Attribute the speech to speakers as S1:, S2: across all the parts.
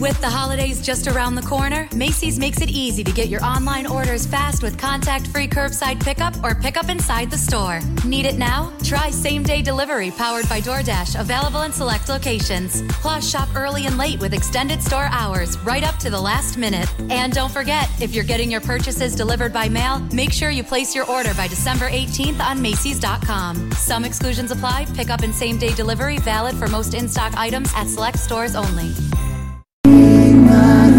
S1: With the holidays just around the corner, Macy's makes it easy to get your online orders fast with contact free curbside pickup or pickup inside the store. Need it now? Try same day delivery powered by DoorDash, available in select locations. Plus, shop early and late with extended store hours right up to the last minute. And don't forget, if you're getting your purchases delivered by mail, make sure you place your order by December 18th on Macy's.com. Some exclusions apply. Pickup and same day delivery valid for most in stock items at select stores only night.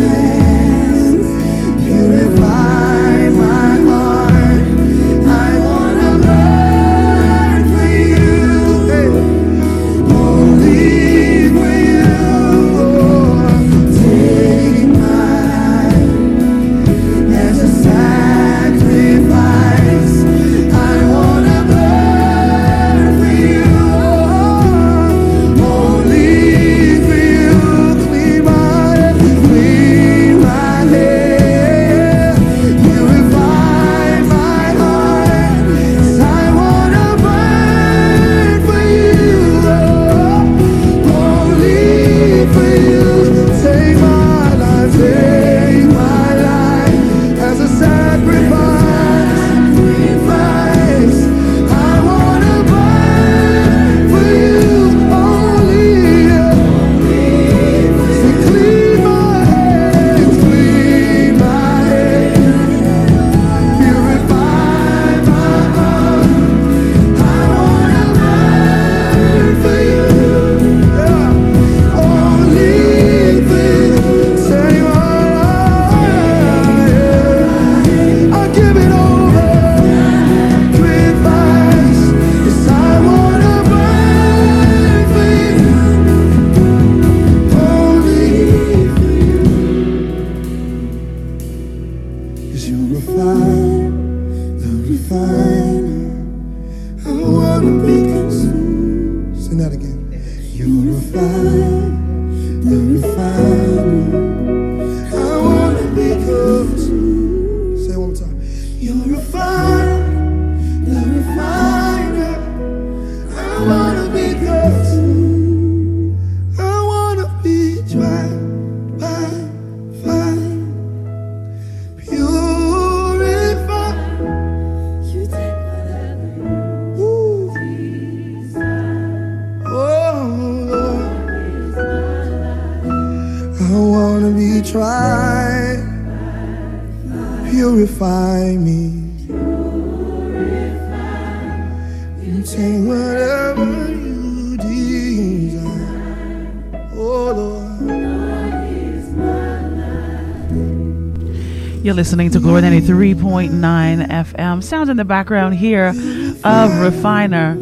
S2: Listening to Glory 93.9 FM. Sounds in the background here of Refiner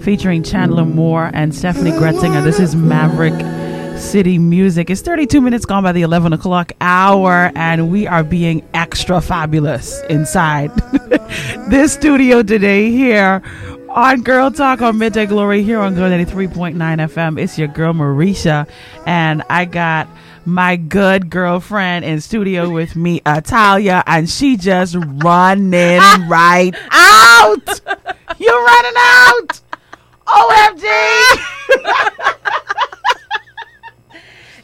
S2: featuring Chandler Moore and Steffany Gretzinger. This is Maverick City Music. It's 32 minutes gone by the 11 o'clock hour, and we are being extra fabulous inside this studio today here on Girl Talk on Midday Glory here on Glory 93.9 FM. It's your girl Mericha, and I got my good girlfriend in studio with me, Italia, and she just running right out. You're running out. OMG.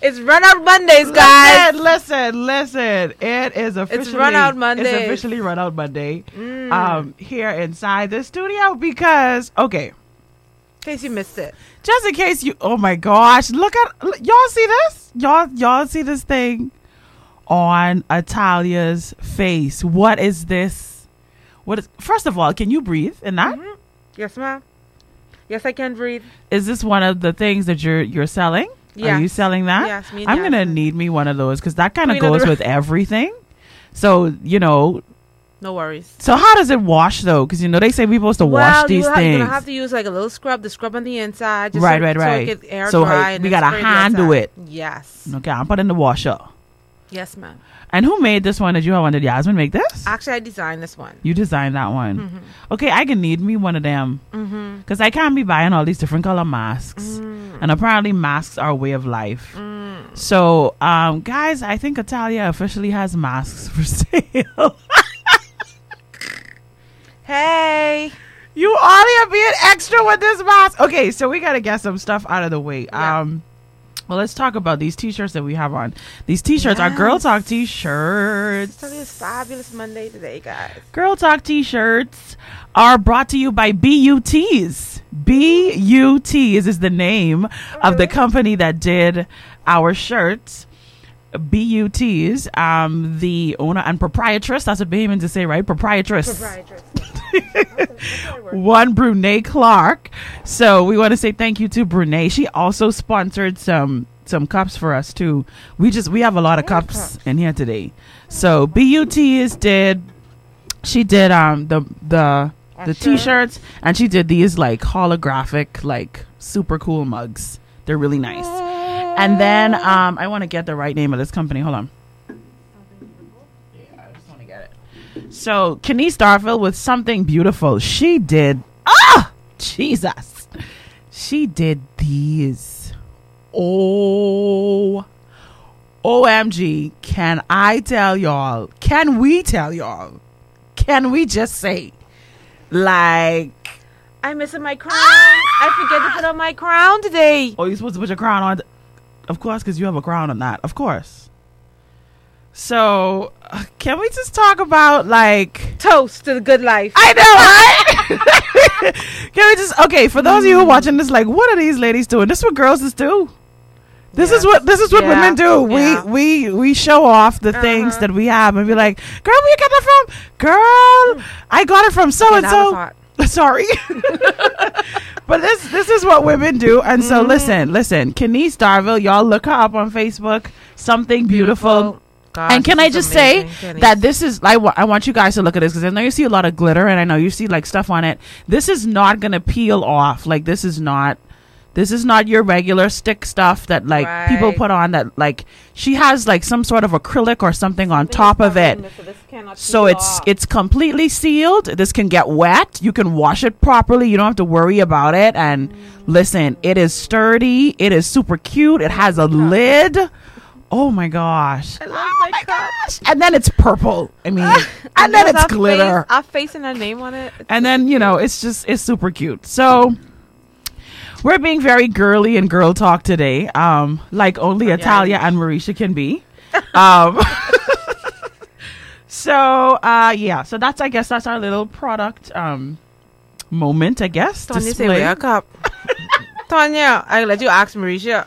S3: It's run out Mondays, guys.
S2: Listen, listen, listen. It is officially
S3: it's run out Monday.
S2: It's officially run out Monday. Mm. Um, here inside the studio because okay. In
S3: case you missed it.
S2: Just in case you oh my gosh, look at y'all see this? Y'all y'all see this thing on Italia's face. What is this? What is first of all, can you breathe in that? Mm-hmm.
S3: Yes, ma'am. Yes, I can breathe.
S2: Is this one of the things that you're you're selling? Yes. Are you selling that?
S3: Yes, me
S2: I'm gonna need me one of those because that kind of goes with everything. So you know,
S3: No worries.
S2: So how does it wash though? Because you know they say we're supposed to
S3: well,
S2: wash these
S3: you ha-
S2: things.
S3: You're gonna have to use like a little scrub, the scrub on the inside. Just
S2: Right,
S3: so,
S2: right,
S3: so
S2: right.
S3: it can air
S2: So,
S3: dry
S2: we gotta handle it.
S3: Yes.
S2: okay, I'm putting the washer.
S3: Yes, ma'am.
S2: And who made this one? Did you have one? Did Yasmin make this?
S3: Actually, I designed this one.
S2: You designed that one.
S3: Mm-hmm.
S2: Okay, I can need me one of them because I can't be buying all these different color masks,
S3: Mm.
S2: and apparently masks are a way of life. So, um, guys, I think Italia officially has masks for sale.
S3: Hey.
S2: you all here being extra with this mask. Okay, so we gotta get some stuff out of the way.
S3: Yeah.
S2: Um. Well, let's talk about these t-shirts that we have on. These t-shirts are Girl Talk t-shirts.
S3: Today's fabulous Monday today, guys.
S2: Girl Talk t-shirts are brought to you by BUTs. BUTs is the name of the company that did our shirts. BUTs, um, the owner and proprietress, that's what they Bahamian to say, right? Proprietress.
S3: Proprietress.
S2: One Brune Clark. So we want to say thank you to Brune. She also sponsored some some cups for us too. We just we have a lot of cups in here today. So BUT is did she did um the the the t-shirts and she did these like holographic like super cool mugs. They're really nice. And then um I want to get the right name of this company. Hold on. Yeah, I just want to get it. So Kenise Darville with something beautiful. She did ah Jesus. She did these. Oh OMG. Can I tell y'all? Can we tell y'all? Can we just say like
S3: I'm missing my crown. I forget to put on my crown today.
S2: Oh, you're supposed to put your crown on? Of course, because you have a crown on that. Of course. So, uh, can we just talk about like?
S3: Toast to the good life.
S2: I know, right? can we just okay? For those of you who are watching this, like, what are these ladies doing? This is what girls just do. This is what this is what
S3: Yeah.
S2: women do.
S3: Yeah.
S2: We we we show off the things
S3: Uh-huh.
S2: that we have and be like, "Girl, where you get that from? Girl, I got it from so and so." Sorry. but this this is what women do. And so
S3: Mm-hmm.
S2: listen, listen, Kenise Darville, y'all look her up on Facebook. Something beautiful.
S3: Gosh,
S2: and can I just
S3: amazing,
S2: say that this is I I want you guys to look at this because I know you see a lot of glitter and I know you see like stuff on it. This is not gonna peel off. Like this is not this is not your regular stick stuff that like people put on that like she has like some sort of acrylic or something on top of it. So it's it's completely sealed. This can get wet. You can wash it properly. You don't have to worry about it. And listen, it is sturdy. It is super cute. It has a lid. Oh my gosh!
S3: I love
S2: oh
S3: my
S2: my gosh! And then it's purple. I mean, and then it's glitter.
S3: Face, our face and our name on it.
S2: And then you know, it's just it's super cute. So we're being very girly and girl talk today, um, like only Italia and Mericha can be. Um, so uh, yeah, so that's I guess that's our little product um moment. I guess
S3: Tanya say wake up. Tanya, I let you ask Mericha.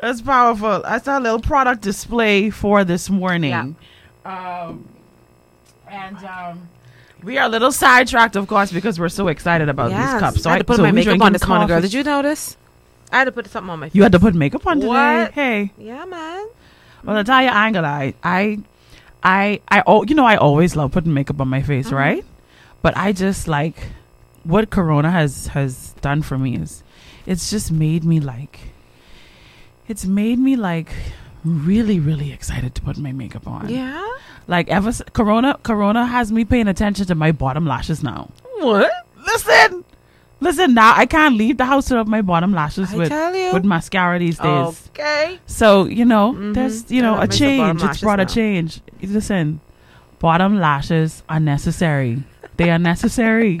S2: That's powerful. That's our little product display for this morning. Um, and um, we are a little sidetracked, of course, because we're so excited about
S3: Yes.
S2: these cups. So
S3: I had to put
S2: so
S3: my makeup on this morning, girl. Did you notice? I had to put something on my face.
S2: You had to put makeup on today.
S3: What?
S2: Hey,
S3: Yeah, man.
S2: well, tell you, I ain't gonna lie. I, I, I, oh, you know, I always love putting makeup on my face,
S3: Mm-hmm.
S2: right? But I just like what Corona has has done for me is, it's just made me like, it's made me like really, really excited to put my makeup on.
S3: Yeah.
S2: Like ever Corona, Corona has me paying attention to my bottom lashes now.
S3: What?
S2: Listen, listen. Now I can't leave the house without my bottom lashes
S3: I
S2: with
S3: tell you.
S2: with mascara these days.
S3: Okay.
S2: So you know,
S3: Mhm.
S2: there's you know
S3: Yeah,
S2: a
S3: that makes the bottom
S2: change. It's brought a
S3: now.
S2: change. Listen, bottom lashes are necessary. They are necessary.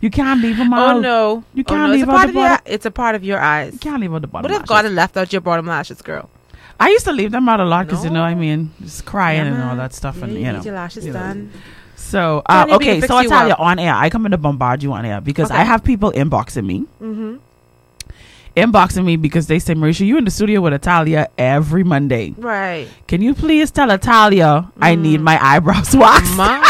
S2: You can't leave them out.
S3: Oh no.
S2: You
S3: Oh,
S2: can't
S3: no. It's
S2: leave
S3: a
S2: out
S3: part
S2: the
S3: of your. It's a part of your eyes.
S2: You can't leave out the bottom
S3: What if
S2: lashes.
S3: God had left out your bottom lashes, girl?
S2: I used to leave them out a lot because you know, I mean, just crying
S3: Yeah,
S2: and all that stuff,
S3: Yeah,
S2: and
S3: you
S2: you know.
S3: your lashes
S2: you know.
S3: done.
S2: So uh,
S3: Tony, we can
S2: okay, so I tell you on air, I come in to bombard you on air because
S3: Okay.
S2: I have people inboxing me,
S3: Mm-hmm.
S2: inboxing me because they say, Mericha, you in the studio with Italia every Monday.
S3: Right.
S2: Can you please tell Italia I
S3: Mm.
S2: need my eyebrows waxed?
S3: Man.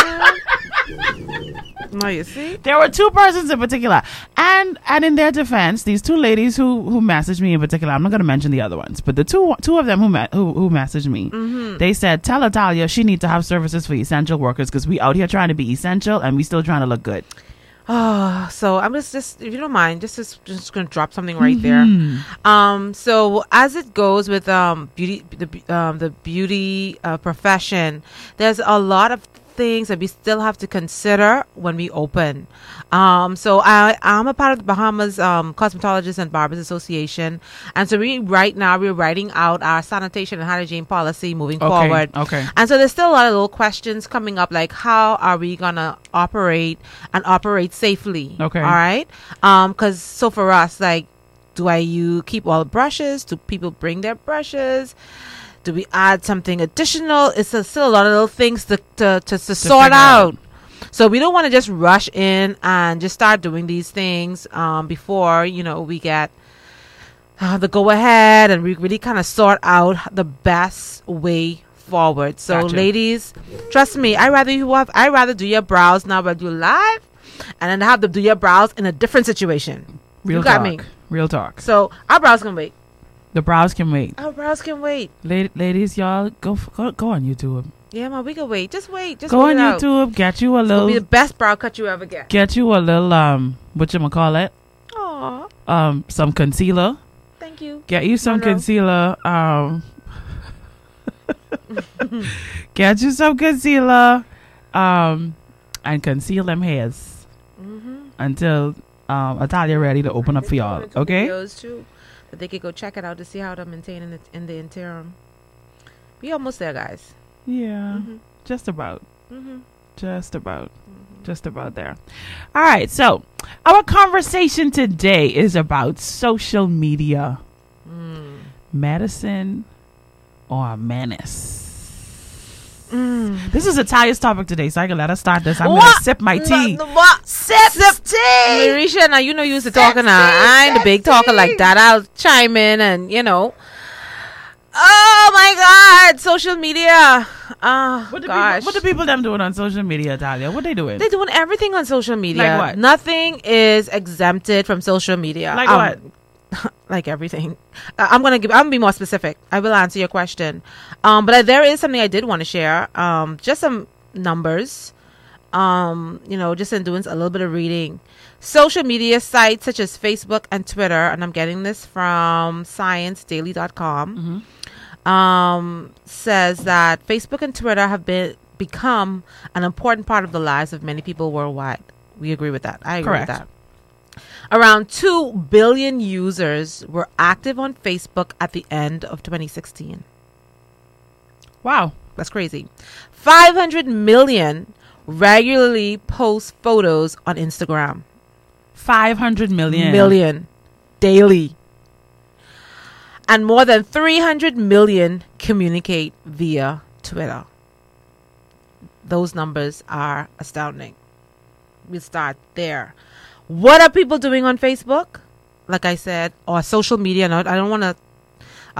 S3: No, you see?
S2: there were two persons in particular, and and in their defense, these two ladies who who messaged me in particular, I'm not going to mention the other ones, but the two two of them who met who who messaged me, They said, tell Italia she need to have services for essential workers because we out here trying to be essential and we still trying to look good.
S3: Oh, so I'm just, just if you don't mind, just just, just gonna drop something right there.
S2: Mm-hmm.
S3: Um, so as it goes with um beauty the um the beauty uh, profession, there's a lot of things that we still have to consider when we open. Um, so I I'm a part of the Bahamas um Cosmetologists and Barbers Association, and so we right now we're writing out our sanitation and hygiene policy moving
S2: Okay,
S3: forward.
S2: okay.
S3: And so there's still a lot of little questions coming up, like how are we gonna operate and operate safely?
S2: Okay.
S3: All right. Um, because so for us, like, do I you keep all the brushes? Do people bring their brushes? Do we add something additional? It's a, still a lot of little things to to to, to sort
S2: out.
S3: out. So we don't want to just rush in and just start doing these things um, before you know we get uh, the go ahead and we really kind of sort out the best way forward. So
S2: Gotcha.
S3: ladies, trust me, I rather you have I rather do your brows now but do live and then have them do your brows in a different situation.
S2: Real
S3: you got
S2: talk.
S3: me.
S2: Real talk.
S3: So our brows can wait.
S2: The brows can wait.
S3: Our brows can wait.
S2: La- ladies, y'all go, f- go go on YouTube.
S3: Yeah, man, we can wait. Just wait. Just
S2: Go on
S3: it out.
S2: YouTube. Get you a
S3: It'll be the best brow cut you ever get.
S2: Get you a little um. What you call it?
S3: Aw,
S2: Um, some concealer.
S3: thank you.
S2: Get you some
S3: Monroe.
S2: concealer. Um, get you some concealer. Um, and conceal them hairs
S3: Mm-hmm.
S2: until um Italia ready to open up for y'all. Okay.
S3: That they could go check it out to see how they're maintaining it in the interim. We almost there, guys.
S2: Yeah.
S3: Mhm.
S2: Just about.
S3: Mm-hmm.
S2: Just about. Just about there. All right. So, our conversation today is about social media.
S3: Mm.
S2: Medicine or menace?
S3: Mm.
S2: This is Italia's topic today, so I can let us start this. I'm
S3: What?
S2: gonna sip my tea.
S3: No, no, what? Sip, sip tea. Mericha, now you know you used to talking now. I ain't a big talker like that. I'll chime in and you know. Oh my God! Social media. Oh
S2: What the,
S3: gosh.
S2: people, what the people them doing on social media, Italia? What they doing?
S3: They're doing everything on social media.
S2: Like what?
S3: Nothing is exempted from social media.
S2: Like
S3: Um,
S2: what?
S3: like everything. I'm gonna give. I'm gonna be more specific. I will answer your question. Um, but I, there is something I did want to share. Um, just some numbers. Um, you know, just in doing a little bit of reading. Social media sites such as Facebook and Twitter, and I'm getting this from ScienceDaily.com. Um, says that Facebook and Twitter have been become an important part of the lives of many people worldwide. We agree with that. I agree
S2: Correct.
S3: with that. Around 2 billion users were active on Facebook at the end of 2016.
S2: Wow.
S3: That's crazy. 500 million regularly post photos on Instagram.
S2: 500 million.
S3: Million daily. And more than 300 million communicate via Twitter. Those numbers are astounding. We start there. What are people doing on Facebook? Like I said, or social media. No, I don't want to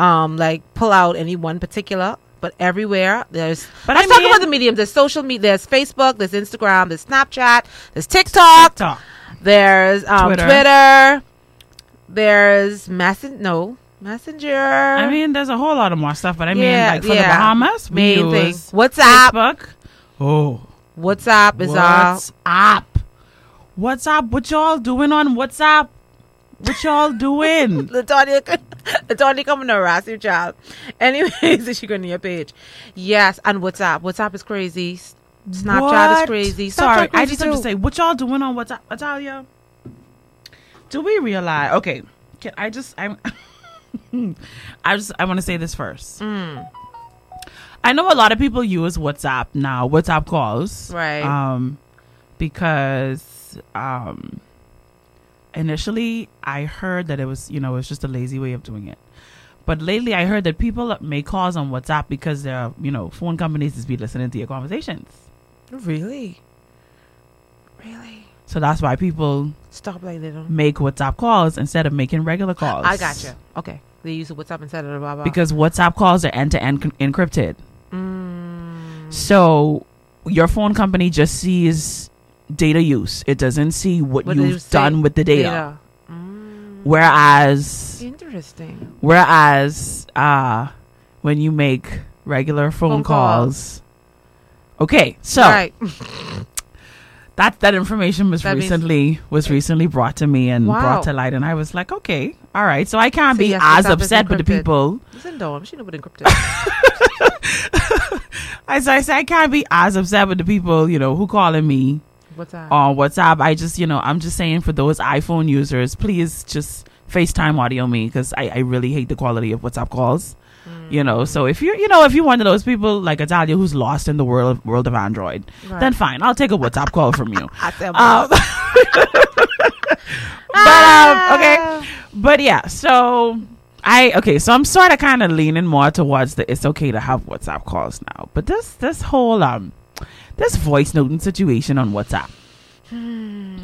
S3: um like pull out any one particular, but everywhere there's.
S2: But
S3: let's
S2: I
S3: talk
S2: mean-
S3: about the medium. There's social media. There's Facebook. There's Instagram. There's Snapchat. There's TikTok.
S2: Talk.
S3: There's um,
S2: Twitter.
S3: Twitter. There's Messen. No Messenger.
S2: I mean, there's a whole lot of more stuff, but I mean, like for the. Bahamas, we
S3: Main thing.
S2: use
S3: WhatsApp.
S2: Facebook. Oh,
S3: WhatsApp is uh
S2: WhatsApp. up? What y'all doing on WhatsApp? What y'all doing?
S3: Latonya, Latonya coming to harass your child. Anyways, she going to your page. Yes, and WhatsApp. WhatsApp is crazy. Snapchat is crazy. Snapchat
S2: Sorry, I
S3: crazy
S2: just have to say, what y'all doing on WhatsApp, Italia? Do we realize? Okay, can I just? I'm. I just. I want to say this first.
S3: Mm.
S2: I know a lot of people use WhatsApp now. WhatsApp calls,
S3: Right.
S2: Um, because um, initially I heard that it was, you know, it was just a lazy way of doing it. But lately, I heard that people make calls on WhatsApp because their, you know, phone companies just be listening to your conversations.
S3: Really? Really?
S2: So that's why people
S3: Stop like they don't.
S2: make WhatsApp calls instead of making regular calls.
S3: I gotcha. Okay. They use WhatsApp instead of blah blah.
S2: Because WhatsApp calls are end to end encrypted.
S3: Mm,
S2: So your phone company just sees data use. It doesn't see what,
S3: what you
S2: you've done with the data.
S3: Data. Mm,
S2: Whereas
S3: interesting.
S2: whereas uh when you make regular phone,
S3: Phone call.
S2: calls. Okay, so
S3: right.
S2: that that information was
S3: That
S2: recently was recently brought to me and
S3: Wow.
S2: brought to light, and I was like, okay, all right. So I can't
S3: So
S2: be as upset with the people.
S3: Listen, Dom, she know what encrypted.
S2: As I say, I can't be as upset with the people, you know, who calling me
S3: What's that?
S2: on WhatsApp. I just, you know, I'm just saying for those iPhone users, please just FaceTime audio me because I, I really hate the quality of WhatsApp calls. You know, so if you're, you know, if you're one of those people like Italia who's lost in the world world of Android,
S3: Right.
S2: then fine, I'll take a WhatsApp call from you. Um, but um, okay, but yeah. So I okay. So I'm sort of kind of leaning more towards the it's okay to have WhatsApp calls now. But this this whole um this voice noting situation on WhatsApp.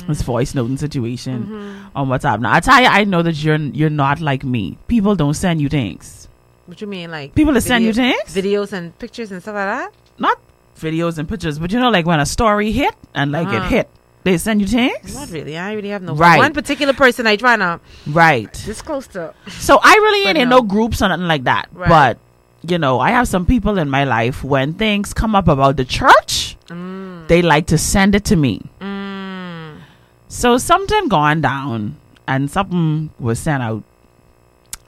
S2: This voice noting situation on WhatsApp. Now I tell you, I know that you're you're not like me. People don't send you things.
S3: What you mean, like
S2: People that send you things?
S3: videos and pictures and stuff like that?
S2: Not videos and pictures, but you know, like when a story hit and like it
S3: Uh-huh.
S2: hit, they send you things.
S3: Not really. I really have no.
S2: Right.
S3: One particular person I try to
S2: Right.
S3: this close to.
S2: So I really ain't in
S3: no.
S2: no groups or nothing like that.
S3: Right.
S2: But you know, I have some people in my life when things come up about the church, they like to send it to me.
S3: Mm.
S2: So something gone down and something was sent out.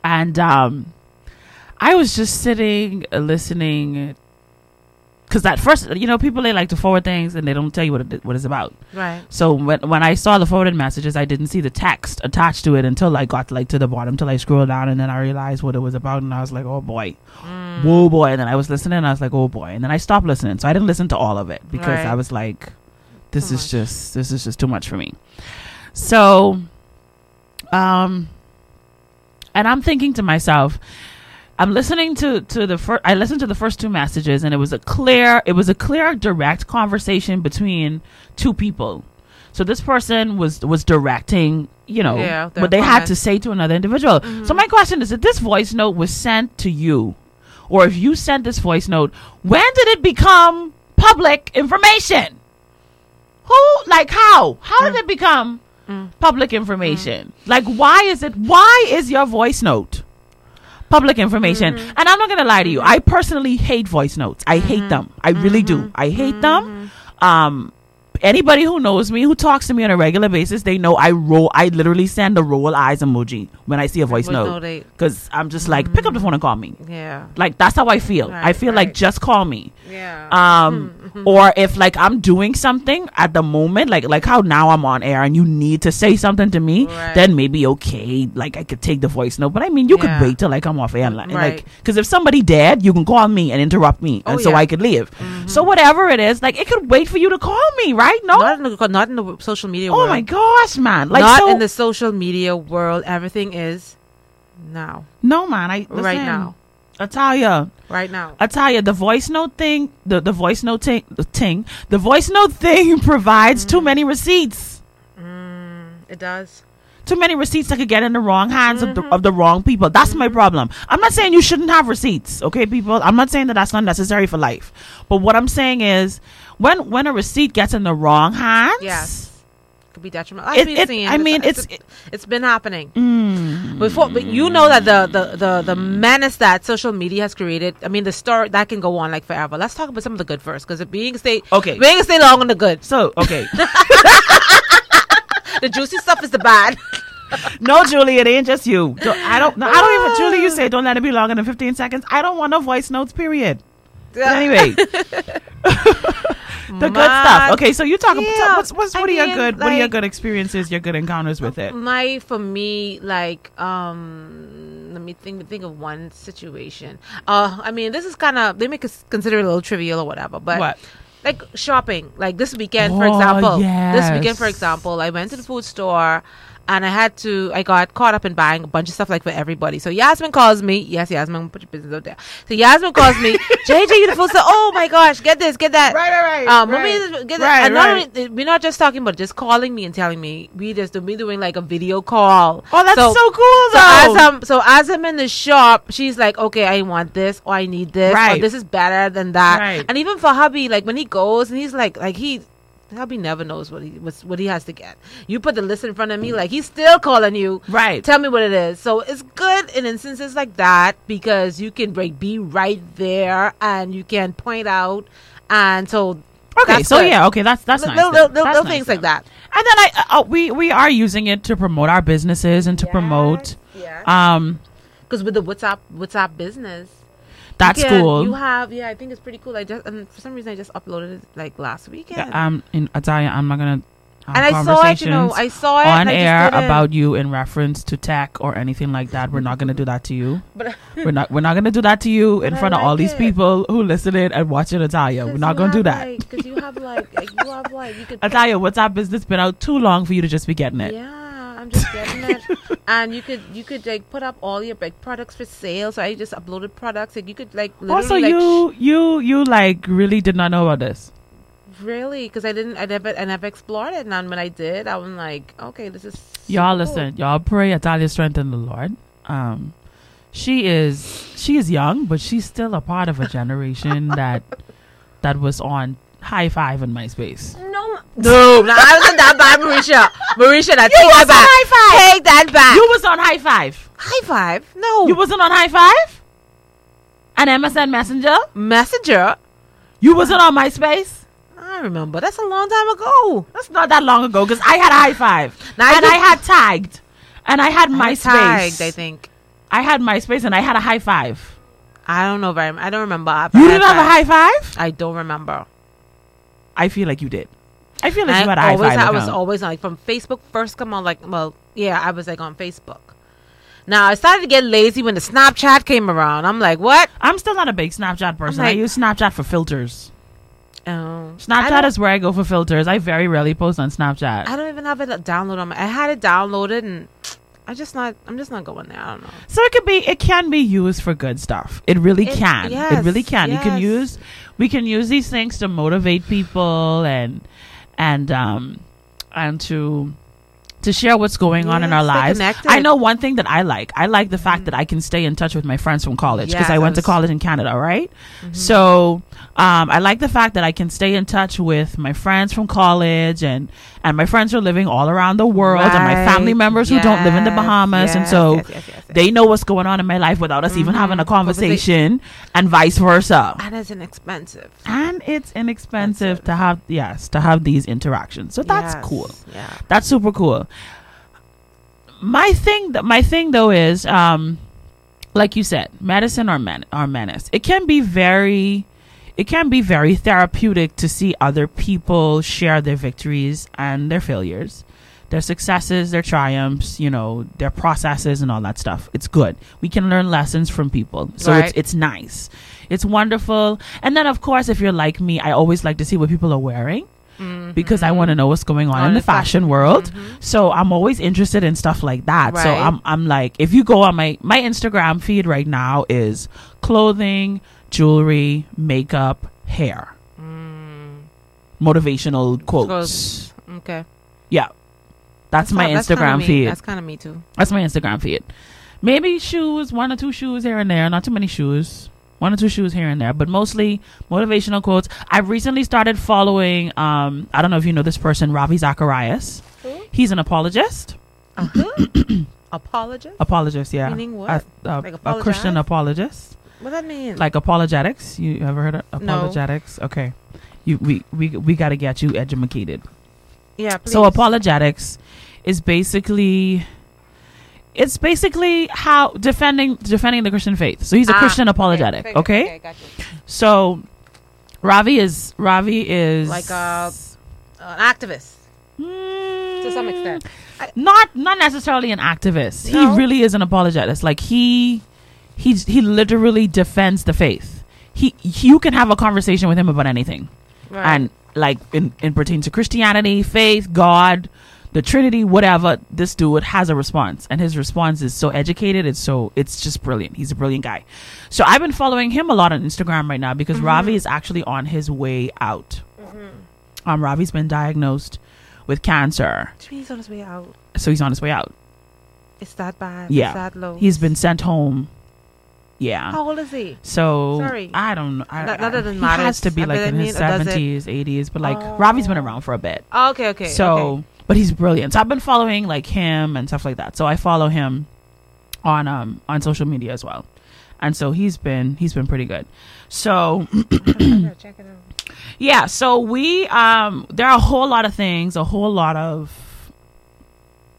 S2: And um I was just sitting listening cuz at first, you know, people they like to forward things and they don't tell you what it, what it's about.
S3: Right.
S2: So when when I saw the forwarded messages, I didn't see the text attached to it until I got like to the bottom, till I scrolled down, and then I realized what it was about, and I was like, oh boy, whoa boy, and then I was listening, and I was like, oh boy, and then I stopped listening, so I didn't listen to all of it because
S3: Right.
S2: I was like, this
S3: Too
S2: is
S3: much.
S2: just this is just too much for me. So, um, and I'm thinking to myself. I'm listening to to the first. I listened to the first two messages, and it was a clear. It was a clear, direct conversation between two people. So this person was was directing, you know,
S3: Yeah,
S2: what they had to say to another individual. So mm-hmm. my question is: If this voice note was sent to you, or if you sent this voice note, when did it become public information? Who, like, how? How did mm. it become mm. public information? Mm. Like, why is it? Why is your voice note? Public information. Mm-hmm. And I'm not gonna lie to you. I personally hate voice notes. I hate mm-hmm. them. I really do. Mm-hmm. I hate them. Um anybody who knows me, who talks to me on a regular basis, they know I roll I literally send a roll eyes emoji when I see a voice
S3: note.
S2: Because I'm just like, pick up the phone and call me.
S3: Yeah.
S2: Like that's how I feel. I
S3: Right,
S2: feel like just call me.
S3: Yeah.
S2: Um or if like I'm doing something at the moment, like like how now I'm on air and you need to say something to me,
S3: Right.
S2: then maybe okay, like I could take the voice note. But I mean, you
S3: Yeah.
S2: could wait till like I'm off air,
S3: Right.
S2: like because if somebody dead, you can call me and interrupt me,
S3: Oh,
S2: and so
S3: yeah.
S2: I could leave. So whatever it is, like it could wait for you to call me, right? No.
S3: not in the not in the social media
S2: oh
S3: world. oh world.
S2: my gosh, man! Like
S3: not
S2: so,
S3: in the social media world. Everything is now.
S2: no, man. I
S3: Right now.
S2: Italia.
S3: Right now.
S2: You, the voice note thing, the, the voice note thing, the thing, the voice note thing provides too mm. many receipts.
S3: Mm, it does.
S2: Too many receipts that could get in the wrong hands of, the, of the wrong people. That's my problem. I'm not saying you shouldn't have receipts, okay, people. I'm not saying that that's not necessary for life. But what I'm saying is, when when a receipt gets in the wrong hands,
S3: Yes. Could be detrimental.
S2: It- it- I mean, it's-
S3: it's been happening
S2: Mm.
S3: before. But you know that the, the the the menace that social media has created. I mean, the story that can go on like forever. Let's talk about some of the good first, because being stay
S2: Okay.
S3: being stay long on the good.
S2: So okay,
S3: The juicy stuff is the bad.
S2: no, Julie, it ain't just you. Don't- I don't. No, I don't even. Julie, you say don't let it be longer than 15 seconds. I don't want no voice notes. Period. But anyway, the good stuff. Okay, so you talk.
S3: Yeah,
S2: what's what's
S3: I
S2: what are your
S3: mean,
S2: good? what are your good experiences? Your good encounters with it?
S3: my for me like um let me think think of one situation uh i mean this is kind of they make us consider it a little trivial or whatever but
S2: What?
S3: Like shopping. Like this weekend for
S2: Oh,
S3: example. This weekend for example i went to the food store and I had to, I got caught up in buying a bunch of stuff like for everybody. So Yasmin calls me. Yes, Yasmin, put your business out there. So Yasmin calls me. JJ, food store. Oh my gosh, get this, get that.
S2: Right, right, right,
S3: Um,
S2: right.
S3: mommy, get
S2: Right,
S3: that. And not
S2: right.
S3: only, we're not just talking but just calling me and telling me. We just do, we doing like a video call.
S2: Oh, that's so, cool,
S3: So
S2: though.
S3: as I'm so as I'm in the shop, she's like, "Okay, I want this, or I need this, or this is better than that."
S2: Right.
S3: And even for hubby, like when he goes and he's like, like he Hubby never knows what he what's, what he has to get. You put the list in front of me, like he's still calling you.
S2: Right.
S3: Tell me what it is. So it's good in instances like that because you can like be right there and you can point out, and so
S2: Okay,
S3: that's
S2: so
S3: good.
S2: yeah, okay, that's that's
S3: Little-
S2: nice.
S3: little, little,
S2: That's nice
S3: things
S2: then.
S3: like that.
S2: And then I uh, we we are using it to promote our businesses and to promote
S3: Yeah.
S2: um
S3: Because with the WhatsApp WhatsApp business,
S2: that's cool.
S3: You have yeah, I think it's pretty cool. I just and for some reason I just uploaded it like last weekend.
S2: Yeah, um in Italia I'm not gonna
S3: and I saw it, you know, I saw it
S2: on
S3: and I just
S2: air about you in reference to tech or anything like that. We're not gonna do that to you.
S3: But
S2: We're not we're not gonna do that to you in front of all
S3: like
S2: these people who listening and watching Italia. We're not gonna do that.
S3: Because you have like, like you have like you could.
S2: Italia, what's our business been out too long for you to just be getting it?
S3: Yeah, I'm just getting it. and you could you could like put up all your like products for sale. So I just uploaded products. Like you could like literally
S2: Also,
S3: like,
S2: you you you like really did not know about this.
S3: really because I didn't I never I never explored it. And when I did, I was like, okay, this is
S2: Y'all
S3: cool.
S2: listen, y'all pray Italia strength in the Lord. Um, she is she is young, but she's still a part of a generation that that was on hi5 in MySpace.
S3: No, no, no, I wasn't that bad, Mericha. Mericha, I take that back.
S2: on high five.
S3: Take that back.
S2: You was on hi5.
S3: high five? No.
S2: You wasn't on hi5. And MSN Messenger.
S3: Messenger.
S2: You wasn't on MySpace.
S3: I remember. That's a long time ago.
S2: That's not that long ago because I had a hi5
S3: Now, I
S2: and
S3: did-
S2: I had tagged and I had
S3: I
S2: MySpace.
S3: tagged, I think.
S2: I had MySpace and I had a hi5.
S3: I don't know very. I don't remember. if
S2: You
S3: I
S2: didn't have a hi5?
S3: I don't remember.
S2: I feel like you did. I feel like
S3: I
S2: you had a hi5.
S3: I was always on, like from Facebook first come on. Like, well, yeah, I was like on Facebook. Now I started to get lazy when the Snapchat came around. I'm like, what?
S2: I'm still not a big Snapchat person. I use Snapchat for filters.
S3: Oh,
S2: Snapchat is where I go for filters. I very rarely post on Snapchat.
S3: I don't even have it downloaded on my. I had it downloaded and I just not. I'm just not going there. I don't know.
S2: So it could be it can be used for good stuff. It really
S3: It-
S2: can.
S3: yes,
S2: it really can. You can use we can use these things to motivate people and and um and to to share what's going on in our lives.
S3: connected.
S2: I know one thing that I like. I like the fact that I can stay in touch with my friends from college because
S3: Yes,
S2: I went to
S3: was- Mm-hmm.
S2: college in Canada, right? So um, I like the fact that I can stay in touch with my friends from college and and my friends are living all around the world and my family
S3: Right.
S2: members who don't live in the
S3: Yes,
S2: Bahamas and so
S3: yes, yes, yes, yes.
S2: they know what's going on in my life without us even having a conversation and vice versa.
S3: And it's inexpensive.
S2: And it's inexpensive to have yes, to have these interactions. So that's
S3: Yes,
S2: cool.
S3: Yeah.
S2: That's super cool. My thing th- my thing though is um like you said, medicine or men or menace. It can be very it can be very therapeutic to see other people share their victories and their failures, their successes, their triumphs, you know, their processes and all that stuff. It's good. We can learn lessons from people. So
S3: Right.
S2: it's it's nice. It's wonderful. And then of course if you're like me, I always like to see what people are wearing because I want to mm-hmm. know what's going on
S3: On
S2: in the
S3: the fashion-
S2: fashion world. Mm-hmm. So I'm always interested in stuff like that. So I'm I'm like if you go on my my Instagram feed right now is clothing, jewelry, makeup, hair. Mm. Motivational quotes.
S3: Okay.
S2: Yeah. That's, my
S3: That's kinda
S2: Instagram
S3: me.
S2: feed.
S3: That's kind of me too.
S2: That's my Instagram feed. Maybe shoes, one or two shoes here and there, not too many shoes. One or two shoes here and there, but mostly motivational quotes. I've recently started following um I don't know if you know this person, Ravi Zacharias. He's an apologist. Uh-huh.
S3: Apologist.
S2: Apologist, yeah.
S3: Meaning what?
S2: A, a-
S3: Like
S2: a Christian apologist.
S3: What does that mean?
S2: Like apologetics. You ever heard of
S3: No.
S2: apologetics? Okay. You we we we got to get you educated.
S3: yeah. Please.
S2: So apologetics is basically it's basically how defending defending the Christian faith. So he's a
S3: Ah,
S2: Christian apologetic,
S3: okay,
S2: okay?
S3: Okay.
S2: So Ravi is Ravi is
S3: Like a an activist to some extent. I,
S2: not not necessarily an activist.
S3: No?
S2: He really is an apologist. Like he he he literally defends the faith. He you can have a conversation with him about anything.
S3: right.
S2: and like in, in pertain to Christianity, faith, God, the Trinity, whatever, this dude has a response, and his response is so educated. It's so it's just brilliant. He's a brilliant guy. So I've been following him a lot on Instagram right now because Ravi is actually on his way out. Um, Ravi's been diagnosed with cancer,
S3: he's on his way out.
S2: so he's on his way out.
S3: It's that bad.
S2: Yeah,
S3: It's that low.
S2: he's been sent home Yeah.
S3: How old is he?
S2: So
S3: Sorry.
S2: I don't know. I,
S3: That, that doesn't
S2: he
S3: matter.
S2: has to be
S3: I
S2: like in his
S3: mean, does it?
S2: seventies, eighties. But like Ravi's been around for a bit.
S3: Oh, okay, okay.
S2: So,
S3: okay.
S2: But he's brilliant. So I've been following like him and stuff like that. So I follow him on um on social media as well, and so he's been he's been pretty good. So yeah, so we um there are a whole lot of things, a whole lot of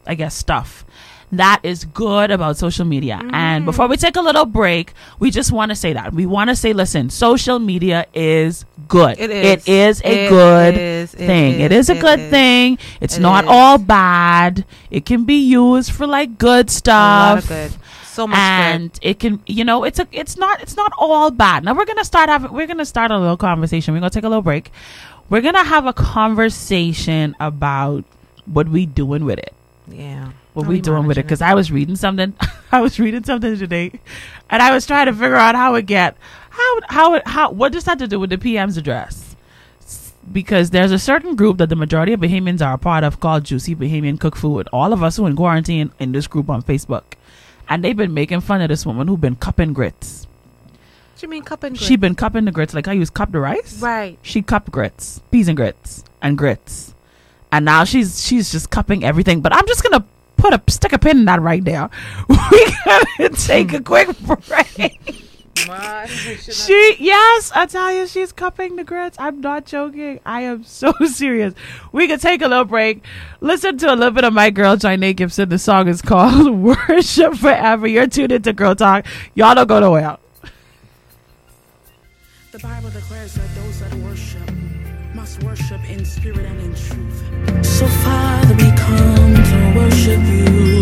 S2: I guess stuff that is good about social media. And mm. before we take a little break, we just want to say that. We want to say listen, social media is good.
S3: It is.
S2: It is a
S3: It
S2: good
S3: is.
S2: Thing. it
S3: is.
S2: is a
S3: It
S2: good
S3: is.
S2: thing. It's
S3: It
S2: not all bad. It can be used for like good
S3: A
S2: stuff
S3: lot of good. So much
S2: and it can you know it's a it's not it's not all bad now we're gonna start having we're gonna start a little conversation we're gonna take a little break we're gonna have a conversation about what we doing with it.
S3: Yeah.
S2: What we
S3: we
S2: doing with it because i was reading something i was reading something today and i was trying to figure out how it get how how it how what does that to do with the pm's address because there's a certain group that the majority of Bahamians are a part of called Juicy Bahamian Cook Food. All of us who are in quarantine in this group on Facebook. And they've been making fun of this woman who's been cupping grits.
S3: What do you mean cupping and
S2: She been cupping the grits like I use cup the rice.
S3: Right.
S2: She cupped grits, peas and grits, and grits, and now she's she's just cupping everything. But I'm just gonna put a stick a pin in that right there. We gotta take a quick break. She yes, I tell you, she's cupping the grits. I'm not joking. I am so serious. We could take a little break. Listen to a little bit of my girl Janae Gibson. The song is called "Worship Forever." You're tuned into Girl Talk. Y'all don't go nowhere.
S4: The Bible declares that those that worship must worship in spirit and in truth. So, Father, we come worship you.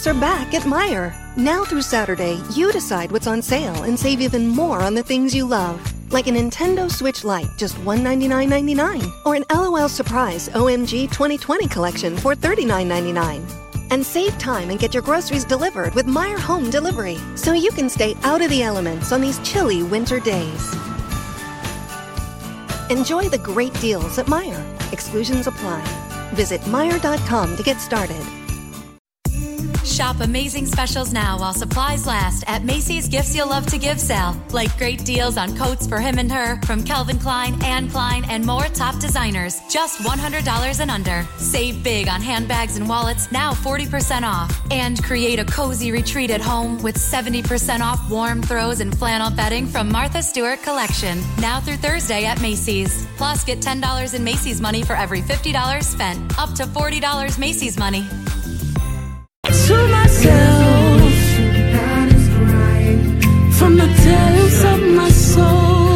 S5: Bucks are back at Meijer. Now through Saturday, you decide what's on sale and save even more on the things you love. Like a Nintendo Switch Lite, just $199.99. Or an LOL Surprise OMG 2020 collection for $39.99. And save time and get your groceries delivered with Meijer Home Delivery so you can stay out of the elements on these chilly winter days. Enjoy the great deals at Meijer. Exclusions apply. Visit Meijer.com to get started.
S1: Shop amazing specials now while supplies last at Macy's Gifts You'll Love to Give sale. Like great deals on coats for him and her from Calvin Klein, Anne Klein, and more top designers. Just $100 and under. Save big on handbags and wallets, now 40% off. And create a cozy retreat at home with 70% off warm throws and flannel bedding from Martha Stewart Collection. Now through Thursday at Macy's. Plus, get $10 in Macy's money for every $50 spent. Up to $40 Macy's money.
S4: To myself from the depths of my soul.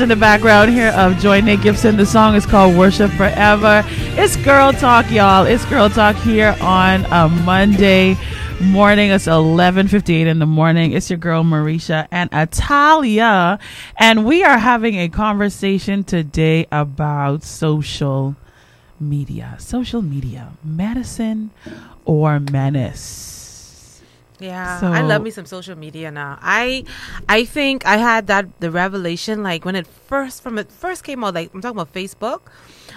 S2: Sounds in the background here of Joy Nate Gibson. The song is called Worship Forever. It's Girl Talk, y'all. It's Girl Talk here on a Monday morning. It's 11.58 in the morning. It's your girl Mericha and Italia. And we are having a conversation today about social media. Social media. Medicine or menace?
S3: Yeah,
S2: So-
S3: I love me some social media now. I, I think I had that the revelation like when it first from it first came out. Like I'm talking about Facebook.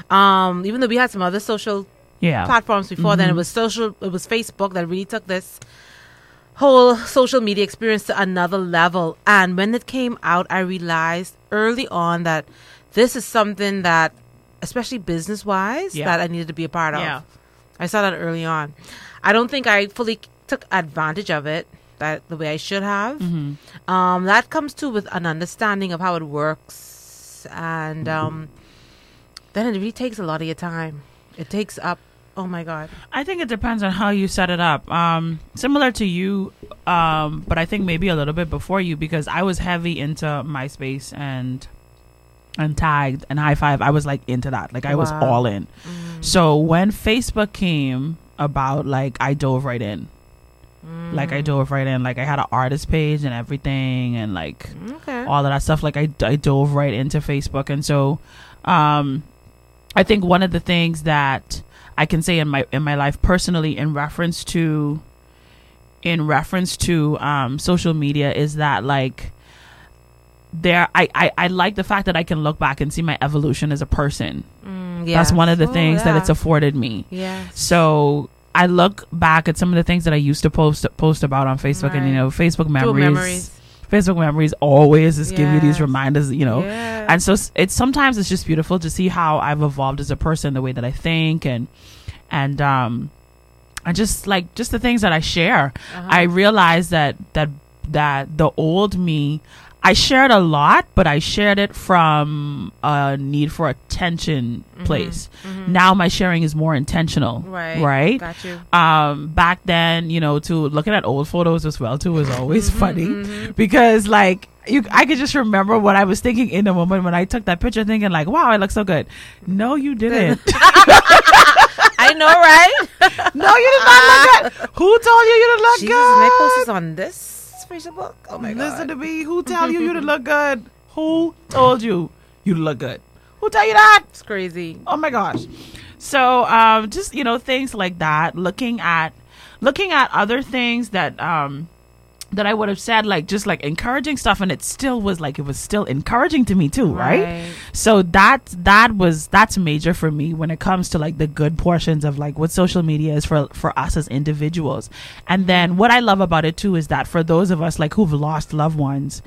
S3: Um, even though we had some other social
S2: Yeah.
S3: platforms before then, it was social. It was Facebook that really took this whole social media experience to another level. And when it came out, I realized early on that this is something that, especially business wise,
S2: Yeah.
S3: that I needed to be a part of.
S2: Yeah.
S3: I saw that early on. I don't think I fully took advantage of it that the way I should have.
S2: Mm-hmm.
S3: Um, that comes too with an understanding of how it works, and um, then it really takes a lot of your time. It takes up. Oh my god.
S2: I think it depends on how you set it up. Um, similar to you, um, but I think maybe a little bit before you because I was heavy into MySpace and and tagged and hi5. I was like into that. Like I was all in. So when Facebook came about, like I dove right in. Like I dove right in. Like I had an artist page and everything, and like
S3: Okay.
S2: all of that stuff. Like I, I dove right into Facebook, and so um, I think one of the things that I can say in my in my life personally, in reference to in reference to um, social media, is that like there I, I I like the fact that I can look back and see my evolution as a person.
S3: Mm,
S2: That's one of the
S3: yes. Oh,
S2: things that it's afforded me.
S3: Yes.
S2: So I look back at some of the things that I used to post post about on Facebook, and you know, Facebook memories.
S3: memories.
S2: Facebook memories always just give you these reminders, you know.
S3: Yes.
S2: And so it's sometimes it's just beautiful to see how I've evolved as a person, the way that I think, and and um, I just like just the things that I share.
S3: Uh-huh.
S2: I realize that that that the old me. I shared a lot, but I shared it from a need for attention place. Now my sharing is more intentional.
S3: Mm-hmm. Right.
S2: Right
S3: Got you.
S2: um back then you know to looking at old photos as well too was always
S3: Mm-hmm,
S2: funny because like you i could just remember what i was thinking in the moment when i took that picture thinking like wow i look so good no you didn't
S3: I know, right?
S2: no you did not look good who told you you didn't look
S3: Jesus,
S2: good
S3: my post is on this Facebook. Oh my
S2: listen
S3: god.
S2: to me who tell you you didn't look good who told you you look good who tell you that
S3: It's crazy.
S2: oh my gosh so um just you know things like that looking at looking at other things that um that I would have said like just like encouraging stuff and it still was like it was still encouraging to me too right,
S3: Right.
S2: so that that was that's major for me when it comes to like the good portions of like what social media is for for us as individuals and then what I love about it too is that for those of us like who've lost loved ones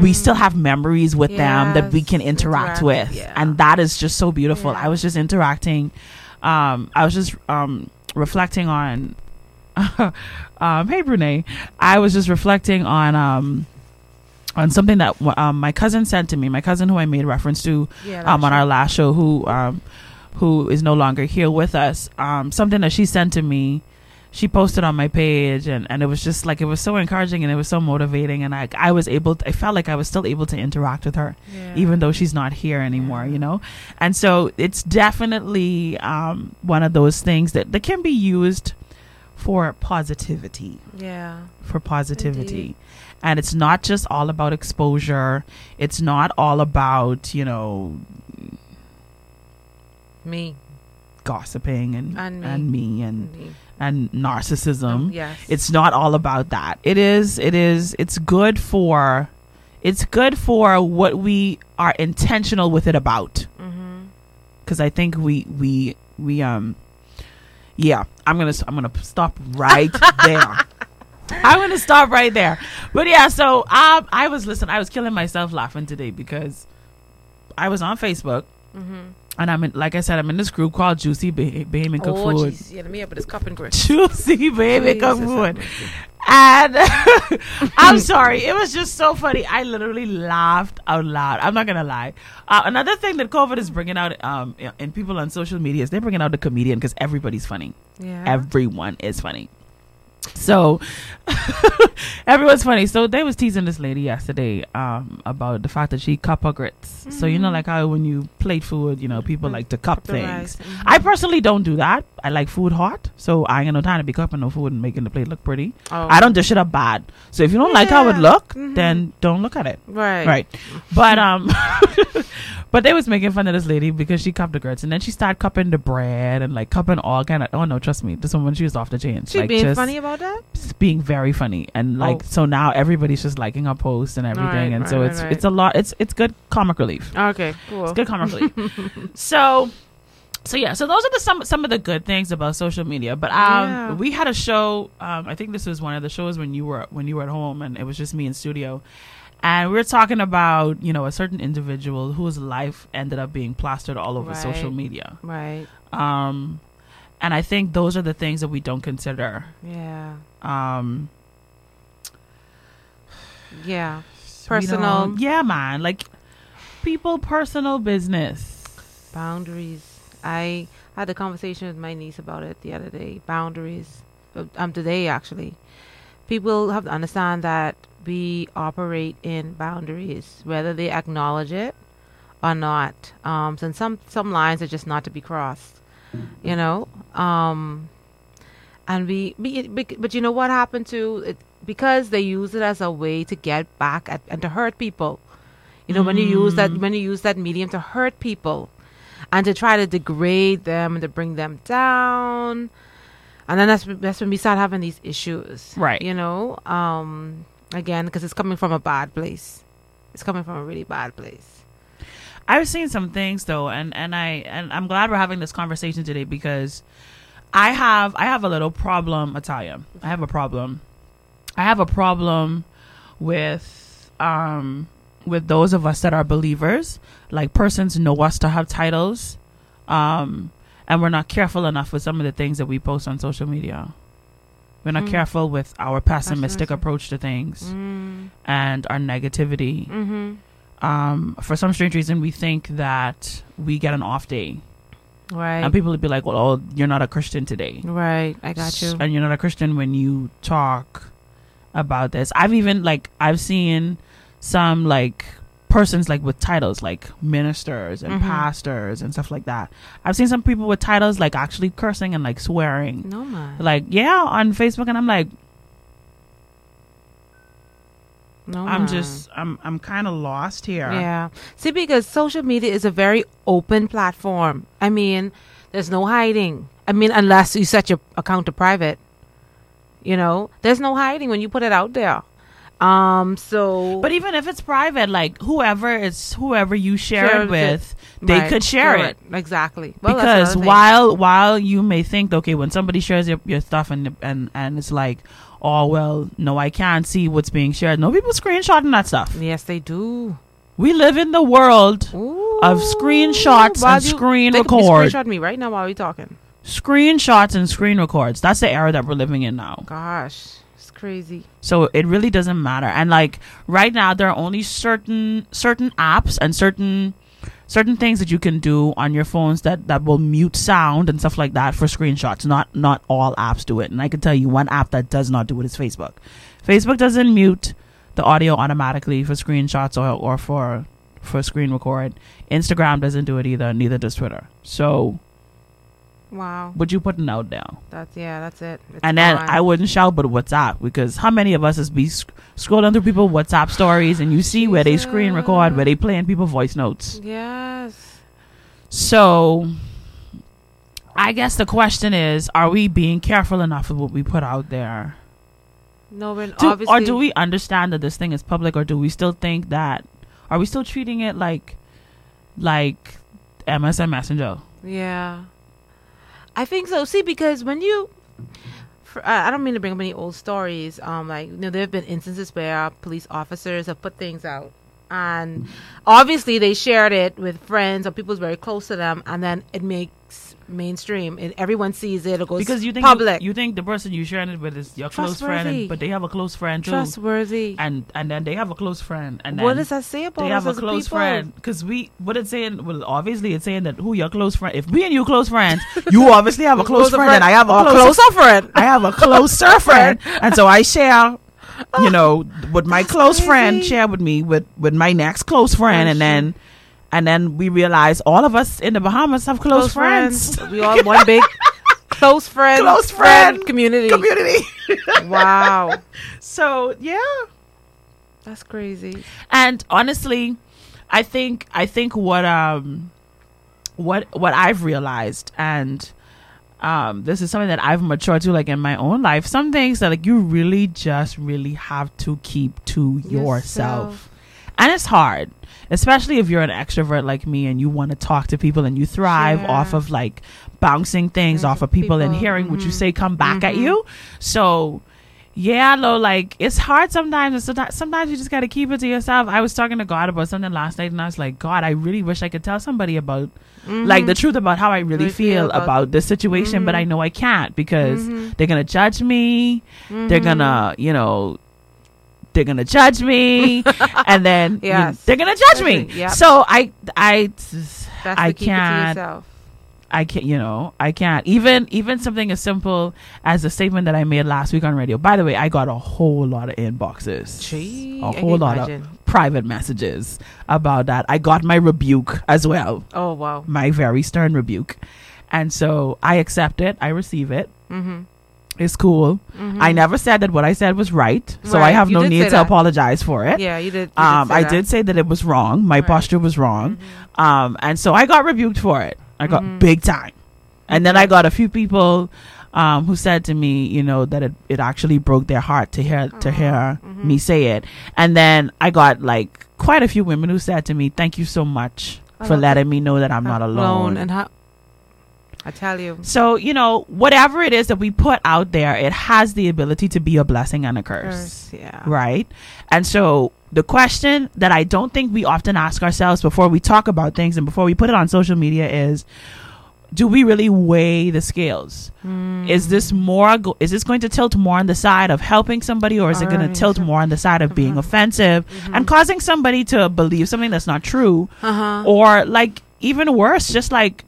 S2: we still have memories with them that we can interact,
S3: interact,
S2: with
S3: yeah.
S2: and that is just so beautiful
S3: Yeah.
S2: I was just interacting um I was just um reflecting on um hey Brene I was just reflecting on um on something that um, my cousin sent to me my cousin who I made reference to
S3: Yeah,
S2: um on our last show who um who is no longer here with us. Um something that she sent to me she posted on my page and, and it was just like it was so encouraging and it was so motivating and I I was able to, I felt like I was still able to interact with her
S3: Yeah.
S2: even though she's not here anymore you know? And so it's definitely um one of those things that, that can be used for positivity
S3: Yeah.
S2: for positivity
S3: Indeed.
S2: and it's not just all about exposure it's not all about you know
S3: Me.
S2: gossiping and
S3: And me.
S2: and me and
S3: Me.
S2: and narcissism.
S3: Um, yes.
S2: It's not all about that. It is it is it's good for it's good for what we are intentional with it about.
S3: Mm-hmm.
S2: Cuz I think we we we um yeah, I'm to I'm to stop right there. I'm to stop right there. But yeah, so um I was listen, I was killing myself laughing today because I was on Facebook. And I'm in, like I said, I'm in this group called Juicy Bah- Bahamian Cook
S3: oh,
S2: Food.
S3: Yeah, let me up with this cup and grip.
S2: Juicy Bahamian Cook Food. And I'm sorry, it was just so funny. I literally laughed out loud. I'm not gonna lie. Uh, another thing that COVID is bringing out um, in people on social media is they're bringing out the comedian because everybody's funny.
S3: Yeah.
S2: Everyone is funny. So everyone's funny. So they was teasing this lady yesterday um, about the fact that she cup her grits. So you know, like how when you plate food, you know, people like to cup
S3: the
S2: things.
S3: mhm.
S2: I personally don't do that. I like food hot, so I ain't no time to be cupping no food and making the plate look pretty.
S3: Oh.
S2: I don't dish it up bad. So if you don't like how it
S3: Yeah.
S2: look,
S3: Mhm.
S2: then don't look at it.
S3: Right.
S2: Right. But um but they was making fun of this lady because she cupped the grits and then she started cupping the bread and like cupping all kind of oh no, trust me, this woman she was off the chain.
S3: She
S2: like,
S3: being
S2: just
S3: funny about that?
S2: being very funny and like
S3: Oh.
S2: so now everybody's just liking our posts and everything
S3: Right,
S2: and
S3: right,
S2: so it's
S3: right.
S2: it's a lot it's it's good comic relief.
S3: Okay, cool.
S2: It's good comic relief. so so yeah, so those are the some some of the good things about social media. But um
S3: Yeah.
S2: we had a show, um I think this was one of the shows when you were when you were at home and it was just me in studio. And we were talking about, you know, a certain individual whose life ended up being plastered all over social media.
S3: Right.
S2: Um and I think those are the things that we don't consider.
S3: Yeah.
S2: Um
S3: Yeah. Personal
S2: yeah, man. Like people personal business.
S3: boundaries. I had a conversation with my niece about it the other day. Boundaries. Uh, Um, today actually. People have to understand that we operate in boundaries, whether they acknowledge it or not. Um, and some some lines are just not to be crossed. You know. Um, and we, but you know what happened to it because they use it as a way to get back at and to hurt people. You know, when you use that when you use that medium to hurt people and to try to degrade them and to bring them down. And then that's that's when we start having these issues.
S2: Right.
S3: You know, um again because it's coming from a bad place. It's coming from a really bad place.
S2: I've seen some things though, and and I and I'm glad we're having this conversation today because I have I have a little problem, Italia. I have a problem. I have a problem with um with those of us that are believers, like persons know us to have titles, um, and we're not careful enough with some of the things that we post on social media. We're not
S3: Mm.
S2: careful with our pessimistic
S3: Pessimism.
S2: approach to things
S3: Mm.
S2: and our negativity
S3: Mhm.
S2: Um, for some strange reason, we think that we get an off day,
S3: Right.
S2: and people would be like, "Well, oh, you're not a Christian today,
S3: right. I got you.
S2: and you're not a Christian when you talk about this." I've even like I've seen some like persons like with titles like ministers and
S3: Mhm.
S2: pastors and stuff like that. I've seen some people with titles like actually cursing and like swearing,
S3: no man.
S2: like yeah, on Facebook, and I'm like,
S3: No
S2: I'm just I'm I'm kind of lost here.
S3: Yeah. See, because social media is a very open platform. I mean, there's no hiding. I mean, unless you set your account to private. You know, there's no hiding when you put it out there. Um. So,
S2: But even if it's private, like whoever it's whoever you share
S3: Share
S2: it
S3: it.
S2: with, they
S3: Right,
S2: could share it.
S3: exactly. Well,
S2: because while while you may think okay when somebody shares your, your stuff and and and it's like oh well no I can't see what's being shared no people screenshotting that stuff
S3: yes, they do.
S2: we live in the world
S3: Ooh.
S2: of screenshots and
S3: you-
S2: screen
S3: they could be
S2: record
S3: Screenshot me right now while we're talking.
S2: screenshots and screen records that's the era that we're living in now
S3: Gosh, it's crazy.
S2: So it really doesn't matter. And like right now there are only certain certain apps and certain certain things that you can do on your phones that that will mute sound and stuff like that for screenshots. Not not all apps do it. And I can tell you one app that does not do it is Facebook. Facebook doesn't mute the audio automatically for screenshots or or for for screen record. Instagram doesn't do it either, neither does Twitter. So
S3: Wow.
S2: what you put putting out there?
S3: That's yeah. That's it. It's
S2: And then
S3: gone.
S2: I wouldn't shout, but WhatsApp because how many of us is be sc- scrolling through people WhatsApp stories and you see where they screen record, where they playing people voice notes.
S3: Yes.
S2: So I guess the question is, are we being careful enough with what we put out there?
S3: No, we're
S2: Do,
S3: obviously.
S2: or do we understand that this thing is public, or do we still think that? Are we still treating it like, like MSN Messenger?
S3: Yeah. I think so. See, because when you, for, I don't mean to bring up any old stories. Um, like you know, there have been instances where police officers have put things out, and obviously they shared it with friends or people very close to them, and then it makes mainstream and everyone sees it. It goes
S2: because you think
S3: public,
S2: You, you think the person you sharing it with is your close friend, and, but they have a close friend too,
S3: trustworthy.
S2: and and then they have a close friend, and then
S3: what does that say about
S2: they have a close
S3: people?
S2: friend because we what it's saying. Well, obviously it's saying that who your close friend. If me and you close friends, you obviously have a close
S3: Closer
S2: friend, and I have a
S3: or
S2: close
S3: closer friend.
S2: I have a closer friend, and so I share, you know, what my close friend
S3: crazy.
S2: share with me with with my next close friend, and then and then we realize all of us in the Bahamas have close, friends.
S3: We all one big close friend,
S2: Close friend
S3: community.
S2: Community.
S3: Wow,
S2: so yeah,
S3: that's crazy.
S2: and honestly, I think I think what um what what I've realized and um this is something that I've matured to like in my own life. Some things that like you really just really have to keep to yourself.
S3: Yourself.
S2: And it's hard, especially if you're an extrovert like me and you want to talk to people and you thrive
S3: Share.
S2: off of like bouncing things off of people, and
S3: people.
S2: hearing what you
S3: Mhm.
S2: say come back at mm-hmm. you. So, yeah, though, like it's hard sometimes. And sometimes, you just got to keep it to yourself. I was talking to God about something last night, and I was like, God, I really wish I could tell somebody about mm-hmm. like the truth about how I really
S3: Really
S2: feel
S3: feel about-
S2: about this situation, but mm-hmm. I know I can't because they're gonna judge me. They're gonna, you know, they're gonna judge me, and then
S3: Yes.
S2: they're gonna judge me.
S3: Yep.
S2: So I, I, I
S3: to keep it to
S2: can't. I can't, you know, I can't. Even even something as simple as the statement that I made last week on radio. By the way, I got a whole lot of inboxes,
S3: Gee,
S2: a whole lot
S3: imagine.
S2: of private messages about that. I got my rebuke as well,
S3: Oh wow.
S2: my very stern rebuke, and so I accept it. I receive it.
S3: Mm-hmm.
S2: It's cool. I never said that what I said was right, so I have
S3: you
S2: no need to
S3: that.
S2: apologize for it.
S3: Yeah, you did. You
S2: Um,
S3: say
S2: I
S3: that.
S2: did say that it was wrong. My posture was wrong. Um, and so I got rebuked for it. I got
S3: Mm-hmm.
S2: big time. And then I got a few people um, who said to me, you know, that it, it actually broke their heart to hear to hear
S3: Mm-hmm.
S2: me say it. And then I got like quite a few women who said to me, "Thank you so much
S3: I
S2: for letting me know that I'm not alone."
S3: and how? I tell you,
S2: so you know, whatever it is that we put out there, it has the ability to be a blessing and a curse.
S3: curse, yeah.
S2: right? And so the question that I don't think we often ask ourselves before we talk about things and before we put it on social media is do we really weigh the scales? Hmm. Is this more go- is this going to tilt more on the side of helping somebody or is it going to tilt more on the side of being uh-huh. offensive and mm-hmm. causing somebody to believe something that's not true?
S3: Uh-huh.
S2: Or like even worse, just like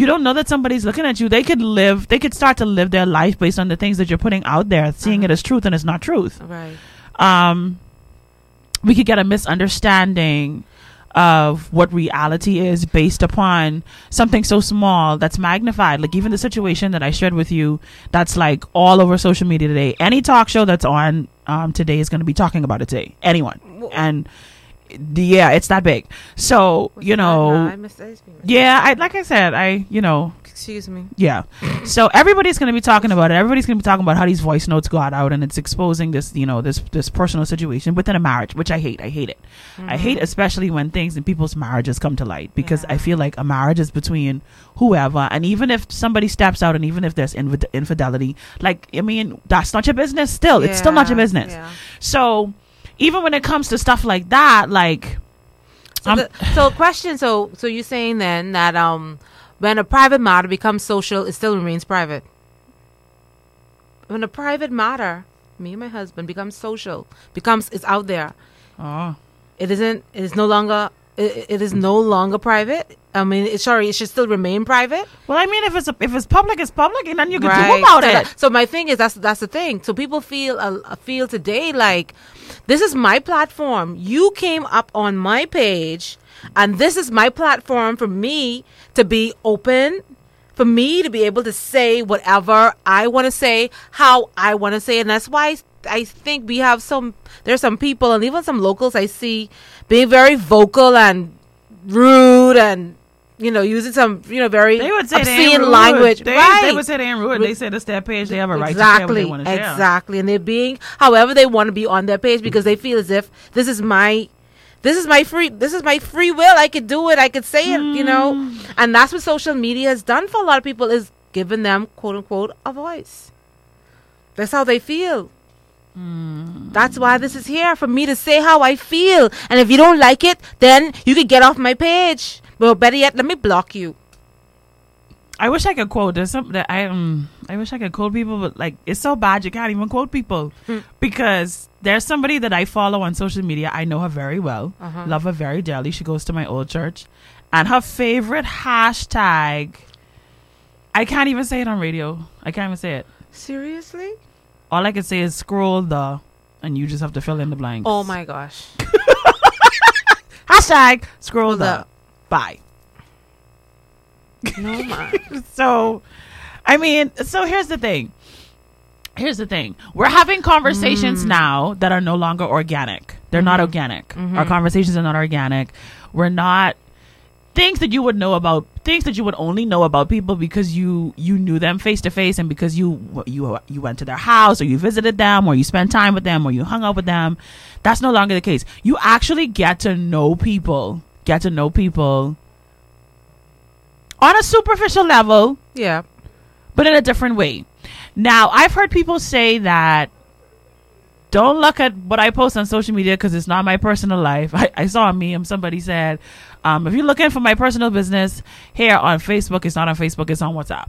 S2: you don't know that somebody's looking at you. They could live, they could start to live their life based on the things that you're putting out there, seeing it as truth and it's not truth
S3: Right.
S2: um, we could get a misunderstanding of what reality is based upon something so small that's magnified. Like even the situation that I shared with you, that's like all over social media today. Any talk show that's on um, today is going to be talking about it today. Anyone, and yeah, it's that big. So you know,
S3: I missed, I missed-
S2: yeah, I like I said, I you know,
S3: Excuse me.
S2: yeah. So everybody's going to be talking about it. Everybody's going to be talking about how these voice notes got out and it's exposing this, you know, this this personal situation within a marriage, which I hate. I hate it. I hate mm-hmm. especially when things in people's marriages come to light because I feel like a marriage is between whoever and even if somebody steps out and even if there's infid- infidelity, like I mean, that's not your business still. it's still not your business.
S3: yeah.
S2: So even when it comes to stuff like that, like
S3: So, the, so question. So, so you're saying then that um, when a private matter becomes social, it still remains private. When a private matter, me and my husband becomes social, becomes it's out there.
S2: oh,
S3: It isn't. It is no longer. It, it is no longer private. I mean, it, sorry, it should still remain private.
S2: well, I mean, if it's if it's public, it's public, and then you can do about
S3: so
S2: it.
S3: that- so my thing is that's that's the thing. So people feel uh, feel today like this is my platform. You came up on my page, and this is my platform for me to be open, for me to be able to say whatever I want to say, how I want to say, it. and that's why I think we have some. There's some people and even some locals I see being very vocal and rude and. You know, using some, you know, very
S2: They would say they
S3: obscene
S2: rude.
S3: language,
S2: They,
S3: right?
S2: they would say they ain't rude. They said it's their page. They have a right
S3: exactly,
S2: to share what they want to share.
S3: Exactly, and they're being however they want to be on their page because they feel as if this is my, this is my free, this is my free will. I could do it. I could say it. You know,
S2: Mm.
S3: and that's what social media has done for a lot of people is giving them quote unquote a voice. That's how they feel.
S2: Mm.
S3: That's why this is here for me to say how I feel. And if you don't like it, then you can get off my page. Well, better yet, let me block you.
S2: I wish I could quote. There's something that I um I wish I could quote people, but like it's so bad you can't even quote people because there's somebody that I follow on social media. I know her very well, love her very dearly. She goes to my old church, and her favorite hashtag. I can't even say it on radio. I can't even say it.
S3: Seriously?
S2: All I can say is scroll the, and you just have to fill in the blanks.
S3: Oh my gosh.
S2: Hashtag scroll the.
S3: the.
S2: Bye.
S3: No man.
S2: so i mean so here's the thing here's the thing we're having conversations mm. now that are no longer organic they're not mm-hmm. organic our mm-hmm. conversations are not organic we're not things that you would know about things that you would only know about people because you you knew them face to face and because you you you went to their house or you visited them or you spent time with them or you hung out with them that's no longer the case you actually get to know people get to know people on a superficial level
S3: Yeah.
S2: but in a different way. Now, I've heard people say that don't look at what I post on social media because it's not my personal life. I, I saw a meme. Somebody said, um, if you're looking for my personal business here on Facebook, it's not on Facebook, it's on WhatsApp.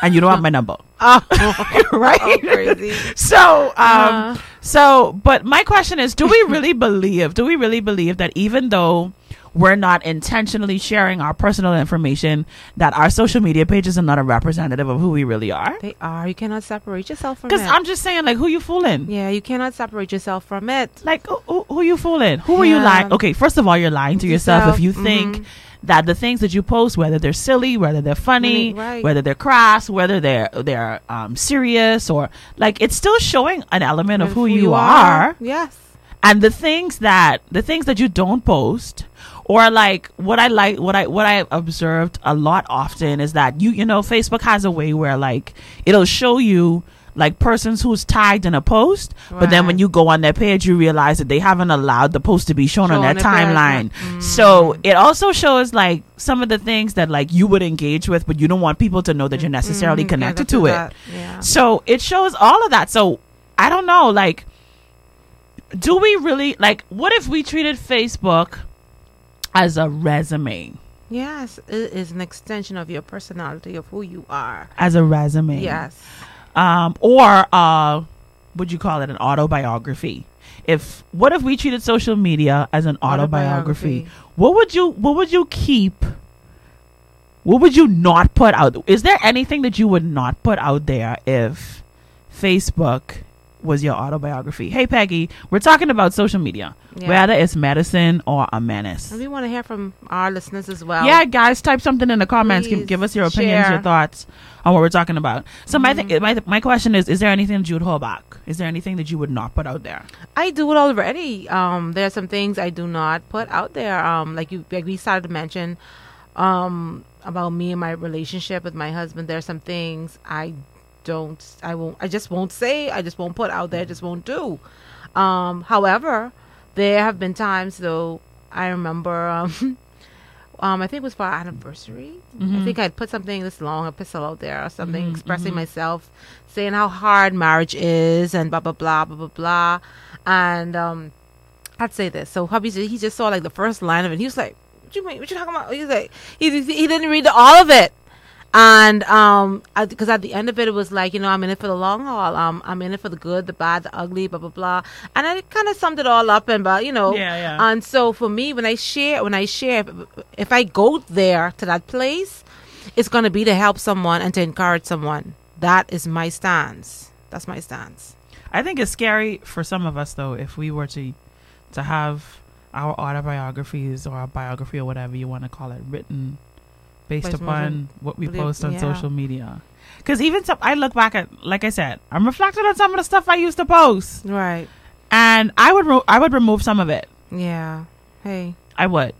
S2: And you don't have my number. right?
S3: Oh, crazy.
S2: So, um,
S3: Uh-huh.
S2: so, but my question is, do we really believe, do we really believe that even though we're not intentionally sharing our personal information, that our social media pages are not a representative of who we really are?
S3: They are. You cannot separate yourself from it.
S2: Because I'm just saying, like, who you fooling?
S3: yeah, you cannot separate yourself from it.
S2: Like, who, who, who you fooling? Who are you
S3: Yeah.
S2: lying? Okay, first of all, you're lying to yourself,
S3: Yourself,
S2: if you think
S3: mhm.
S2: that the things that you post, whether they're silly, whether they're funny,
S3: right.
S2: whether they're crass, whether they're they're um, serious, or like it's still showing an element of
S3: Of
S2: who, you, are.
S3: Yes.
S2: and the things that the things that you don't post or like what i like what i what i observed a lot often is that you you know facebook has a way where like it'll show you like persons who's tagged in a post but then when you go on their page you realize that they haven't allowed the post to be shown on
S3: Shown
S2: their timeline
S3: not-
S2: so it also shows like some of the things that like you would engage with but you don't want people to know that you're necessarily
S3: Mhm,
S2: connected to
S3: to
S2: it
S3: yeah.
S2: so it shows all of that. So I don't know, like, do we really like? What if we treated Facebook as a resume?
S3: Yes, it is an extension of your personality of who you are.
S2: As a resume,
S3: Yes.
S2: Um, or uh, would you call it an autobiography? If what if we treated social media as an autobiography?
S3: Autobiography.
S2: What would you What would you keep? What would you not put out? Is there anything that you would not put out there if Facebook was your autobiography? Hey, Peggy, we're talking about social media,
S3: Yeah.
S2: whether it's medicine or a menace.
S3: And we want to hear from our listeners as well.
S2: Yeah, guys, type something in the comments. Give,
S3: Please
S2: give us your opinions,
S3: share.
S2: your thoughts on what we're talking about. So my, th- my my question is: Is there anything you would hold back? Is there anything that you would not put out there?
S3: I do it already. Um, there are some things I do not put out there. Um, like you, like we started to mention, um, about me and my relationship with my husband. There are some things I don't, I won't, I just won't say. I just won't put out there. I just won't do. Um, however, there have been times though. I remember, um, um, I think it was for our anniversary. I think I'd put something this long, epistle out there or something expressing myself, saying how hard marriage is and blah blah blah blah blah blah. And um, I'd say this. So hubby, he just saw like the first line of it. He was like, "What you mean? What you talking about?" He's like, he he didn't read all of it. And um, because at the end of it, it was like, you know, I'm in it for the long haul. Um, I'm in it for the good, the bad, the ugly, blah blah blah. And I kind of summed it all up, and but you know,
S2: Yeah, yeah.
S3: And so for me, when I share, when I share, if I go there to that place, it's going to be to help someone and to encourage someone. That is my stance. That's my stance.
S2: I think it's scary for some of us though if we were to to have our autobiographies or our biography or whatever you want to call it written based
S3: Based on
S2: upon what we post on
S3: yeah.
S2: social media. Because even some, I look back at, like I said, I'm reflecting on some of the stuff I used to post,
S3: Right.
S2: and I would ro- I would remove some of it.
S3: Yeah. Hey.
S2: I would.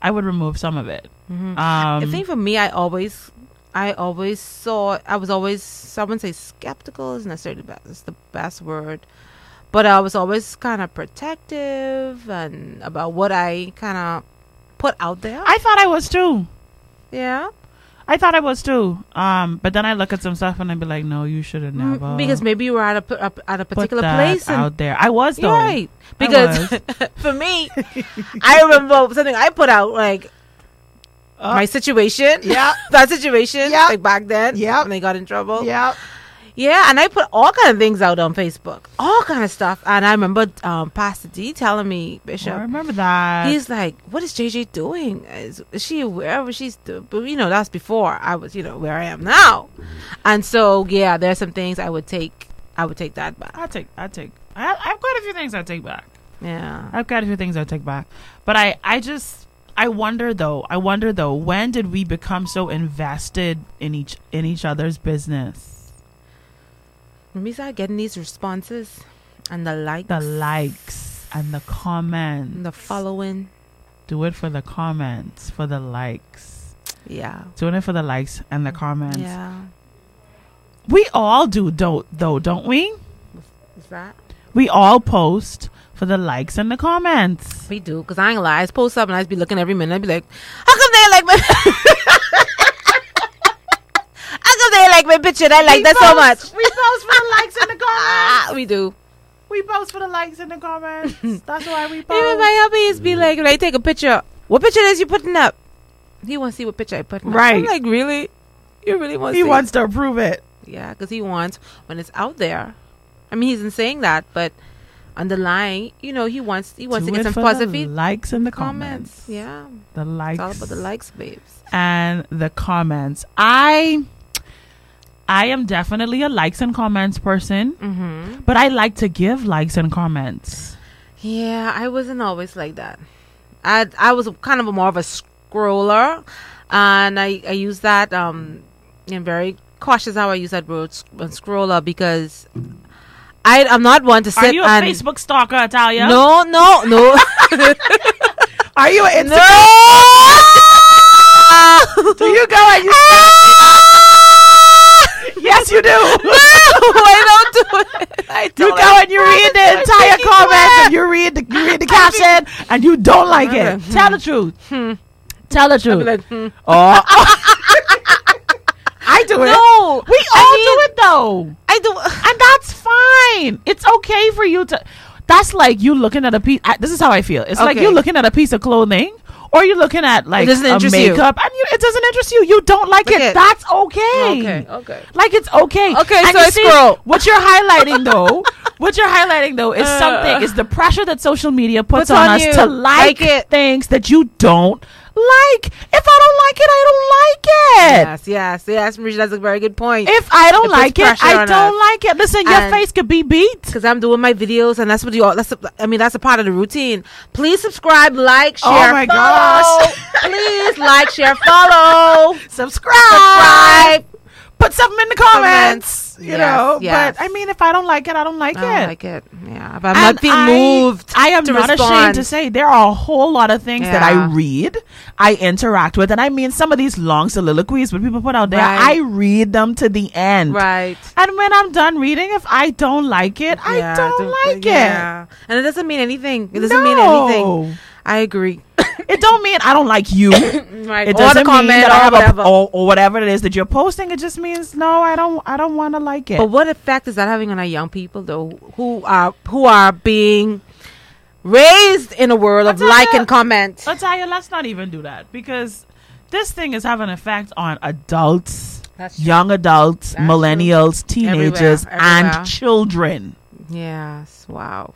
S2: I would remove some of it. Um,
S3: I think for me, I always, I always saw, I was always, someone say skeptical isn't necessarily the best, it's the best word, but I was always kind of protective and about what I kind of put out there.
S2: I thought I was too.
S3: yeah.
S2: I thought I was too. Um, but then I look at some stuff and I'd be like, no, you should have
S3: Mm,
S2: never.
S3: because maybe you were at a, a- at a particular place and
S2: out there. I was though.
S3: Right. Because for me, I remember something I put out like my situation.
S2: Yeah.
S3: that situation.
S2: Yeah.
S3: Like back then.
S2: Yeah.
S3: When they got in trouble.
S2: Yeah.
S3: Yeah, and I put all kind of things out on Facebook, all kind of stuff. And I remember um, Pastor D telling me, Bishop,
S2: I remember that.
S3: he's like, "What is JJ doing? Is, is she wherever she's doing?" But you know, that's before I was, you know, where I am now. And so, yeah, there's some things I would take. I would take that back.
S2: I take. I take. I, I've got a few things I take back.
S3: Yeah.
S2: I've got a few things I take back. But I, I just, I wonder though. I wonder though. When did we become so invested in each in each other's business?
S3: When we start getting these responses and the likes,
S2: The likes and the comments.
S3: and the following,
S2: Do it for the comments, for the likes.
S3: yeah,
S2: Doing it for the likes and the comments.
S3: yeah.
S2: We all do, don't, though, don't we?
S3: Is that?
S2: We all post for the likes and the comments.
S3: We do, because I ain't gonna lie. I post up and I just be looking every minute. I'd be like, how come they like my. how come they like my picture? and I like
S2: We
S3: that so much.
S2: We post for the likes and the comments.
S3: We do.
S2: We post for the likes and the comments. That's why we post.
S3: Even
S2: post.
S3: my hubbies be mm. like, when I take a picture, what picture is you putting up? He wants to see what picture I put up.
S2: Right.
S3: I'm like, really? You really want
S2: He
S3: see?
S2: wants to approve it.
S3: Yeah, because he wants when it's out there. I mean, he's not saying that, but underlying, you know, he wants he wants
S2: Do
S3: to get some positive
S2: the likes and the
S3: comments.
S2: comments.
S3: Yeah,
S2: The likes
S3: it's all about the likes, babes.
S2: and the comments. I I am definitely a likes and comments person,
S3: Mm-hmm.
S2: but I like to give likes and comments.
S3: Yeah, I wasn't always like that. I I was kind of a more of a scroller, and I I use that um, and very cautious how I use that word sc- uh, scroller because I I'm not one to sit
S2: Are you a
S3: and
S2: Facebook stalker, Italia?
S3: no no no
S2: Are you an
S3: no.
S2: Do you go and you Yes, you do.
S3: no, I don't do it. I
S2: You go and you read the entire comments and you read the you read the caption and you don't like it. Hmm. Tell the truth. Hmm. Hmm. Tell the truth.
S3: like, hmm.
S2: Oh. I do it.
S3: No,
S2: We
S3: I
S2: all
S3: mean-
S2: do it though.
S3: I do.
S2: And that's fine. It's okay for you to. That's like you looking at a piece. I, this is how I feel. It's like you looking at a piece of clothing, or you're looking at like a
S3: interest you.
S2: makeup, and you, it doesn't interest you. You don't like it. That's okay.
S3: Okay, okay.
S2: Like it's okay.
S3: Okay,
S2: And
S3: so I
S2: see,
S3: scroll.
S2: What you're highlighting though, what you're highlighting though, is uh. something. Is the pressure that social media puts,
S3: Puts
S2: on,
S3: on
S2: us to like,
S3: Like it.
S2: things that you don't like. If I don't like it, I don't like it.
S3: Yes, yes, yes. Mericha, that's a very good point.
S2: If I don't
S3: It
S2: like it, I don't
S3: us.
S2: like it. Listen, your
S3: And-
S2: face could be beat.
S3: because I'm doing my videos, and that's what you all. That's a, I mean, that's a part of the routine. Please subscribe, like, share,
S2: Oh
S3: share,
S2: my
S3: follow.
S2: gosh.
S3: Please like, share, follow,
S2: subscribe.
S3: subscribe.
S2: Put something in the comments. You
S3: Yes,
S2: know,
S3: yes.
S2: but I mean, if I don't like it, I don't like
S3: I
S2: it.
S3: don't like it. Yeah, but I'm
S2: And
S3: not feeling
S2: I-
S3: moved.
S2: I am not ashamed to say there are a whole lot of things that I read, I interact with, and I mean some of these long soliloquies that people put out there.
S3: Right.
S2: I read them to the end,
S3: Right.
S2: And when I'm done reading, if I don't like it, I
S3: Yeah,
S2: don't like it.
S3: yeah. And it doesn't mean anything. It
S2: it.
S3: doesn't mean anything. I agree.
S2: It don't mean I don't like you.
S3: right.
S2: It doesn't mean that I have
S3: whatever.
S2: a or, or whatever it is that you're posting. It just means no, I don't. I don't want to like it.
S3: But what effect is that having on our young people, though, who are who are being raised in a world of like and comment?
S2: Tell let's not even do that because this thing is having an effect on adults,
S3: true.
S2: young adults,
S3: That's
S2: millennials, teenagers,
S3: Everywhere, everywhere.
S2: and children.
S3: Yes. Wow.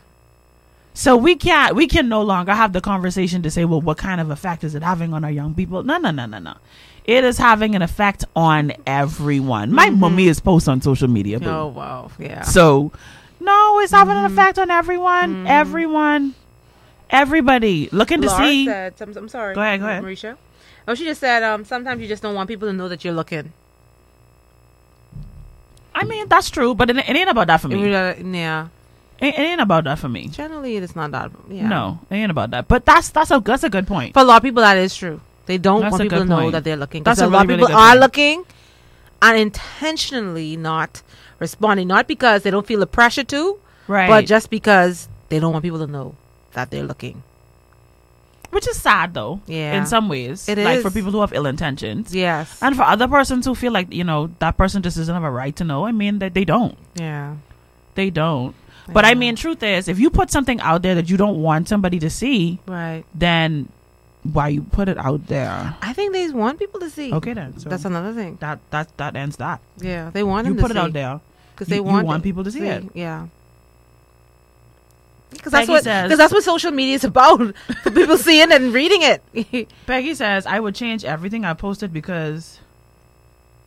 S2: So we can't, we can no longer have the conversation to say, well, what kind of effect is it having on our young people? No, no, no, no, no. It is having an effect on everyone. My mummy is post on social media. boo.
S3: Mm-hmm. Oh wow. Yeah.
S2: So, no, it's having
S3: Mm-hmm.
S2: an effect on everyone. Everyone. Everybody looking to
S3: Laura
S2: see.
S3: said, I'm, I'm sorry.
S2: Go ahead, go ahead.
S3: Mericha. Oh, she just said, um, sometimes you just don't want people to know that you're looking.
S2: I mean, that's true, but it, it ain't about that for me.
S3: Yeah.
S2: It ain't about that for me.
S3: Generally, it's not that. Yeah.
S2: No, it ain't about that. But that's that's a that's a good point.
S3: For a lot of people, that is true. They don't
S2: That's
S3: want people to know
S2: point.
S3: that they're looking.
S2: That's a
S3: a lot
S2: really,
S3: of people
S2: good
S3: are
S2: point.
S3: looking and intentionally not responding, not because they don't feel the pressure to,
S2: Right.
S3: but just because they don't want people to know that they're looking.
S2: Which is sad though.
S3: Yeah.
S2: In some ways.
S3: It
S2: like
S3: is.
S2: for people who have ill intentions.
S3: Yes.
S2: And for other persons who feel like, you know, that person just doesn't have a right to know, I mean that they don't.
S3: yeah.
S2: They don't. But I mean truth is if you put something out there that you don't want somebody to see,
S3: Right.
S2: then why you put it out there.
S3: I think they want people to see.
S2: Okay then. So
S3: That's another thing.
S2: that that that ends that.
S3: Yeah, they want
S2: You
S3: them to
S2: put it
S3: see
S2: out there.
S3: because they
S2: you
S3: want
S2: want people to see it.
S3: Yeah. Because that's what because that's what social media is about. People seeing and reading it.
S2: Peggy says I would change everything I posted because.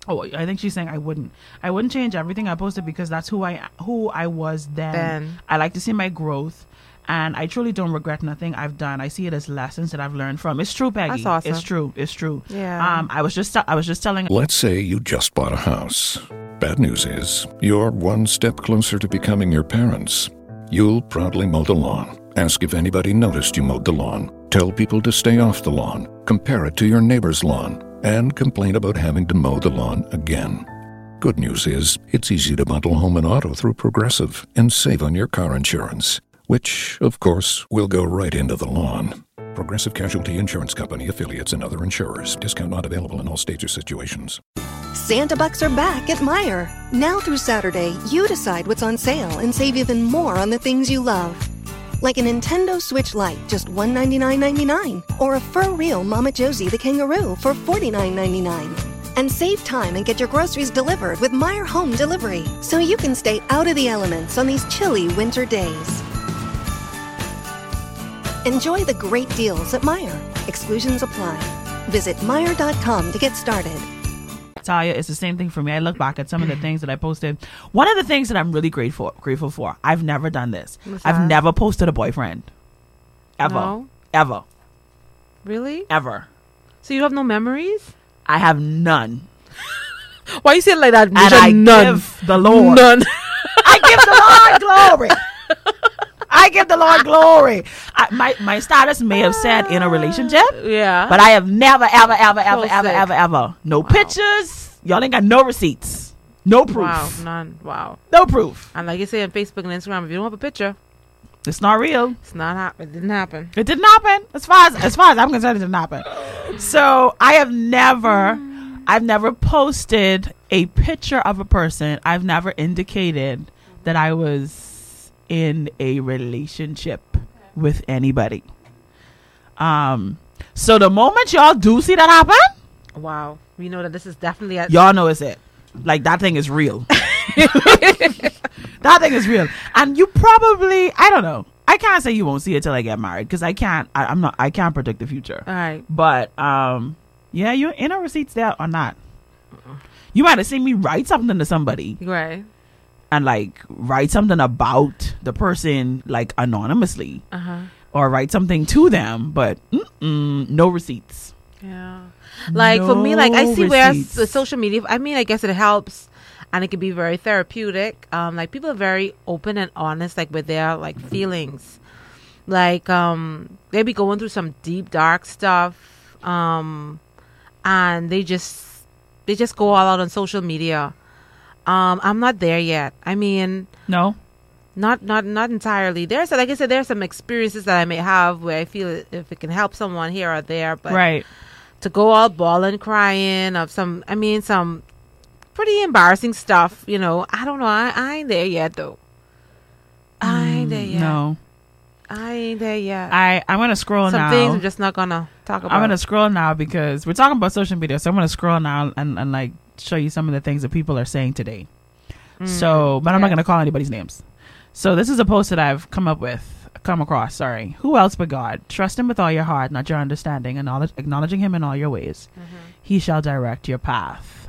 S2: Oh, I think she's saying I wouldn't. I wouldn't change everything I posted because that's who I who I was then.
S3: Then.
S2: I like to see my growth, and I truly don't regret nothing I've done. I see it as lessons that I've learned from. It's true, Peggy.
S3: That's awesome.
S2: It's true. It's true.
S3: Yeah.
S2: Um, I was just I was just telling.
S6: Let's say you just bought a house. Bad news is, you're one step closer to becoming your parents. You'll proudly mow the lawn. Ask if anybody noticed you mowed the lawn. Tell people to stay off the lawn. Compare it to your neighbor's lawn. And complain about having to mow the lawn again. Good news is, it's easy to bundle home and auto through Progressive and save on your car insurance, which, of course, will go right into the lawn. Progressive Casualty Insurance Company affiliates and other insurers. Discount not available in all states or situations.
S5: Santa Bucks are back at Meijer. Now through Saturday, you decide what's on sale and save even more on the things you love. Like a Nintendo Switch Lite, just $199.99. Or a FurReal Mama Josie the kangaroo for $49.99. And save time and get your groceries delivered with Meijer Home Delivery so you can stay out of the elements on these chilly winter days. Enjoy the great deals at Meijer. Exclusions apply. Visit Meijer.com to get started.
S2: Talia, it's the same thing for me. I look back at some of the things that I posted. One of the things that I'm really grateful grateful for. I've never done this.
S3: What's
S2: I've
S3: that?
S2: never posted a boyfriend. Ever.
S3: No?
S2: Ever.
S3: really?
S2: Ever.
S3: So you have no memories?
S2: I have none.
S3: Why you say it like that?
S2: And
S3: Misha?
S2: I
S3: none.
S2: give the Lord.
S3: None.
S2: I give the Lord glory. I give the Lord glory. I, my my status may have said in a relationship,
S3: yeah.
S2: but I have never, ever, ever, ever,
S3: So
S2: ever,
S3: sick.
S2: ever, ever. No pictures. Y'all ain't got no receipts. No proof.
S3: wow, none. Wow.
S2: No proof.
S3: And like you say on Facebook and Instagram, if you don't have a picture,
S2: It's not real.
S3: it's not hap- It didn't happen.
S2: It didn't happen. As far as as far as I'm concerned, it didn't happen. So I have never, I've never posted a picture of a person. I've never indicated that I was in a relationship with anybody. Um. So the moment y'all do see that happen,
S3: Wow. We know that this is definitely a
S2: y'all know it's it. Like that thing is real. that thing is real, and you probably I don't know. I can't say you won't see it till I get married because I can't. I, I'm not. I can't predict the future.
S3: All right.
S2: But um, yeah, you in our receipts there or not? You might have seen me write something to somebody
S3: Right.
S2: And like write something about the person like anonymously
S3: Uh huh.
S2: or write something to them, but no receipts.
S3: Yeah. Like for me, like I see where
S2: receipts.
S3: s- social media. I mean, I guess it helps, and it can be very therapeutic. Um, like people are very open and honest, like with their like feelings. Like um, they be going through some deep dark stuff, um, and they just they just go all out on social media. Um, I'm not there yet. I mean,
S2: No,
S3: not not not entirely. There's like I said, there's some experiences that I may have where I feel if it can help someone here or there, but
S2: right.
S3: to go all bawling, crying of some, I mean, some pretty embarrassing stuff. You know, I don't know. I, I ain't there yet though. I ain't there yet.
S2: Mm, No,
S3: I ain't there yet.
S2: I I'm gonna scroll
S3: some
S2: now.
S3: things I'm just not gonna talk about.
S2: I'm gonna scroll now because we're talking about social media. So I'm gonna scroll now and, and like show you some of the things that people are saying today. so, but I'm not gonna call anybody's names. So this is a post that I've come up with, come across. Sorry. Who else but God? Trust Him with all your heart, not your understanding, and acknowledging Him in all your ways. He shall direct your path.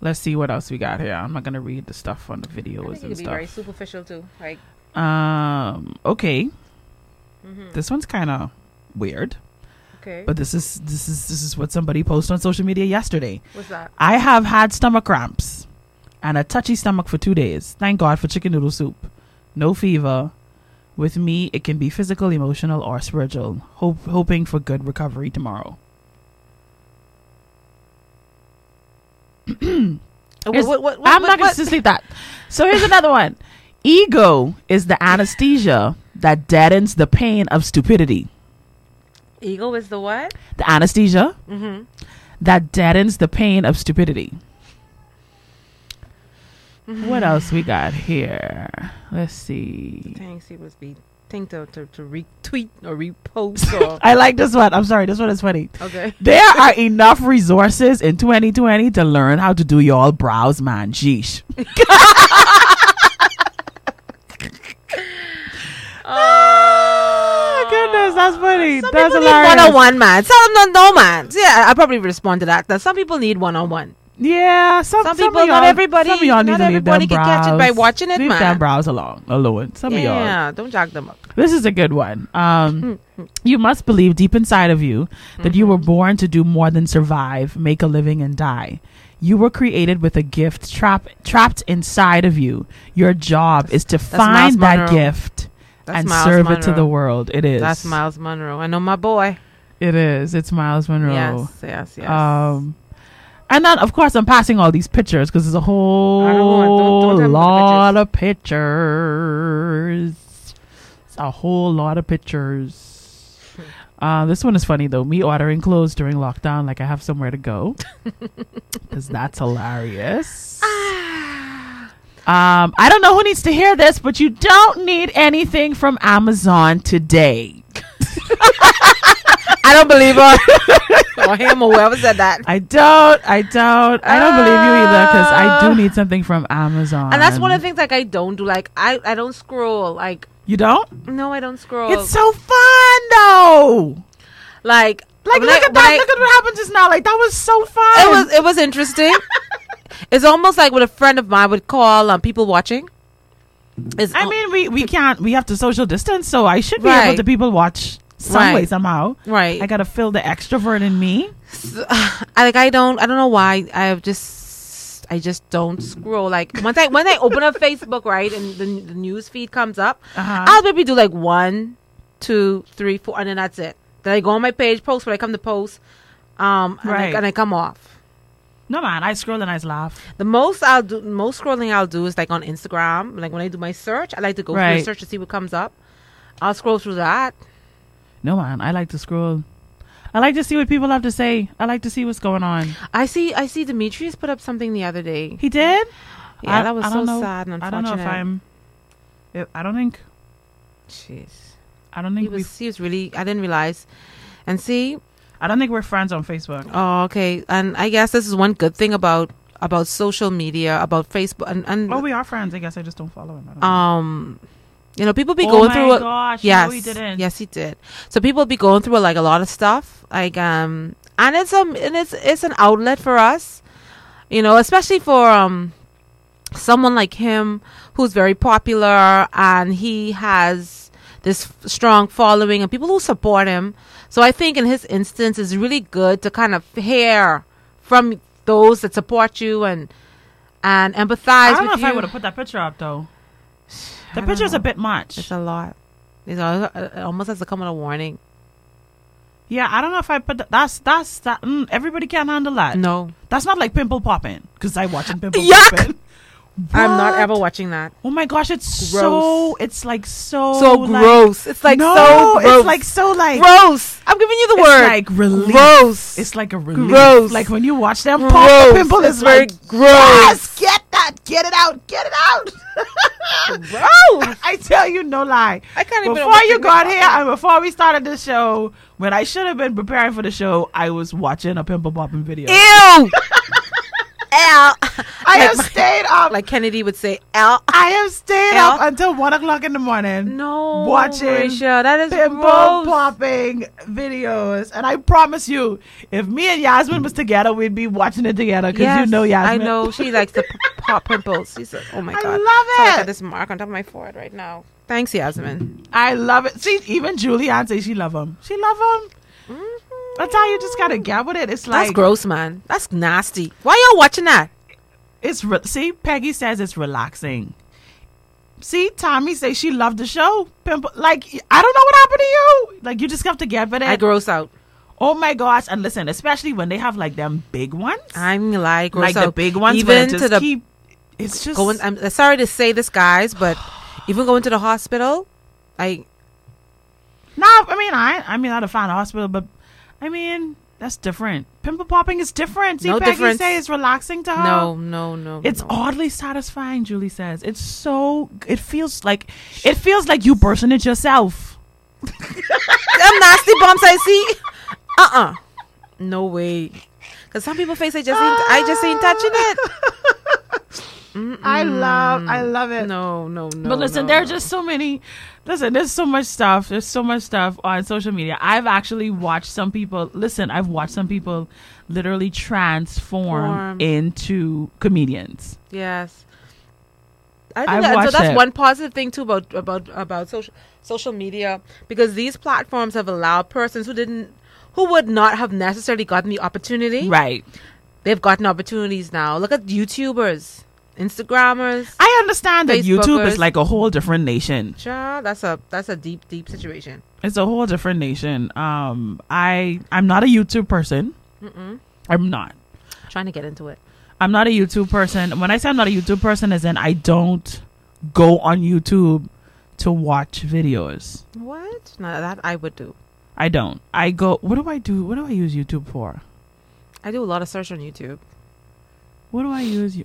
S2: Let's see what else we got here. I'm not gonna read the stuff on the videos and stuff.
S3: very superficial too. Like,
S2: Um. Okay. This one's kind of weird,
S3: okay,
S2: but this is this is this is what somebody posted on social media yesterday.
S3: what's that?
S2: I have had stomach cramps and a touchy stomach for two days. Thank God for chicken noodle soup. No fever. With me, it can be physical, emotional, or spiritual. Hope, hoping for good recovery tomorrow.
S3: What, what, what,
S2: I'm not going to sleep that. So here's another one. Ego is the anesthesia that deadens the pain of stupidity.
S3: Ego is the what?
S2: The anesthesia
S3: Mm-hmm.
S2: that deadens the pain of stupidity. What else we got here? Let's see.
S3: Thanks, he was be thing to, to, to retweet or repost or
S2: I like this one. I'm sorry, this one is funny.
S3: okay.
S2: There are enough resources in 2020 to learn how to do y'all brows, man. Sheesh. Oh goodness, that's funny.
S3: Some
S2: that's
S3: people need one on one, man. Some no, man. Yeah, I, I probably respond to that. Now, some people need one on one.
S2: Yeah, some,
S3: Some
S2: some
S3: people, not everybody-
S2: Some of y'all need
S3: not
S2: to leave them
S3: everybody can catch it by watching it,
S2: leave
S3: man.
S2: them brows alone, alone. Some of y'all.
S3: Yeah, don't jack them up.
S2: This is a good one. Um, you must believe deep inside of you that you were
S3: Mm-hmm.
S2: born to do more than survive, make a living, and die. You were created with a gift trap, trapped inside of you. Your job is to find that gift
S3: That's
S2: and
S3: Miles
S2: serve it to the world. It is.
S3: That's Myles Munroe. I know my boy.
S2: It is. It's Myles Munroe.
S3: Yes, yes, yes.
S2: Um, and then, of course, I'm passing all these pictures because there's a whole
S3: don't don't- don't
S2: lot of pictures. It's a whole lot of pictures. Uh, this one is funny though. Me ordering clothes during lockdown, like I have somewhere to go, because that's hilarious. Um, I don't know who needs to hear this, but you don't need anything from Amazon today.
S3: I don't believe her. or him or whoever said that.
S2: I don't. I don't. I don't believe you either because I do need something from Amazon.
S3: And that's one of the things like I don't do. Like I, I don't scroll. Like
S2: you don't.
S3: no, I don't scroll.
S2: It's so fun though.
S3: like
S2: Like look
S3: I-
S2: at that.
S3: I-
S2: look at what happened just now. Like that was so fun.
S3: It was it was interesting. it's almost like what a friend of mine would call um, people watching. It's
S2: I mean, we we can't. We have to social distance, so I should be
S3: Right.
S2: able to people watch some
S3: Right.
S2: way somehow.
S3: right.
S2: I gotta fill the extrovert in me.
S3: I like I don't I don't know why I just I just don't scroll like once I when I open up Facebook right and the, the news feed comes up
S2: Uh-huh.
S3: I'll maybe do like one two three four and then that's it then I go on my page post when I come to post um and,
S2: Right.
S3: I, and I come off
S2: No man, I scroll and I laugh.
S3: the most I'll do most scrolling I'll do is like on Instagram like when I do my search I like to go through
S2: Right.
S3: the search to see what comes up I'll scroll through that
S2: No man, I like to scroll. I like to see what people have to say. I like to see what's going on.
S3: I see I see Demetrius put up something the other day
S2: He did.
S3: yeah
S2: I-
S3: that was so
S2: know.
S3: sad and unfortunate.
S2: I don't know if I'm. I don't think.
S3: jeez
S2: I don't think we.
S3: was he was really I didn't realize. And see,
S2: I don't think we're friends on Facebook.
S3: oh okay, and I guess this is one good thing about about social media, about Facebook, and and
S2: Oh, we are friends. I guess I just don't follow him. Don't know.
S3: um, you know, people be
S2: Oh
S3: going through. a-
S2: gosh, no,
S3: yes,
S2: he didn't.
S3: yes, he did. So people be going through like a lot of stuff, like um, and it's um, and it's it's an outlet for us, you know, especially for um, someone like him who's very popular and he has this f- strong following and people who support him. So I think in his instance, it's really good to kind of hear from those that support you and and empathize
S2: I don't know if
S3: you.
S2: I would have put that picture up though. The picture's a bit much.
S3: It's a lot. It's al- it almost has to come with a warning.
S2: yeah, I don't know if I put that. That's that's that. Mm, everybody can't handle that.
S3: No,
S2: That's not like pimple popping because I watching pimple
S3: Yuck!
S2: popping.
S3: I'm not ever watching that.
S2: Oh my gosh, it's
S3: Gross.
S2: so. It's like so.
S3: so
S2: like-
S3: gross. It's like
S2: no,
S3: so gross.
S2: it's like so like.
S3: gross. I'm giving you the
S2: It's
S3: word.
S2: like relief.
S3: Gross.
S2: It's like a relief.
S3: Gross.
S2: Like when you watch them
S3: Gross.
S2: pop the pimple, it's,
S3: It's very
S2: like
S3: gross.
S2: Yes, get that, get it out, get it out.
S3: gross.
S2: I tell you, no lie.
S3: I can't even
S2: Before you got here and before we started the show, when I should have been preparing for the show, I was watching a pimple popping video.
S3: Ew. L.
S2: I
S3: like
S2: have
S3: my-
S2: stayed up.
S3: Like Kennedy would say, L.
S2: I have stayed
S3: L?
S2: up until one o'clock in the morning.
S3: No,
S2: watching
S3: Mericha, that is
S2: pimple
S3: gross.
S2: popping videos, and I promise you, if me and Yasmin was together, we'd be watching it together because you know Yasmin.
S3: I know she likes to p- pop pimples. She's like, oh my god, I
S2: love
S3: So I got this mark on top of my forehead right now. Thanks, Yasmin.
S2: I love it. See, even Julianne says she love him. She love him. That's how you just gotta get with it. It's like
S3: That's gross, man. That's nasty. Why y'all watching that?
S2: It's re- see, Peggy says it's relaxing. See, Tommy says she loved the show. Pimple, like I don't know what happened to you. Like you just have to get with it.
S3: I gross out.
S2: oh my gosh! And listen, especially when they have like them big ones,
S3: I'm like gross
S2: like
S3: out.
S2: the big ones.
S3: Even
S2: just
S3: to the
S2: keep. It's just
S3: going. I'm sorry to say this, guys, but even going to the hospital, I
S2: No, I mean I I mean not a fan of hospital, but I mean That's different. Pimple popping is different. See,
S3: No
S2: Peggy
S3: difference.
S2: say it's relaxing to her.
S3: No, no, no.
S2: It's
S3: no.
S2: oddly satisfying, Julie says. It's so it feels like it feels like you bursting it yourself.
S3: Them nasty bumps I see. Uh uh No way. Cause some people face I just ain't, I just ain't touching it.
S2: I love I love it.
S3: No, no, no.
S2: but listen,
S3: no,
S2: there are
S3: no.
S2: just so many listen, there's so much stuff. There's so much stuff on social media. I've actually watched some people listen, I've watched some people literally transform
S3: Form.
S2: into comedians.
S3: Yes. I think that, so that's
S2: it.
S3: one positive thing too about about about social social media because these platforms have allowed persons who didn't who would not have necessarily gotten the opportunity.
S2: Right.
S3: They've gotten opportunities now. Look at YouTubers, Instagrammers.
S2: I understand that YouTube is like a whole different nation.
S3: Child, that's a that's a deep deep situation.
S2: It's a whole different nation. Um, I I'm not a YouTube person. I'm not.
S3: trying to get into it.
S2: I'm not a YouTube person. When I say I'm not a YouTube person, is in I don't go on YouTube to watch videos.
S3: What? No, that I would do.
S2: I don't. I go. What do I do? What do I use YouTube for?
S3: I do a lot of search on YouTube.
S2: What do I use?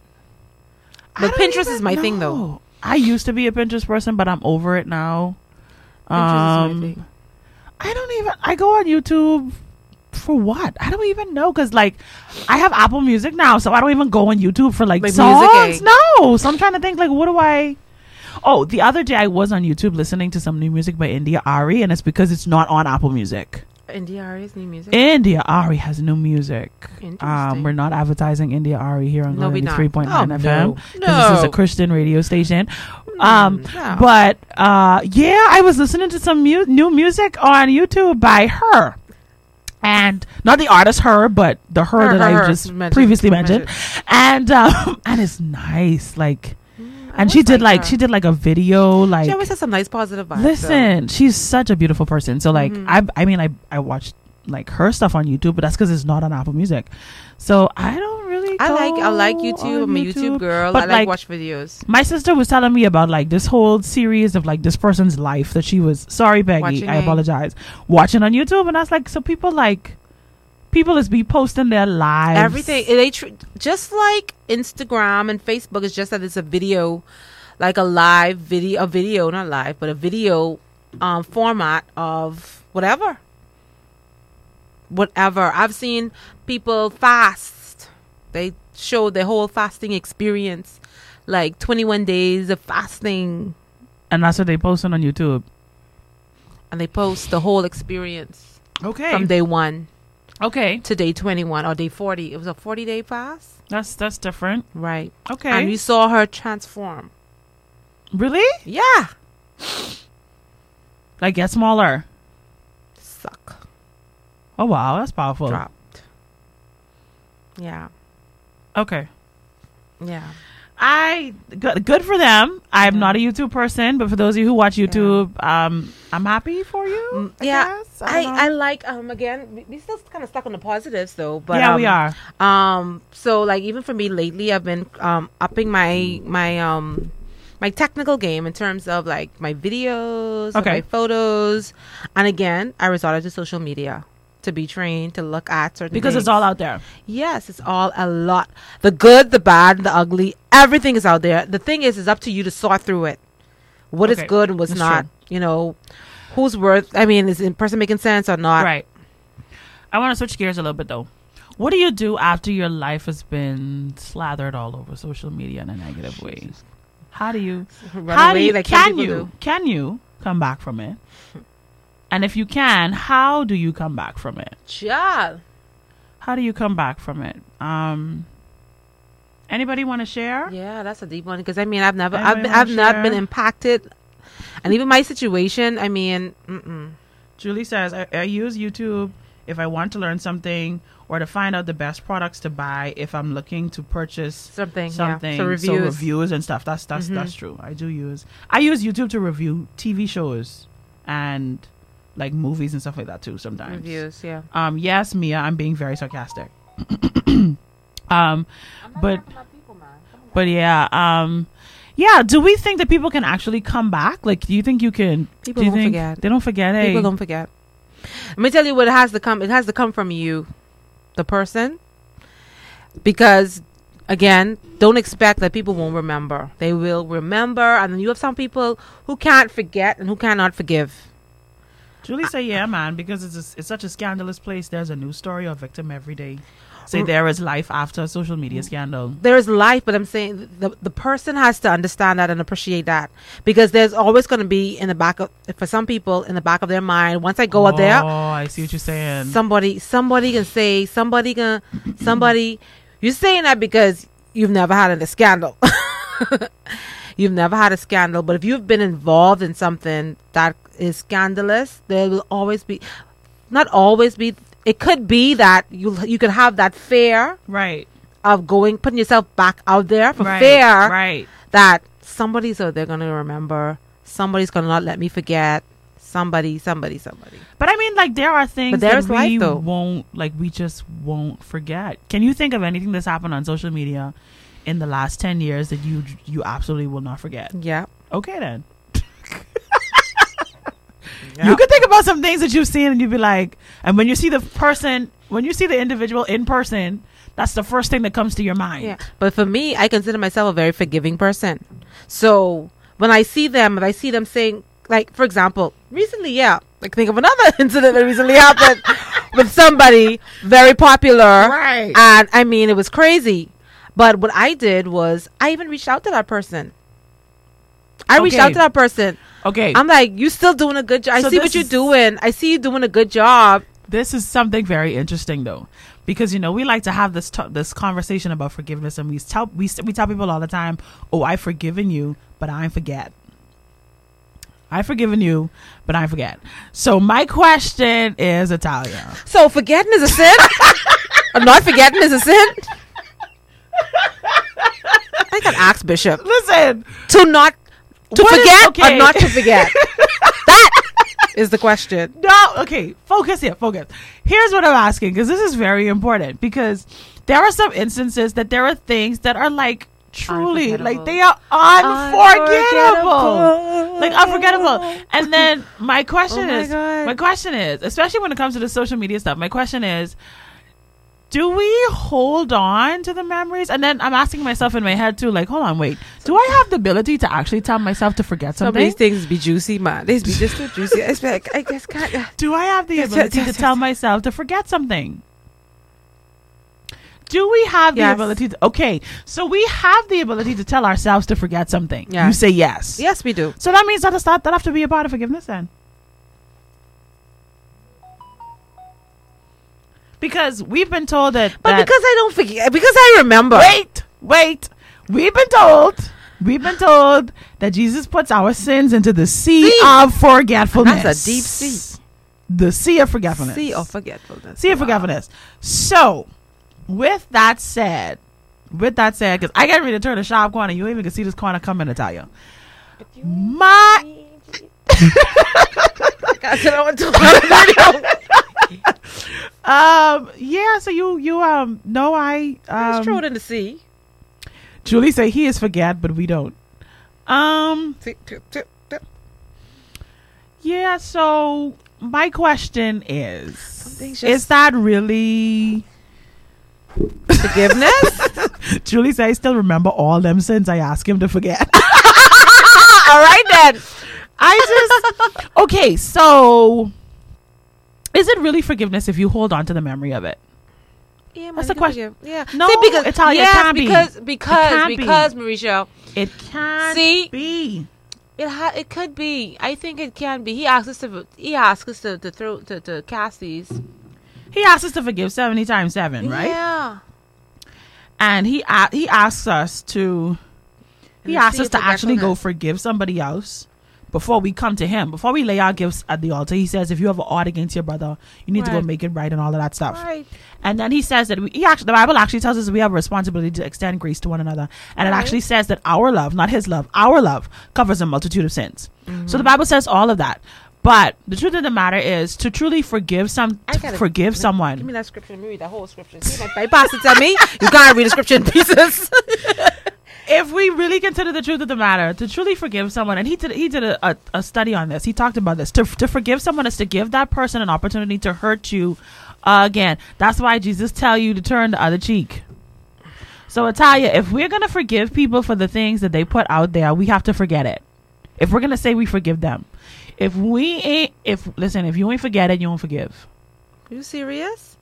S3: But Pinterest is my thing, though.
S2: I used to be a Pinterest person, but I'm over it now.
S3: Pinterest is
S2: Um,
S3: my thing.
S2: I don't even. I go on YouTube for what? I don't even know because like I have Apple Music now, so I don't even go on YouTube for like,
S3: Like
S2: songs.
S3: eh?
S2: No, so I'm trying to think like what do I? Oh, the other day I was on YouTube listening to some new music by India Arie, and it's because it's not on Apple Music.
S3: NDR's new music.
S2: India Arie has new music. Um, we're not advertising India Arie here on
S3: No, we not.
S2: three point nine
S3: Oh,
S2: FM.
S3: no.
S2: 'cause This is a Christian radio station. Um,
S3: no.
S2: but uh, yeah, I was listening to some mu- new music on YouTube by her, and not the artist her, but the her,
S3: Her,
S2: that
S3: her,
S2: I just
S3: Mentioned-
S2: previously mentioned,
S3: mentioned.
S2: and um, and it's nice, like. And she did
S3: like
S2: like she did like a video like
S3: she always has some nice positive vibes.
S2: Listen, she's such a beautiful person. So like
S3: Mm-hmm.
S2: I I mean I I watched like her stuff on YouTube, but that's because it's not on Apple Music. So I don't really.
S3: I like I like YouTube. I'm a YouTube girl.
S2: But
S3: I like,
S2: like
S3: watch videos.
S2: my sister was telling me about like this whole series of like this person's life that she was sorry Peggy,
S3: Watching
S2: I
S3: it.
S2: apologize. Watching on YouTube and I was like, so people like people is be posting their lives.
S3: Everything they tr- just like Instagram and Facebook is just that it's a video, like a live video, a video not live, but a video um, format of whatever. Whatever I've seen people fast. They show their whole fasting experience, like 21 days of fasting,
S2: And that's what they posted on YouTube.
S3: and they post the whole experience
S2: Okay.
S3: from day one
S2: okay.
S3: to day 21 or day 40. It was a 40 day fast,
S2: That's that's different.
S3: right?
S2: Okay.
S3: And we saw her transform.
S2: really?
S3: Yeah.
S2: Like get smaller.
S3: Suck.
S2: Oh wow, that's powerful.
S3: Dropped. Yeah.
S2: Okay.
S3: Yeah.
S2: I good, good for them. I'm not a YouTube person, but for those of you who watch YouTube, um, I'm happy for you. I
S3: yeah.
S2: guess.
S3: I,
S2: don't.
S3: I like um again we- we still kind of stuck on the positives though but
S2: yeah,
S3: um,
S2: we are.
S3: um so like even for me lately I've been um upping my my um my technical game in terms of like my videos
S2: Okay.
S3: my photos and again I resorted to social media to be trained to look at certain
S2: Because it's all out there.
S3: Yes, it's all a lot. The good, the bad, the ugly, everything is out there. The thing is, it's up to you to sort through it. What is
S2: Okay,
S3: good and what's
S2: that's
S3: not.
S2: true.
S3: You know, who's worth? I mean, is the person making sense or not?
S2: Right. I want to switch gears a little bit though. What do you do after your life has been slathered all over social media in a negative way? How do you?
S3: Run
S2: how do you?
S3: like
S2: can you?
S3: do.
S2: Can you come back from it? And if you can, how do you come back from it?
S3: Child.
S2: How do you come back from it? Um. Anybody want to share?
S3: Yeah, that's a deep one because I mean, I've never, I've, been, I've not been impacted, and even my situation. I mean, mm-mm.
S2: Julie says, I, I use YouTube if I want to learn something or to find out the best products to buy if I'm looking to purchase
S3: Something, yeah. So reviews. Mm-hmm.
S2: reviews and stuff. That's that's that's true. I do use I use YouTube to review TV shows and like movies and stuff like that too sometimes.
S3: reviews. Yeah.
S2: Um yes, Mia, I'm being very sarcastic. um but but yeah, um yeah, do we think that people can actually come back? Like do you think you can
S3: People
S2: do you
S3: don't
S2: think
S3: forget.
S2: They don't forget. Hey.
S3: People don't forget. Let me tell you what it has to come. It has to come from you. the person because again don't expect that people won't remember they will remember and then you have some people who can't forget and who cannot forgive
S2: Julie say, "Yeah, man, because it's a, it's such a scandalous place. There's a new story or victim every day. Say there is life after a social media scandal.
S3: there's life but i'm saying the, the person has to understand that and appreciate that because there's always going to be in the back of for some people in the back of their mind once i go out there
S2: Oh, I see what you're saying.
S3: somebody somebody can say somebody can somebody you're saying that because you've never had a scandal you've never had a scandal but if you've been involved in something that is scandalous there will always be not always be it could be that you you could have that fear
S2: right,
S3: of going putting yourself back out there for
S2: right,
S3: fear
S2: right.
S3: that somebody's out there going to remember somebody's going to not let me forget somebody somebody somebody
S2: But I mean, like there are things
S3: But there's
S2: that we
S3: life,
S2: won't like. We just won't forget. Can you think of anything that's happened on social media in the last ten years that you you absolutely will not forget?
S3: yeah
S2: Okay, then. You could think about some things that you've seen and you'd be like, and when you see the person, when you see the individual in person, that's the first thing that comes to your mind.
S3: Yeah. But for me, I consider myself a very forgiving person. So when I see them, if I see them saying, like, for example, recently, yeah, like think of another incident that recently happened with somebody very popular.
S2: Right.
S3: And I mean, it was crazy. But what I did was I even reached out to that person. I reached
S2: Okay.
S3: out to that person.
S2: Okay.
S3: I'm like, you still doing a good job. I
S2: So
S3: see what you're doing. I see you doing a good job.
S2: this is something very interesting though because you know we like to have this t- this conversation about forgiveness and we tell we, we tell people all the time oh i've forgiven you but i forget i've forgiven you but i forget so my question is italia
S3: So forgetting is a sin? or not forgetting is a sin? I got ask Bishop
S2: listen
S3: to not to
S2: What is-
S3: forget
S2: okay.
S3: or not to forget. that is the question.
S2: no okay focus here focus here's what i'm asking because this is very important because there are some instances that there are things that are like truly like they are unforgettable
S3: Unforgettable.
S2: like unforgettable and then my oh question
S3: Oh my
S2: is
S3: God.
S2: my question is especially when it comes to the social media stuff my question is do we hold on to the memories and then i'm asking myself in my head too like hold on wait do i have the ability to actually tell myself to forget
S3: Some of
S2: something
S3: these things be juicy, man. These be just too juicy. I, feel like, I just can't.
S2: Do I have the
S3: Yes, yes,
S2: ability
S3: yes,
S2: to
S3: yes.
S2: tell myself to forget something? Do we have the
S3: Yes.
S2: ability to Okay, so we have the ability to tell ourselves to forget something.
S3: Yeah.
S2: You say yes.
S3: Yes, we do.
S2: So that means that that that have to be a part of forgiveness then. Because we've been told that
S3: But
S2: that-
S3: because I don't forget, because I remember.
S2: wait, wait. We've been told we've been told that Jesus puts our sins into the sea
S3: Sea.
S2: of forgetfulness.
S3: That's a deep sea.
S2: The sea of forgetfulness.
S3: Sea of forgetfulness.
S2: See if forgetfulness. So, with that said, with that said, because I get ready to turn the sharp corner, you even can see this corner coming, Italia. My
S3: I said I want to-
S2: um yeah, so you you um no I
S3: Just
S2: um
S3: it in the sea.
S2: Julie say he is forget, but we don't. Um yeah, so my question is
S3: things
S2: is that really
S3: Forgiveness.
S2: Julie say I still remember all them sins I asked him to forget.
S3: All right then.
S2: I just okay. So, is it really forgiveness if you hold on to the memory of it?
S3: Yeah,
S2: That's the question.
S3: forgive. Yeah.
S2: No,
S3: See, because
S2: Italia, it can't be.
S3: because
S2: It
S3: because
S2: be.
S3: because Mericha,
S2: It can't
S3: See?
S2: be.
S3: it ha- it could be. I think it can be. He asked us to he asked us to to throw to, to cast these.
S2: He asks us to forgive seventy times seven, right?
S3: Yeah.
S2: And he a- he asks us to he asks us to actually go forgive somebody else before we come to him. Before we lay our gifts at the altar, he says, if you have an ought against your brother, you need to go make it right and all of that stuff.
S3: Right.
S2: And then he says that we, he actually, the Bible actually tells us we have a responsibility to extend grace to one another. And it actually says that our love, not his love, our love covers a multitude of sins.
S3: Mm-hmm.
S2: So the Bible says all of that. But the truth of the matter is to truly forgive some,
S3: gotta-
S2: forgive
S3: Give
S2: someone.
S3: Give me that scripture. Let me read that whole scripture. See, my bypass it to me. You can't read the scripture in pieces.
S2: if we really consider the truth of the matter, to truly forgive someone, and he did he did a, a, a study on this. He talked about this. To to forgive someone is to give that person an opportunity to hurt you again. That's why Jesus tell you to turn the other cheek. So Italia, if we're gonna forgive people for the things that they put out there, we have to forget it. If we're gonna say we forgive them, if we ain't, if listen, if you ain't forget it, you won't forgive.
S3: Are you serious?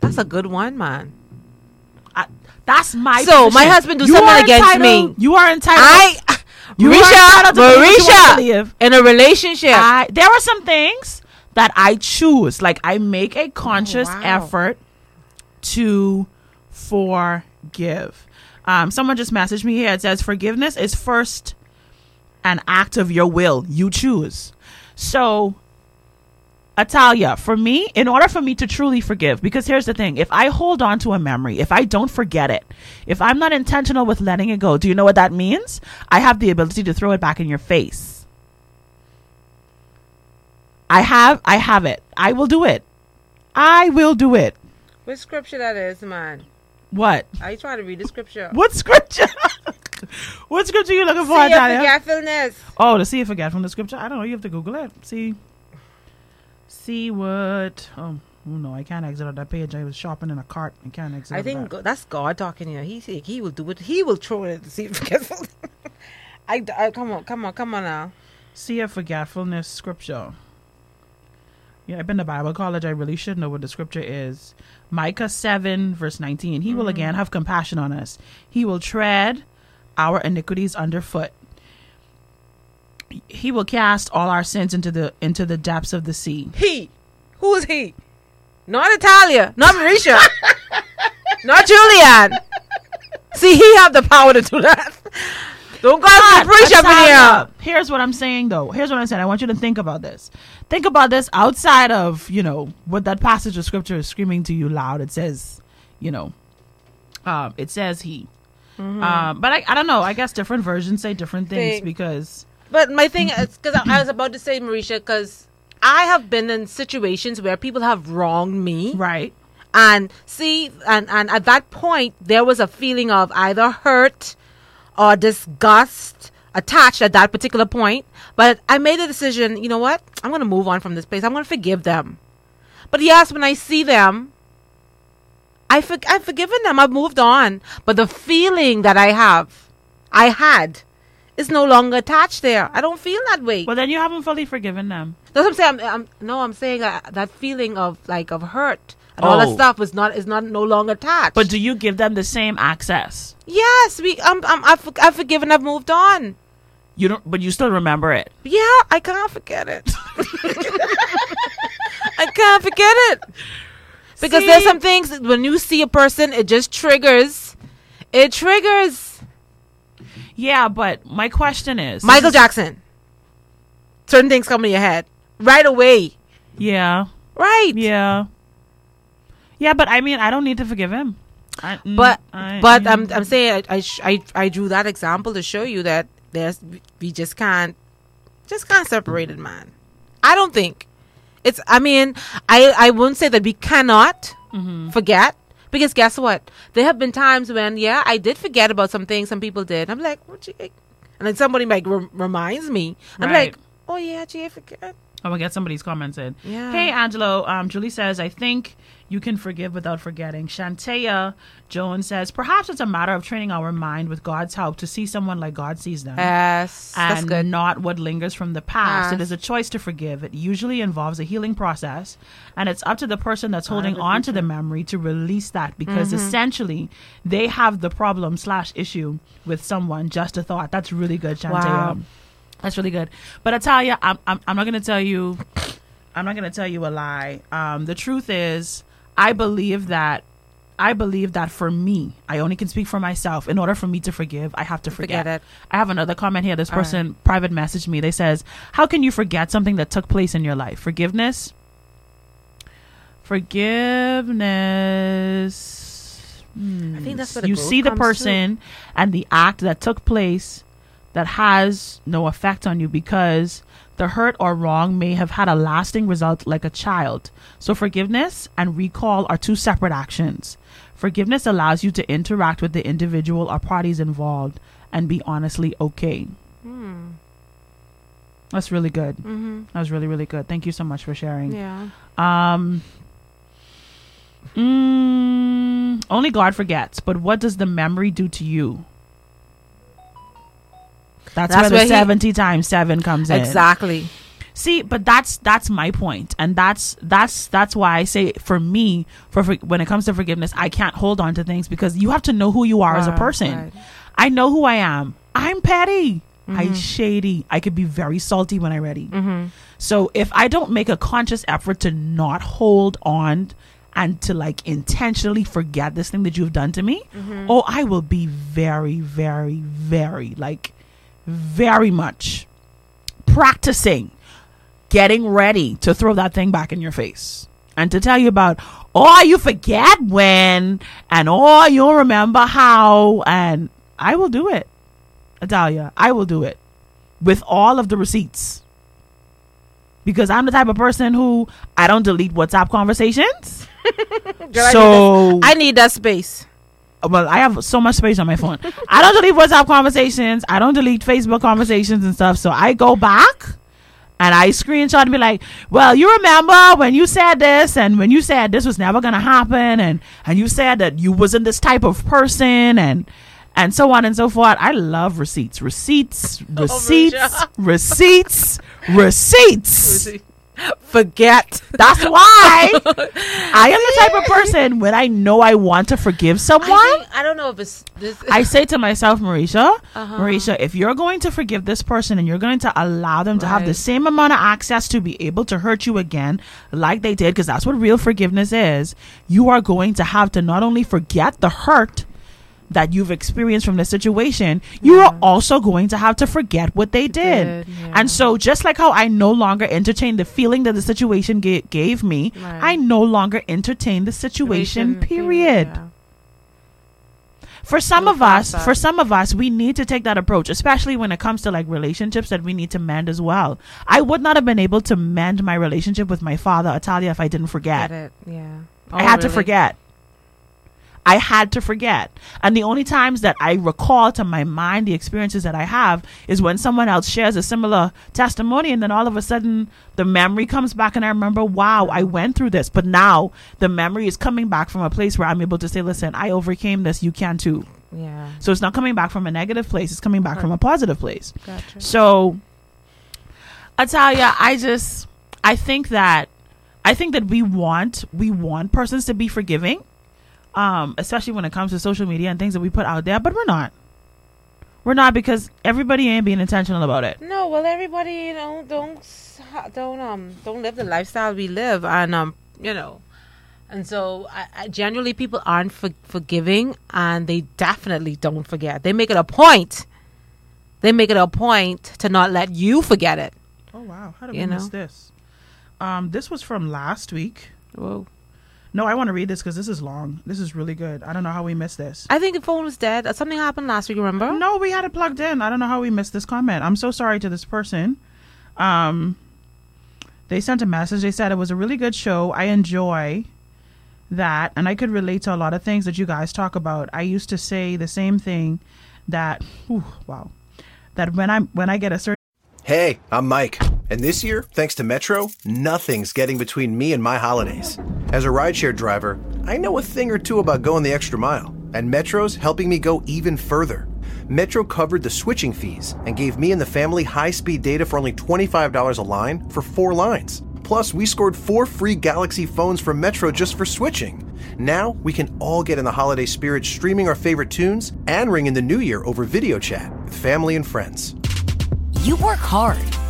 S3: That's a good one, man.
S2: I, that's my.
S3: So, my husband do
S2: You
S3: something against
S2: entitled-
S3: me.
S2: You are entitled.
S3: I,
S2: You
S3: Mericha,
S2: entitled to believe what you believe.
S3: Mericha, in a relationship.
S2: I, there are some things that I choose. Like I make a conscious
S3: wow.
S2: effort to forgive. Um, someone just messaged me here. It says forgiveness is first an act of your will. You choose. So, Italia, for me, in order for me to truly forgive, because here's the thing: if I hold on to a memory, if I don't forget it, if I'm not intentional with letting it go, do you know what that means? I have the ability to throw it back in your face. I have, I have it. I will do it. I will do it.
S3: Which scripture that is, man?
S2: What?
S3: Are you trying to read the scripture?
S2: What scripture? what scripture are you looking for, Italia?
S3: forgetfulness.
S2: Oh, to see if forget from the scripture. I don't know. You have to Google it. See, see what? Oh, oh no, I can't exit on that page. I was shopping in a cart. I can't exit.
S3: I think
S2: that.
S3: that's God talking here. He he will do it. He will throw it to see if forgetful. I, I come on, come on, come on now.
S2: see a forgetfulness scripture. Yeah, I've been to Bible college. I really should know what the scripture is. Micah 7, verse 19. He will mm-hmm. again have compassion on us. He will tread our iniquities underfoot. He will cast all our sins into the into the depths of the sea.
S3: He, who is he? Not Italia, not Mericha, not Julian. See, he have the power to do that. Don't go to Mericha up in here.
S2: Here's what I'm saying though. Here's what I'm saying. I want you to think about this. Think about this outside of, you know, what that passage of scripture is screaming to you loud. It says, you know, um, it says he. Um, but I, I don't know. I guess different versions say different things
S3: Think.
S2: because
S3: But my thing is because I, I was about to say Mericha because I have been in situations where people have wronged me.
S2: right.
S3: and see and and at that point there was a feeling of either hurt or disgust attached at that particular point. But i made a decision you know what? I'm going to move on from this place. I'm going to forgive them. But yes when i see them I for, i've forgiven them. I've moved on. But the feeling that i have i had is no longer attached there i don't feel that way
S2: Well, then you haven't fully forgiven them.
S3: that's what I'm saying. I'm, I'm no, I'm saying that, that feeling of like of hurt and all that
S2: Oh.
S3: stuff is not is not no longer attached.
S2: But do you give them the same access?
S3: yes, we um, um I've, I've forgiven. I've moved on.
S2: You don't, but you still remember it.
S3: Yeah, I can't forget it. I can't forget it because
S2: See?
S3: there's some things when you see a person, it just triggers. It triggers
S2: Yeah, but my question is,
S3: Michael Jackson. Certain things come in your head right away.
S2: Yeah,
S3: Right.
S2: yeah, yeah. But I mean, I don't need to forgive him. I, mm,
S3: But
S2: I-
S3: but
S2: mm.
S3: I'm I'm saying I, I sh- I I drew that example to show you that there's we just can't just can't separate it, man. I don't think it's. I mean, I I wouldn't say that we cannot
S2: Mm-hmm.
S3: forget because guess what? There have been times when yeah, I did forget about some things some people did. I'm like, what you? And then somebody like rem- reminds me. I'm
S2: Right.
S3: like, oh yeah, gee, I forget.
S2: I'm gonna get somebody's comments in.
S3: Yeah.
S2: Hey, Angelo. Um, Julie says, I think you can forgive without forgetting. Shantea Jones says, perhaps it's a matter of training our mind with God's help to see someone like God sees them.
S3: Yes, that's
S2: and not what lingers from the past. It
S3: Yes.
S2: is a choice to forgive. It usually involves a healing process, and it's up to the person that's holding on to the memory to release that because
S3: Mm-hmm.
S2: essentially they have the problem slash issue with someone. Just a thought. That's really good, Shantae.
S3: Wow.
S2: That's really good. But Italia, I'm, I'm I'm not gonna tell you. I'm not gonna tell you a lie. Um, the truth is, I believe that. I believe that for me, I only can speak for myself. In order for me to forgive, I have to forget.
S3: Forget it.
S2: I have another comment here. This
S3: All right.
S2: person private messaged me. They says, "How can you forget something that took place in your life? Forgiveness, forgiveness.
S3: I think that's where the
S2: you see the person and the act that took place that has no effect on you because the hurt or wrong may have had a lasting result like a child. So forgiveness and recall are two separate actions. Forgiveness allows you to interact with the individual or parties involved and be honestly okay. That's really good.
S3: Mm-hmm.
S2: That was really really good. Thank you so much for sharing.
S3: Yeah.
S2: Um Mm, only God forgets. But what does the memory do to you? That's,
S3: That's
S2: where
S3: where
S2: the
S3: he-
S2: seventy times seven comes in.
S3: Exactly.
S2: See, but that's that's my point, and that's that's that's why I say for me, for, for when it comes to forgiveness, I can't hold on to things because you have to know who you are as a person.
S3: right.
S2: I know who I am. I'm petty.
S3: Mm-hmm.
S2: I shady. I could be very salty when I'm ready. So if I don't make a conscious effort to not hold on and to like intentionally forget this thing that you've done to me,
S3: Mm-hmm.
S2: oh, I will be very, very, very like very much practicing getting ready to throw that thing back in your face and to tell you about oh you forget when and oh you'll remember how and i will do it Italia. I will do it with all of the receipts. Because i'm the type of person who i don't delete whatsapp conversations.
S3: Girl, I
S2: so
S3: need that- I need that space.
S2: Well, I have so much space on my phone. I don't delete WhatsApp conversations. I don't delete Facebook conversations and stuff. So I go back and I screenshot and be like, "Well, you remember when you said this, and when you said this was never gonna happen, and and you said that you wasn't this type of person, and and so on and so forth." I love receipts, receipts, oh, receipts,
S3: Risha.
S2: receipts, receipts.
S3: Forget.
S2: That's why I am the type of person when I know I want to forgive someone.
S3: I, think, I don't know if it's this.
S2: I say to myself, Mericha,
S3: Uh-huh.
S2: Mericha, if you're going to forgive this person and you're going to allow them to have the same amount of access to be able to hurt you again, like they did, because that's what real forgiveness is, you are going to have to not only forget the hurt that you've experienced from the situation, you are also going to have to forget what they did.
S3: did, yeah.
S2: And so, just like how I no longer entertain the feeling that the situation ga- gave me,
S3: Right.
S2: I no longer entertain the situation, period
S3: yeah.
S2: for some of us
S3: that.
S2: for some of us we need to take that approach especially when it comes to like relationships that we need to mend as well i would not have been able to mend my relationship with my father Italia if i didn't forget
S3: Get it. Yeah.
S2: i
S3: Oh,
S2: had to
S3: oh,
S2: forget I had to forget. And the only times that I recall to my mind the experiences that I have is when someone else shares a similar testimony and then all of a sudden the memory comes back and I remember, wow, I went through this. But now the memory is coming back from a place where I'm able to say, listen, I overcame this. You can too.
S3: Yeah.
S2: So it's not coming back from a negative place, it's coming back from a positive place.
S3: Gotcha.
S2: So Italia, I just I think that I think that we want we want persons to be forgiving. Um, especially when it comes to social media and things that we put out there, but we're not. We're not because everybody ain't being intentional about it.
S3: No, well, everybody, you know, don't don't um don't live the lifestyle we live, and um, you know, and so I, I generally people aren't for, forgiving, and they definitely don't forget. They make it a point. They make it a point to not let you forget it.
S2: Oh wow, how did
S3: You
S2: we miss this? Um, this was from last week.
S3: Whoa.
S2: No, I want to read this because this is long. This is really good. I don't know how we missed this.
S3: I think the phone was dead. Uh, Something happened last week. Remember?
S2: No, we had it plugged in. I don't know how we missed this comment. I'm so sorry to this person. Um, they sent a message. They said it was a really good show. I enjoy that, and I could relate to a lot of things that you guys talk about. I used to say the same thing that, whew, wow, that when I'm when I get a certain
S7: Hey, I'm Mike. And this year, thanks to Metro, nothing's getting between me and my holidays. As a rideshare driver, I know a thing or two about going the extra mile, and Metro's helping me go even further. Metro covered the switching fees and gave me and the family high speed data for only $25 a line for four lines. Plus, we scored four free Galaxy phones from Metro just for switching. Now, we can all get in the holiday spirit streaming our favorite tunes and ring in the new year over video chat with family and friends.
S8: You work hard.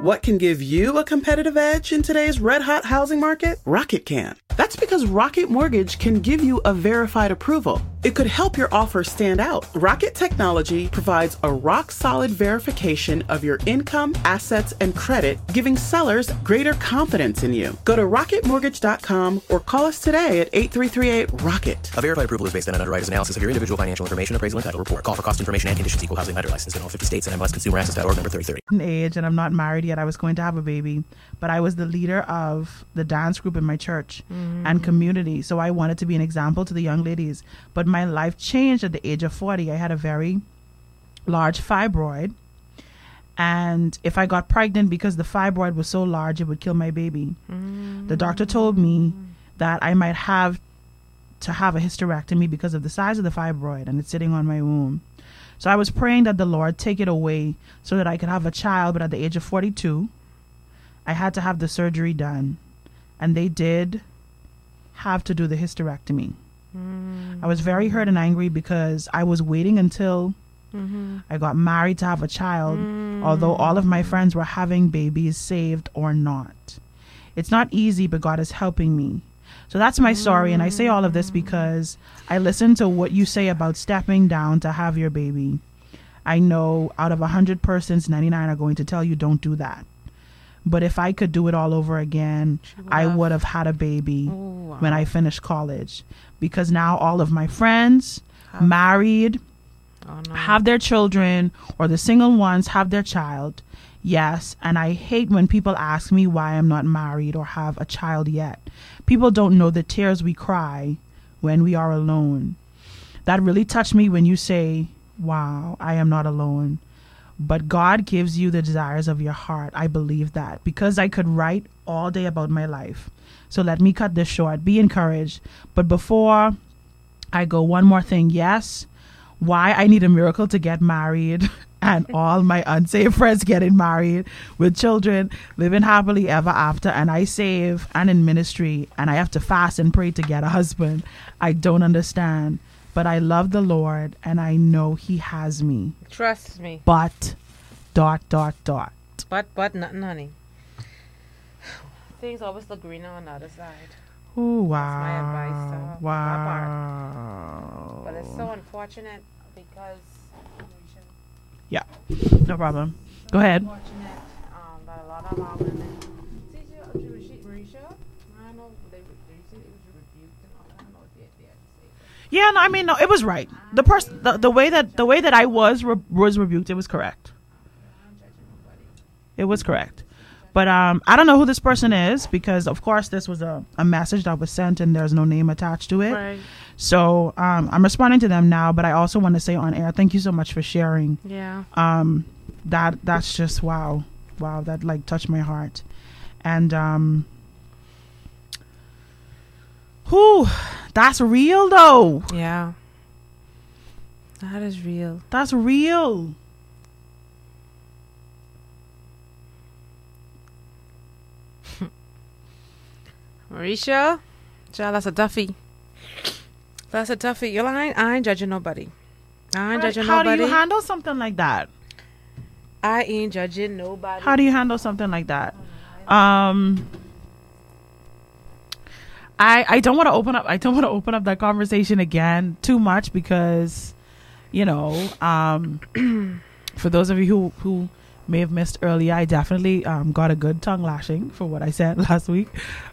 S9: What can give you a competitive edge in today's red hot housing market? Rocket can. That's because Rocket Mortgage can give you a verified approval. It could help your offer stand out. Rocket Technology provides a rock solid verification of your income, assets, and credit, giving sellers greater confidence in you. Go to rocketmortgage.com or call us today at 8338 Rocket.
S10: A verified approval is based on an underwriter's analysis of your individual financial information, appraisal, and title report. Call for cost information and conditions. Equal housing lender license in all 50 states and MLSConsumerAccess.org number 3030.
S2: an age and I'm not married yet. I was going to have a baby, but I was the leader of the dance group in my church mm. and community. So I wanted to be an example to the young ladies. But my life changed at the age of 40. I had a very large fibroid. And if I got pregnant because the fibroid was so large, it would kill my baby. The doctor told me that I might have to have a hysterectomy because of the size of the fibroid and it's sitting on my womb. So I was praying that the Lord take it away so that I could have a child, but at the age of 42, I had to have the surgery done. And they did have to do the hysterectomy. Mm. I was very hurt and angry because I was waiting until mm-hmm. I got married to have a child, mm. although all of my friends were having babies saved or not. It's not easy, but God is helping me. So that's my story, and I say all of this mm. because I listen to what you say about stepping down to have your baby. I know out of 100 persons, 99 are going to tell you don't do that. But if I could do it all over again, I would have had a baby when I finished college. Because now all of my friends, married, oh, have their children, or the single ones have their child. Yes, and I hate when people ask me why I'm not married or have a child yet. People don't know the tears we cry when we are alone. That really touched me when you say, Wow, I am not alone. But God gives you the desires of your heart. I believe that because I could write all day about my life. So let me cut this short. Be encouraged. But before I go, one more thing. Yes, why I need a miracle to get married and all my unsaved friends getting married with children, living happily ever after, and I save and in ministry and I have to fast and pray to get a husband. I don't understand. But I love the Lord and I know He has me.
S3: Trust me.
S2: But dot dot dot.
S3: But but nothing, honey. Things always look greener on the other side.
S2: Oh
S3: my advice to
S2: wow. Wow.
S3: But it's so unfortunate because
S2: Yeah. No problem. Go ahead.
S3: um, that a lot of our women. See, Mericha, Mericha, I know. They, they said it was rebuked and all. I don't know if they, they had to say.
S2: Yeah, no, I mean, no, it was right. The person, the, the way that the way that I was re- was rebuked, it was correct. It was correct. But um, I don't know who this person is because, of course, this was a, a message that was sent and there's no name attached to it.
S3: Right.
S2: So um, I'm responding to them now, but I also want to say on air, thank you so much for sharing.
S3: Yeah.
S2: Um, that that's just wow, wow, that like touched my heart, and um, whew, that's real though.
S3: Yeah. That is real.
S2: That's real.
S3: Mericha, child, that's a toughie. That's a toughie. You're lying. I ain't judging nobody. I ain't judging
S2: How
S3: nobody.
S2: do you handle something like that?
S3: I ain't judging nobody.
S2: How do you handle something like that? Um, I I don't want to open up. I don't want to open up that conversation again too much because, you know, um, for those of you who who may have missed earlier, I definitely um, got a good tongue lashing for what I said last week.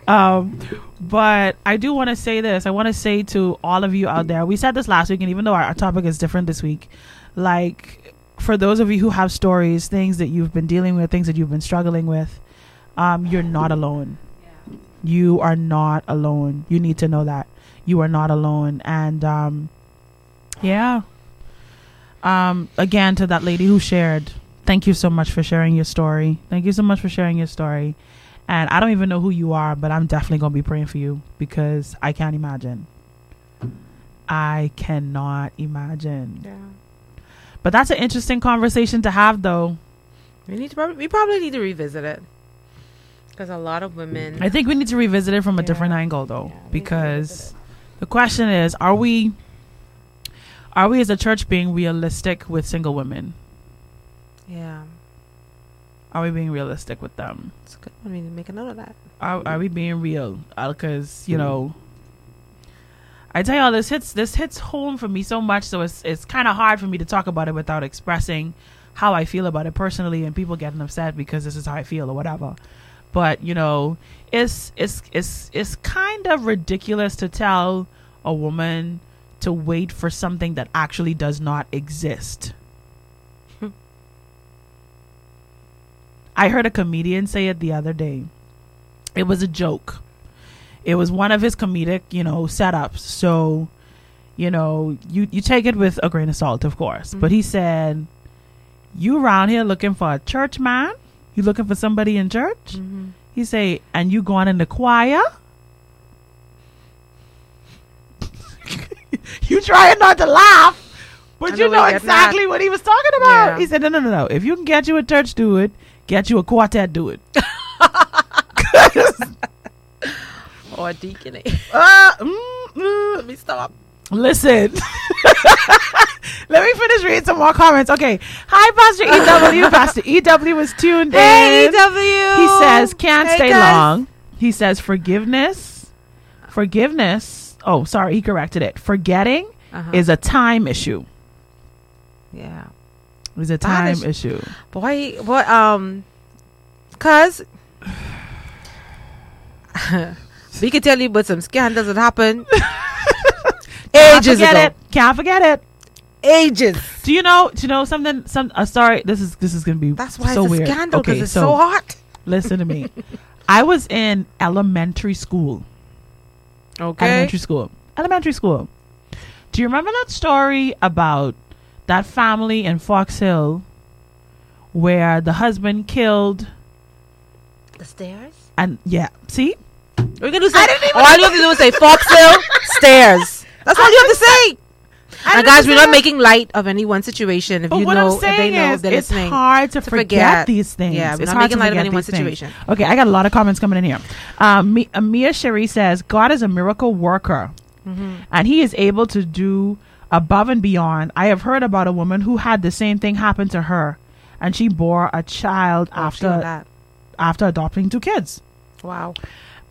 S2: Um, but I do want to say this. I want to say to all of you out there. We said this last week, and even though our, our topic is different this week, like for those of you who have stories, things that you've been dealing with, things that you've been struggling with, um, you're not alone. You are not alone. You need to know that you are not alone. And um, yeah. Um, again, to that lady who shared, thank you so much for sharing your story. Thank you so much for sharing your story. And I don't even know who you are, but I'm definitely gonna be praying for you because I can't imagine. I cannot imagine.
S3: Yeah.
S2: But that's an interesting conversation to have, though.
S3: We need to probably we probably need to revisit it because a lot of women.
S2: I think we need to revisit it from a different angle, though, because the question is: Are we, are we as a church being realistic with single women?
S3: Yeah.
S2: Are we being realistic with them?
S3: It's good. I mean, make a note of that.
S2: Are, are we being real? Uh, because you hmm. know, I tell y'all this hits this hits home for me so much. So it's it's kind of hard for me to talk about it without expressing how I feel about it personally, and people getting upset because this is how I feel or whatever. But you know, it's it's it's it's kind of ridiculous to tell a woman to wait for something that actually does not exist. I heard a comedian say it the other day. It was a joke. It was one of his comedic, you know, setups. So, you know, you you take it with a grain of salt, of course. Mm-hmm. But he said, "You around here looking for a church man? You looking for somebody in church?" Mm-hmm. He say, "And you going in the choir?" you trying not to laugh, but
S3: I
S2: you
S3: know
S2: know
S3: where you're getting
S2: exactly
S3: at.
S2: what he was talking about.
S3: Yeah.
S2: He said, "No, no, no, no. If you can get you a church, do it. Get you a quartet, do it."
S3: Or a deacon.
S2: Uh, mm, mm.
S3: Let me stop.
S2: Listen. Let me finish reading some more comments. Okay. Hi, Pastor EW. Pastor EW was tuned
S3: Hey,
S2: in.
S3: EW.
S2: He says, can't
S3: Hey,
S2: stay
S3: guys.
S2: long. He says, forgiveness. Forgiveness. Oh, sorry. He corrected it. Forgetting
S3: Uh-huh.
S2: is a time issue.
S3: Yeah.
S2: Is a time
S3: is-
S2: issue.
S3: Boy, what, um, cuz, we can tell you but some scandals that happened
S2: Can't
S3: ages
S2: forget
S3: ago.
S2: it. Can't forget it.
S3: Ages.
S2: Do you know? Do you know something? Some. Uh, sorry. This is this is gonna be
S3: That's why
S2: so
S3: it's a
S2: weird.
S3: scandal because
S2: Okay,
S3: it's so, hot.
S2: Listen to me. I was in elementary school.
S3: Okay.
S2: Elementary school. Elementary school. Do you remember that story about that family in Fox Hill where the husband killed
S3: The stairs?
S2: and yeah, see?
S3: We're gonna do say, all you have to do is say Fox Hill stairs. That's all you have to say.
S2: I
S3: And guys, we're not making light of any one situation. If
S2: But
S3: you
S2: what
S3: know,
S2: I'm
S3: if they
S2: saying
S3: know,
S2: is,
S3: they're
S2: it's
S3: listening.
S2: hard to, forget,
S3: forget.
S2: these things.
S3: Yeah, we're
S2: it's
S3: not making
S2: to
S3: light of
S2: forget
S3: anyone's
S2: these things.
S3: situation.
S2: Okay, I got a lot of comments coming in here. Um, Mi- Amia Sherry says, God is a miracle worker,
S3: Mm-hmm.
S2: and He is able to do above and beyond. I have heard about a woman who had the same thing happen to her, and she bore a child
S3: Oh,
S2: after
S3: that.
S2: after adopting two kids.
S3: Wow.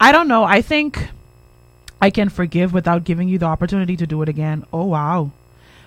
S2: I don't know. I think I can forgive without giving you the opportunity to do it again. Oh, wow.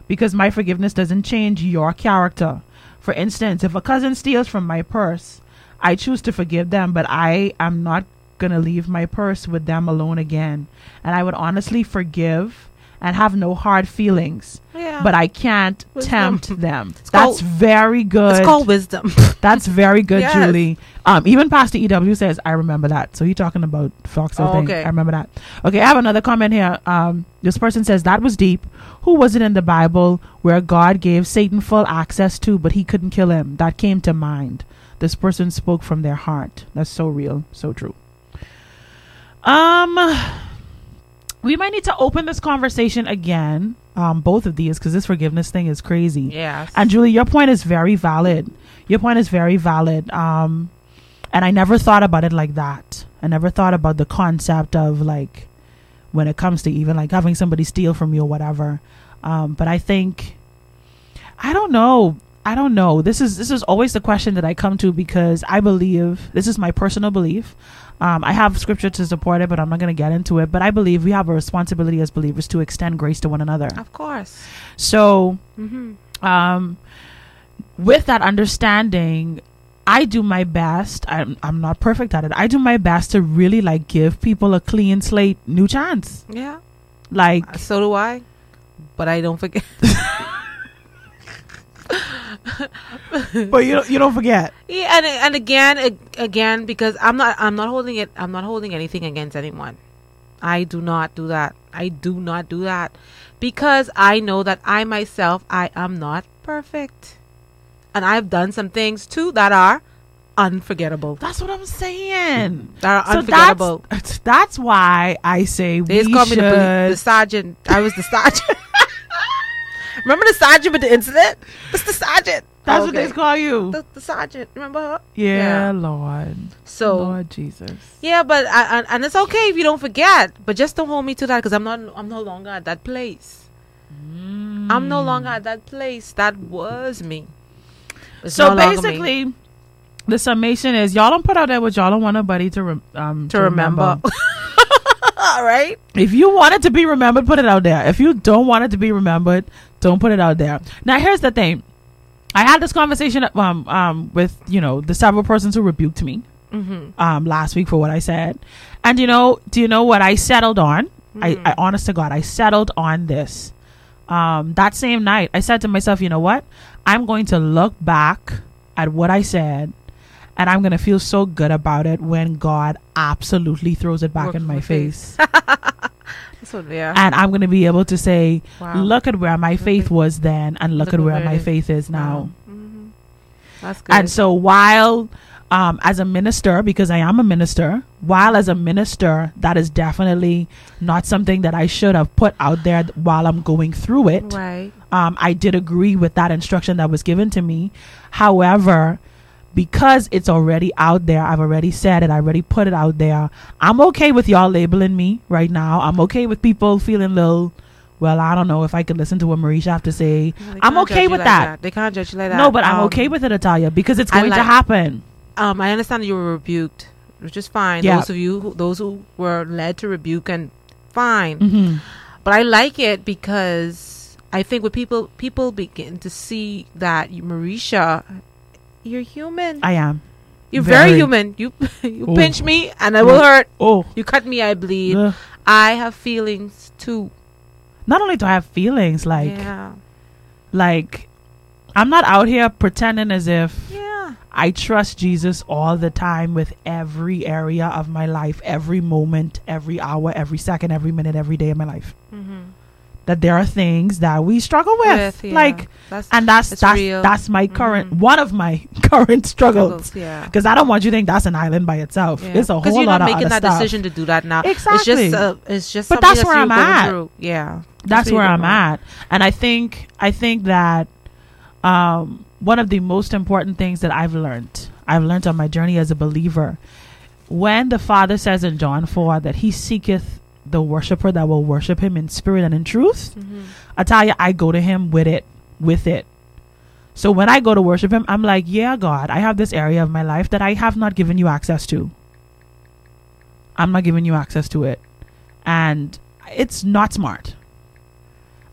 S2: Because my forgiveness doesn't change your character. For instance, if a cousin steals from my purse, I choose to forgive them, but I am not going to leave my purse with them alone again. And I would honestly forgive and have no hard feelings.
S3: Yeah.
S2: But I can't
S3: Wisdom.
S2: tempt them.
S3: It's
S2: That's
S3: called-
S2: very good.
S3: It's called wisdom.
S2: That's very good,
S3: Yes.
S2: Julie. Um, even Pastor EW says, I remember that. So you're talking about Fox
S3: Oh,
S2: thing.
S3: okay.
S2: I remember that. Okay, I have another comment here. Um, this person says, that was deep. Who was it in the Bible where God gave Satan full access to, but he couldn't kill him? That came to mind. This person spoke from their heart. That's so real, so true. Um, we might need to open this conversation again. Um, both of these, because this forgiveness thing is crazy.
S3: Yes.
S2: And Julie, your point is very valid. Your point is very valid. Um, and I never thought about it like that. I never thought about the concept of like when it comes to even like having somebody steal from you or whatever. Um, but I think I don't know. I don't know. This is this is always the question that I come to because I believe this is my personal belief. Um, I have scripture to support it, but I'm not going to get into it. But I believe we have a responsibility as believers to extend grace to one another.
S3: of course.
S2: So,
S3: Mm-hmm.
S2: um, with that understanding, I do my best. I'm I'm not perfect at it. I do my best to really like give people a clean slate, new chance.
S3: Yeah.
S2: Like
S3: So do I. But I don't forget.
S2: but you don't, you don't forget.
S3: Yeah, and and again, again, because I'm not, I'm not holding it, I'm not holding anything against anyone. I do not do that. I do not do that because I know that I myself, I am not perfect, and I've done some things too that are unforgettable.
S2: That's what I'm saying.
S3: That are
S2: So
S3: unforgettable.
S2: that's that's why I say
S3: They
S2: we
S3: called me the, the sergeant. I was the sergeant. Remember the sergeant with the incident? It's the sergeant.
S2: That's what they call you.
S3: The, the sergeant. Remember her?
S2: yeah, Lord.
S3: So
S2: Lord Jesus.
S3: Yeah, but I, and, and it's okay if you don't forget, but just don't hold me to that because I'm not. I'm no longer at that place. I'm no longer at that place. That was me. It's
S2: So
S3: no me.
S2: basically, the summation is y'all don't put out there what y'all don't want nobody to rem- um
S3: To remember. All right.
S2: If you want it to be remembered, put it out there. If you don't want it to be remembered, don't put it out there. Now, here's the thing. I had this conversation um, um, with, you know, the several persons who rebuked me
S3: Mm-hmm.
S2: um, last week for what I said. And, you know, do you know what I settled on? I, I, honest to God, I settled on this. Um, that same night, I said to myself, you know what? I'm going to look back at what I said and I'm going to feel so good about it when God absolutely throws it back in my face.
S3: They
S2: and I'm going to be able to say,
S3: Wow.
S2: look at where my faith was then, and look,
S3: Look
S2: at where my faith is now.
S3: Mhm. That's good.
S2: And so, while um, as a minister, because I am a minister, while as a minister, that is definitely not something that I should have put out there th- while I'm going through it.
S3: right.
S2: Um, I did agree with that instruction that was given to me. However, because it's already out there, I've already said it, I already put it out there. I'm okay with y'all labeling me right now. I'm okay with people feeling little. Well, I don't know if I could listen to what Mericha have to say.
S3: They
S2: I'm okay with
S3: like
S2: that.
S3: They can't judge you like that.
S2: No, but I'm
S3: Um,
S2: okay with it, Italia, because it's going to happen.
S3: Um, I understand that you were rebuked, which is fine.
S2: Yeah.
S3: Those of you, who, those who were led to rebuke, and fine.
S2: hmm
S3: But I like it because I think when people people begin to see that Mericha, you're human.
S2: I am.
S3: you're very,
S2: very.
S3: human. You you
S2: Oh.
S3: pinch me and I will hurt.
S2: Oh,
S3: You cut me, I bleed.
S2: ugh.
S3: I have feelings too.
S2: not only do I have feelings, like,
S3: yeah,
S2: like, I'm not out here pretending as if
S3: yeah.
S2: I trust Jesus all the time with every area of my life, every moment, every hour, every second, every minute, every day of my life.
S3: Mm-hmm.
S2: That there are things that we struggle with,
S3: With, yeah.
S2: like,
S3: That's
S2: and that's that's
S3: real.
S2: that's my current
S3: Mhm.
S2: one of my current struggles.
S3: struggles. Yeah.
S2: Because I don't want you to think that's an island by itself.
S3: Yeah.
S2: It's a whole
S3: you're
S2: lot
S3: not
S2: of
S3: making that
S2: stuff.
S3: decision to do that now.
S2: Exactly.
S3: It's just, uh, it's just.
S2: But
S3: something
S2: that's where I'm at.
S3: Through. Yeah.
S2: that's
S3: what
S2: where I'm at. And I think I think that um, one of the most important things that I've learned, I've learned on my journey as a believer, when the Father says in John four that He seeketh the worshiper that will worship Him in spirit and in truth,
S3: Mm-hmm.
S2: I tell you, I go to Him with it, with it. So when I go to worship Him, I'm like, yeah, God, I have this area of my life that I have not given you access to. I'm not giving you access to it. And it's not smart.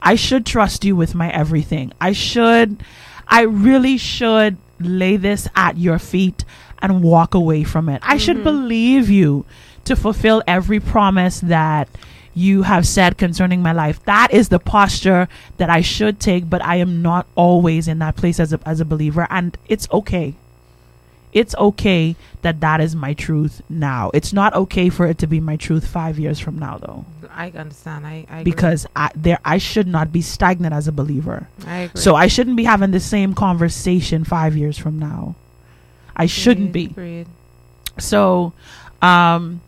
S2: I should trust you with my everything. I should, I really should lay this at your feet and walk away from it. I should believe you to fulfill every promise that you have said concerning my life. That is the posture that I should take, but I am not always in that place as a, as a believer. And it's okay. It's okay that that is my truth now. It's not okay for it to be my truth five years from now, though,
S3: I understand. I, I
S2: because I, there I should not be stagnant as a believer.
S3: I agree.
S2: So I shouldn't be having the same conversation five years from now. I shouldn't be.
S3: Agreed.
S2: So, um,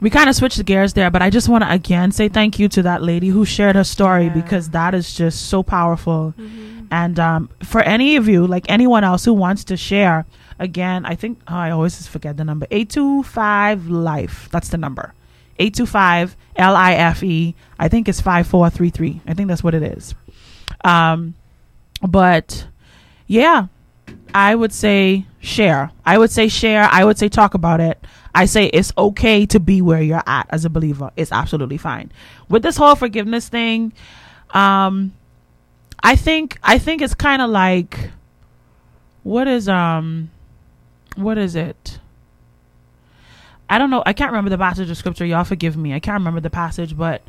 S2: we kind of switched the gears there, but I just want to again say thank you to that lady who shared her story
S3: Yeah.
S2: because that is just so powerful.
S3: Mhm.
S2: And um, for any of you, like anyone else who wants to share, again, I think oh, I always just forget the number 825 Life. That's the number. 825 L I F E. I think it's 5433. I think that's what it is. Um, but yeah, I would say share. I would say share. I would say talk about it. I say it's okay to be where you're at as a believer. It's absolutely fine. With this whole forgiveness thing, um I think I think it's kind of like what is um what is it? I don't know. I can't remember the passage of scripture. Y'all forgive me. I can't remember the passage, but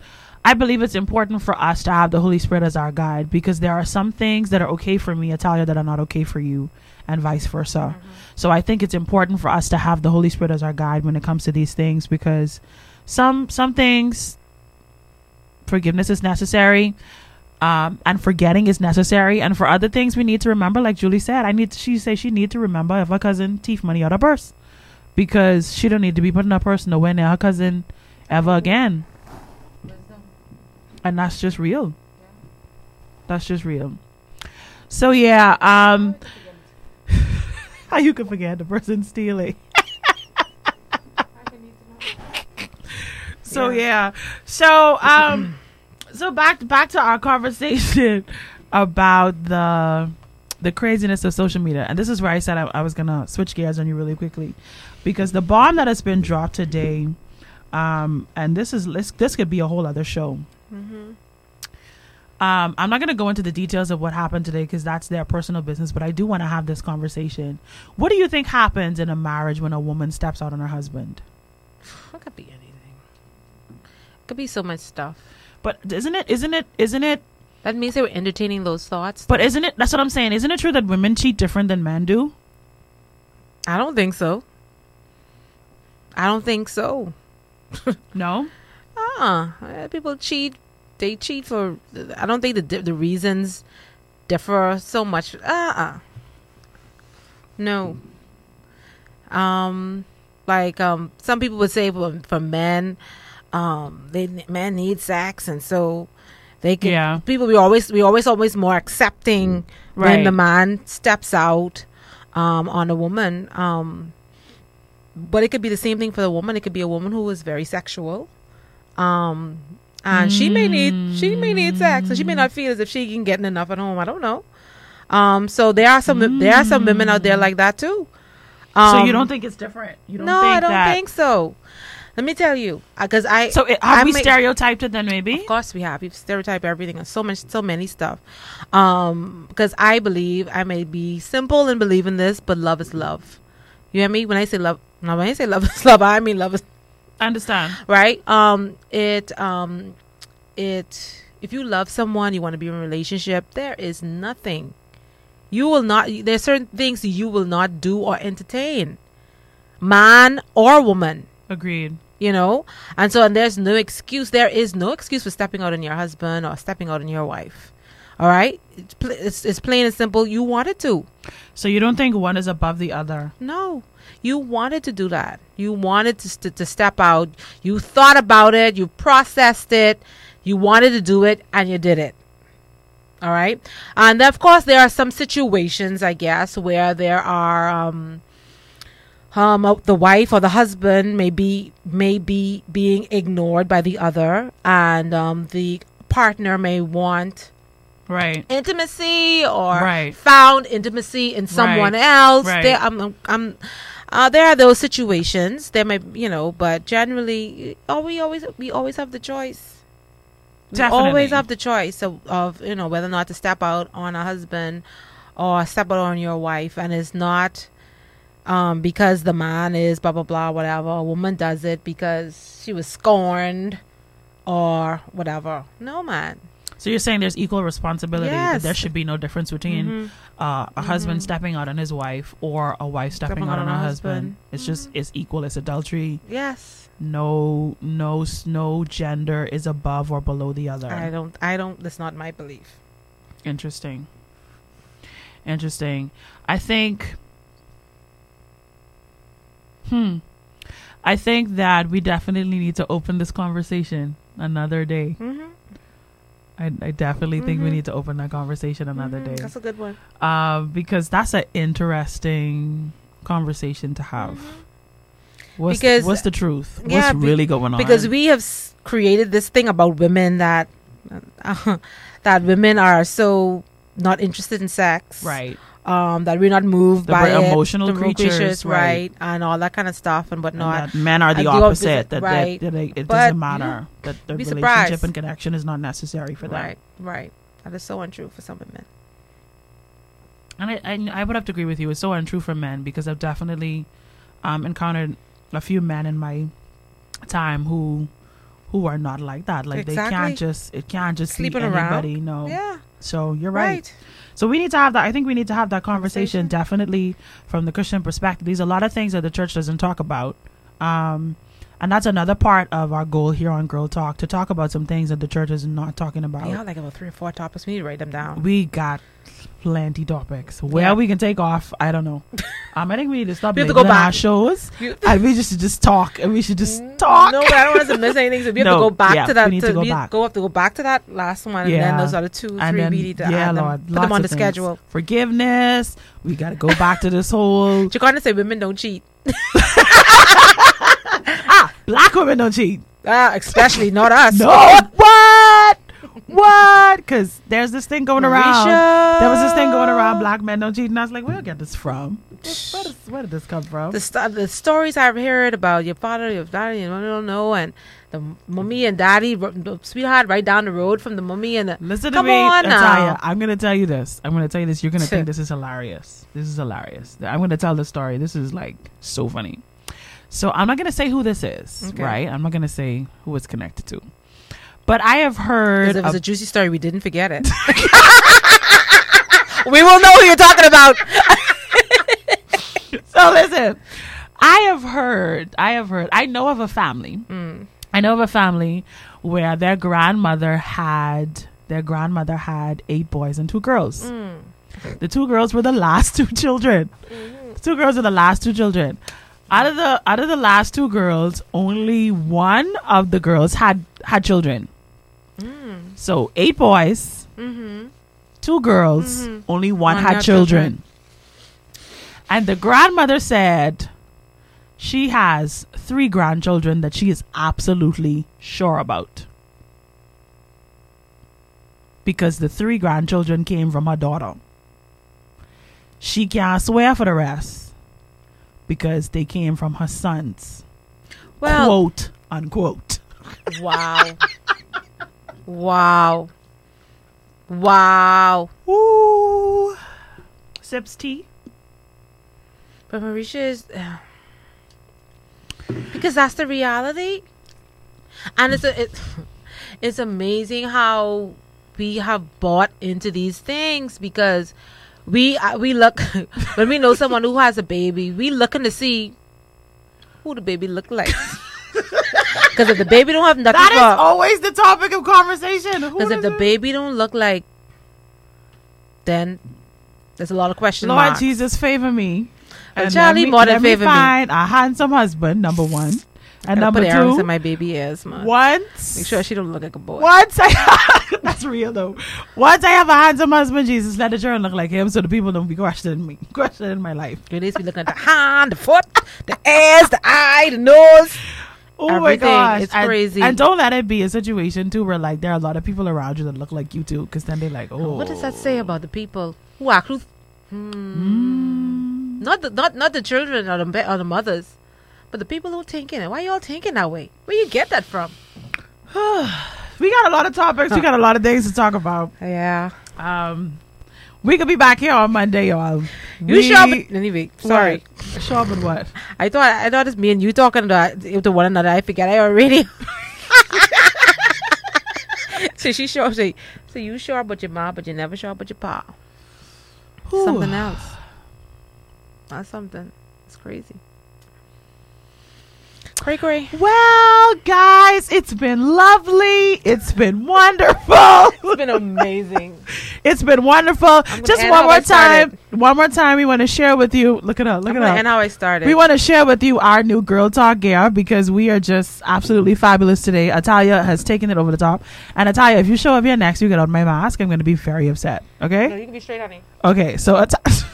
S2: I believe it's important for us to have the Holy Spirit as our guide because there are some things that are okay for me, Italia, that are not okay for you, and vice versa. So I think it's important for us to have the Holy Spirit as our guide when it comes to these things because some some things forgiveness is necessary. Um, and forgetting is necessary, and for other things we need to remember. Like Julie said, I need. To, she say she need to remember if her cousin thief money out of purse, because she don't need to be putting her purse nowhere near her cousin ever again. And that's just real. That's just real. So yeah, um, how you can forget the person stealing? so yeah, so um, so back back to our conversation about the the craziness of social media, and this is where I said I, I was gonna switch gears on you really quickly, because the bomb that has been dropped today, um, and this is this, this could be a whole other show.
S3: Mm-hmm.
S2: Um, I'm not going to go into the details of what happened today because that's their personal business, but I do want to have this conversation. What do you think happens in a marriage when a woman steps out on her husband?
S3: It could be anything. It could be so much stuff.
S2: But isn't it? Isn't it? Isn't it?
S3: That means they were entertaining those thoughts.
S2: But isn't it? That's what I'm saying. Isn't it true that women cheat different than men do?
S3: I don't think so. I don't think so.
S2: No.
S3: Uh, people cheat. They cheat for. I don't think the the reasons differ so much. Uh. uh No. Um, like um, some people would say for for men, um, they men need sex, and so they can.
S2: Yeah.
S3: People we always we always always more accepting when
S2: Right.
S3: the man steps out, um, on a woman. Um, but it could be the same thing for the woman. It could be a woman who is very sexual, um, and she may need she may need sex, and she may not feel as if she can get enough at home. I don't know. Um, so there are some there are some women out there like that too.
S2: so you
S3: Um,
S2: don't think it's different? You don't
S3: no, I don't
S2: that,
S3: think so. Let me tell you, because I
S2: So it, have
S3: I
S2: we
S3: make-
S2: stereotyped it then? Maybe.
S3: Of course we have. We've stereotyped everything and so much, so many stuff. Um, because I believe I may be simple and believe in this, but love is love. You hear me? When I say love, now when I say love is love, I mean love is
S2: I understand.
S3: right. Um, it um, it if you love someone, you want to be in a relationship. There is nothing you will not. There's certain things you will not do or entertain, man or woman
S2: Agreed.
S3: you know and so and there's no excuse there is no excuse for stepping out on your husband or stepping out on your wife all right? It's, pl- it's, it's plain and simple. You wanted to.
S2: So you don't think one is above the other?
S3: no. You wanted to do that. You wanted to, st- to step out. You thought about it. You processed it. You wanted to do it and you did it. All right? And of course there are some situations i guess where there are um um uh, the wife or the husband may be may be being ignored by the other and um the partner may want
S2: Right.
S3: intimacy or
S2: Right.
S3: found intimacy in someone
S2: Right.
S3: else.
S2: Right.
S3: There, I'm, I'm, uh, there are those situations. There may, you know, but generally, oh, we always, we always have the choice. We
S2: Definitely.
S3: always have the choice of, of, you know, whether or not to step out on a husband or step out on your wife, and it's not um, because the man is blah blah blah whatever. A woman does it because she was scorned or whatever. No, man.
S2: So you're saying there's equal responsibility. That
S3: Yes.
S2: there should be no difference between
S3: Mhm.
S2: uh, a husband
S3: Mhm.
S2: stepping out on his wife or a wife stepping, out on her husband. It's just it's equal. It's adultery.
S3: Yes.
S2: No, no, no gender is above or below the other.
S3: I don't. I don't. That's not my belief.
S2: Interesting. Interesting. I think. Hmm. I think that we definitely need to open this conversation another day.
S3: Mm-hmm.
S2: I, I definitely think we
S3: Mhm.
S2: need to open that conversation another day.
S3: That's a good one.
S2: Um, because that's an interesting conversation to have. What's,
S3: Because-
S2: what's the truth? What's
S3: Yeah, be-
S2: really going on?
S3: Because we have s- created this thing about women that that women are so not interested in sex,
S2: right.
S3: Um, that we're not moved
S2: That
S3: by it,
S2: emotional
S3: the root
S2: creatures,
S3: right.
S2: right.
S3: and all that kind of stuff and whatnot.
S2: that men are the
S3: And
S2: opposite. That,
S3: right?
S2: that, that it, it
S3: But,
S2: doesn't matter. that the relationship
S3: surprised.
S2: and connection is not necessary for them.
S3: Right, right. That is so untrue for some women.
S2: And I, I, I would have to agree with you. It's so untrue for men because I've definitely um, encountered a few men in my time who who are not like that. Like they can't just it can't just
S3: Sleeping
S2: be
S3: around.
S2: anybody. No.
S3: Yeah.
S2: So you're right.
S3: Right.
S2: So we need to have that. I think we need to have that conversation, definitely from the Christian perspective. There's a lot of things that the church doesn't talk about. Um, and that's another part of our goal here on Girl Talk to talk about some things that the church is not talking about.
S3: Yeah, like about three or four topics. We need to write them down.
S2: We got plenty topics. Where
S3: Yeah.
S2: we can take off, I don't know. Um, I think we need to stop
S3: We have to go
S2: our shows,
S3: You-
S2: and we just should just talk, and we should just talk.
S3: No, but I don't want to miss anything. So we have
S2: No,
S3: to go back
S2: yeah,
S3: to that.
S2: we need to go
S3: we
S2: back.
S3: Go have to go back to that last one, and
S2: Yeah.
S3: then those other two,
S2: And
S3: three.
S2: then-
S3: we need to
S2: yeah,
S3: add them,
S2: Lord,
S3: put them on the
S2: things.
S3: schedule.
S2: Forgiveness. We got to go back to this whole
S3: You're going to say women don't cheat.
S2: ah, black women don't cheat.
S3: Ah, especially not us.
S2: No, what? what? Because there's this thing going around.
S3: Mericha.
S2: There was this thing going around. Black men don't cheat, and I was like, where did get this from? Where, does, where did this come from?
S3: the st- the stories I've heard about your father, your daddy, I don't know, and the mummy and daddy, the sweetheart, right down the road from the mummy and the.
S2: Listen to
S3: Come
S2: me,
S3: on.
S2: Natalia. I'm gonna tell you this. I'm gonna tell you this. You're gonna think this is hilarious. This is hilarious. I'm gonna tell the story. This is like so funny. So I'm not gonna say who this is,
S3: Okay.
S2: right? I'm not gonna say who it's connected to. But I have heard.
S3: It
S2: was
S3: a juicy story, we didn't forget it. we will know who you're talking about.
S2: so listen, I have heard, I have heard, I know of a family. Hmm. I know of a family where their grandmother had their grandmother had eight boys and two girls. Hmm. The two girls were the last two children. Mm-hmm. The two girls were the last two children. Out of the out of the last two girls, only one of the girls had had children. Hmm. So eight boys, mm-hmm. two girls, mm-hmm. only one,
S3: One
S2: had
S3: had
S2: children.
S3: children.
S2: And the grandmother said she has three grandchildren that she is absolutely sure about. Because the three grandchildren came from her daughter. She can't swear for the rest because they came from her sons.
S3: Well,
S2: quote unquote.
S3: wow, wow, wow.
S2: Ooh. Sips tea.
S3: But Mericha is because that's the reality, and it's a, it, it's amazing how we have bought into these things because we uh, we look when we know someone who has a baby, we looking to see who the baby look like. Because if the baby don't have nothing
S2: That is always the topic of conversation.
S3: Because if the
S2: it-
S3: baby don't look like, then there's a lot of questions.
S2: Lord
S3: marks.
S2: Jesus, favor me. And
S3: Charlie more than favor
S2: me
S3: me.
S2: find a handsome husband, number one. And number
S3: put earrings
S2: two,
S3: in my baby ears, man.
S2: once
S3: Make sure she don't look like a boy.
S2: Once I that's real though. Once I have a handsome husband, Jesus, let the children look like him, so the people don't be questioning me, questioning my life.
S3: You need to be looking at the hand, the foot, the ears, the eye, the nose.
S2: Oh my gosh,
S3: It's
S2: And-
S3: crazy.
S2: And don't let it be a situation too where like there are a lot of people around you that look like you too, because then they're like, oh,
S3: What does that say about the people who are? Hmm. Not the not not the children or the or the mothers, but the people who are thinking it. Why y'all thinking that way? Where you get that from?
S2: We got a lot of topics. We got a lot of things to talk about.
S3: Yeah.
S2: Um, we could be back here on Monday, y'all.
S3: You
S2: we,
S3: sure? But, anyway, sorry.
S2: What? up but what?
S3: I thought I thought it's me and you talking to, to one another. I forget I already. so she sure. So, so you sure about your mom, but you never show up about your pa.
S2: Whew.
S3: Something else. Not something. It's crazy. Cray.
S2: Well, guys, it's been lovely. It's been wonderful.
S3: It's been amazing.
S2: It's been wonderful. Just one more time. One more time. We want to share with you. Look it up. Look
S3: I'm
S2: it up.
S3: end how I started.
S2: We want to share with you our new Girl Talk gear because we are just absolutely fabulous today. Italia has taken it over the top. And Italia, if you show up here next, you get on my mask. I'm going to be very upset.
S3: No,
S2: Okay?
S3: you can be straight, on me.
S2: Okay. So, At-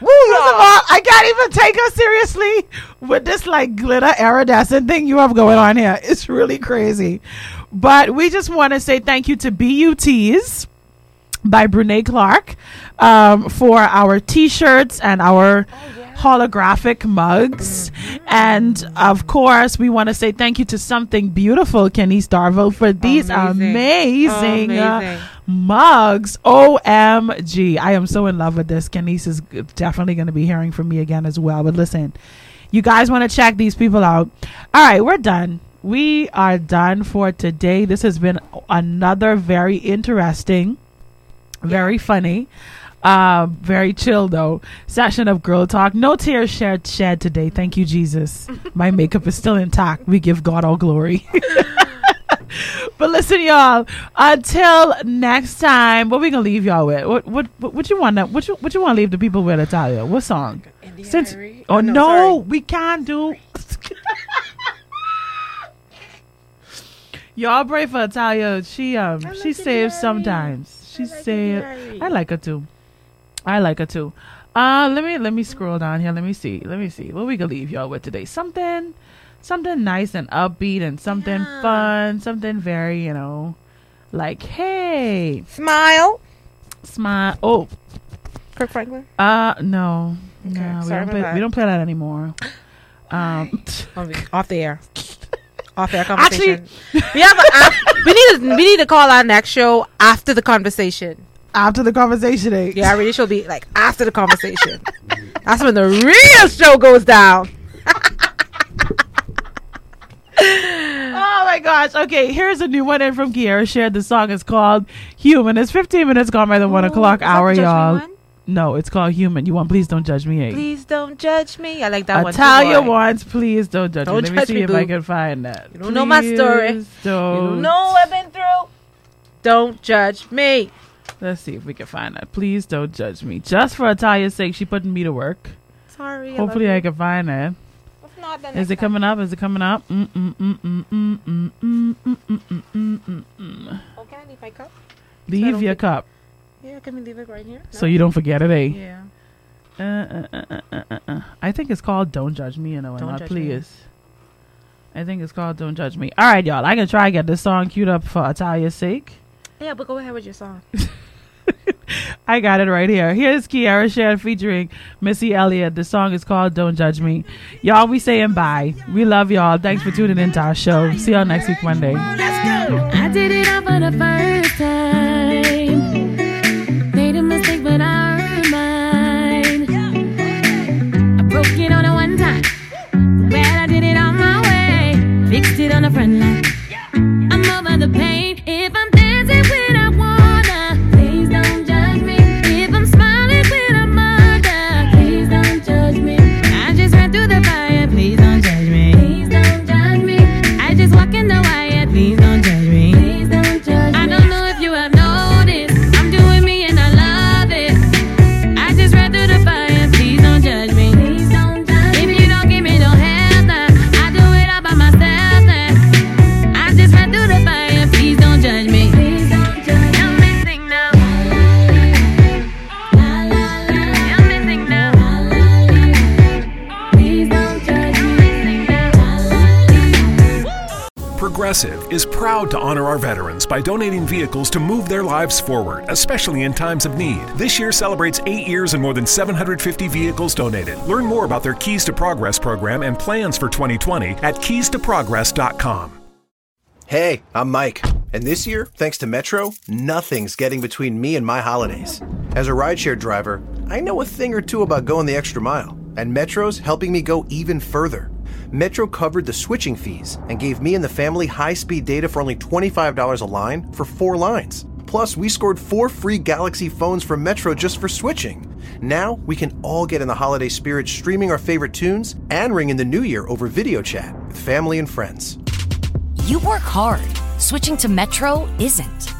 S2: First of all, I can't even take her seriously with this like glitter iridescent thing you have going on here. It's really crazy. But we just want to say thank you to BUTs by Brene Clark um, for our t-shirts and our holographic mugs. And of course, we want to say thank you to Something Beautiful, Kenise Darville, for these amazing, uh,
S3: Amazing.
S2: mugs. OMG. I am so in love with this. Kenise is definitely going to be hearing from me again as well. But listen, you guys want to check these people out. All right, we're done. We are done for today. This has been another very interesting, very funny, uh, very chill though session of girl talk. No tears shed shed today. Thank you, Jesus. My makeup is still intact. We give God all glory. But listen, y'all. Until next time, what we gonna leave y'all with? What what what, what you want to what you what you want to leave the people with, Natalia? What song? Since
S3: Diary?
S2: oh
S3: Oh, no,
S2: no, we can't do. y'all pray for Natalia. She um she saves sometimes. She saves. I like her too. I like her too. Uh, let me let me scroll down here. Let me see. Let me see what we can leave y'all with today. Something, something nice and upbeat, and something fun. Something very, you know, like hey,
S3: Smile.
S2: smile. Oh,
S3: Kirk Franklin.
S2: uh, no, no, we don't play.
S3: that.
S2: We don't play that anymore. Um,
S3: Off the air. Off air conversation. we have a, af- we need to we need to call our next show after the conversation.
S2: after the conversation, eh?
S3: Yeah, really should be like after the conversation. That's when the real show goes down.
S2: Oh my gosh. Okay, here's a new one in from Kierra Sheard. The song is called Human. It's 15 minutes gone by the one o'clock hour,
S3: the Judge Me
S2: y'all.
S3: One?
S2: No, it's called Human. You want Please Don't Judge Me. eh?
S3: Please don't judge me. I like that one. too,
S2: Italia wants Please Don't Judge
S3: Don't
S2: Me. Let me see
S3: me,
S2: if I can find that.
S3: You don't know my story. You
S2: Don't.
S3: don't know what I've been through. Don't judge me.
S2: Let's see if we can find that. Please Don't Judge Me. Just for Italia's sake, she putting me to work.
S3: Sorry.
S2: Hopefully
S3: I,
S2: I can find.
S3: If not,
S2: Is it coming up? Is it coming up? Mm mm mm mm mm mm mm mm mm mm mm mm mm.
S3: Oh, can I leave my cup?
S2: Leave
S3: don't
S2: your cup
S3: Yeah, can we leave it right here?
S2: so you don't forget it, eh?
S3: Yeah.
S2: Uh, uh, uh, uh, uh, uh, uh. I think it's called Don't Judge Me, you know, and
S3: Don't
S2: not
S3: Judge Me.
S2: Please. I think it's called Don't Judge Me. All right, y'all. I can try and get this song queued up for Italia's sake.
S3: Yeah, but go ahead with your song.
S2: I got it right here. Here's Kierra Sheard featuring Missy Elliott. The song is called Don't Judge Me. Y'all, we saying bye. We love y'all. Thanks for tuning into our show. See y'all next week, Monday.
S11: I'm over the pain.
S12: Progressive is proud to honor our veterans by donating vehicles to move their lives forward, especially in times of need. This year celebrates eight years and more than 750 vehicles donated. Learn more about their Keys to Progress program and plans for 2020 at keystoprogress.com.
S7: Hey, I'm Mike, and this year, thanks to Metro, nothing's getting between me and my holidays. As a rideshare driver, I know a thing or two about going the extra mile, and Metro's helping me go even further. Metro covered the switching fees and gave me and the family high speed data for only $25 a line for four lines. Plus, we scored four free Galaxy phones from Metro just for switching. Now, we can all get in the holiday spirit streaming our favorite tunes and ring in the new year over video chat with family and friends.
S8: You work hard. Switching to Metro isn't.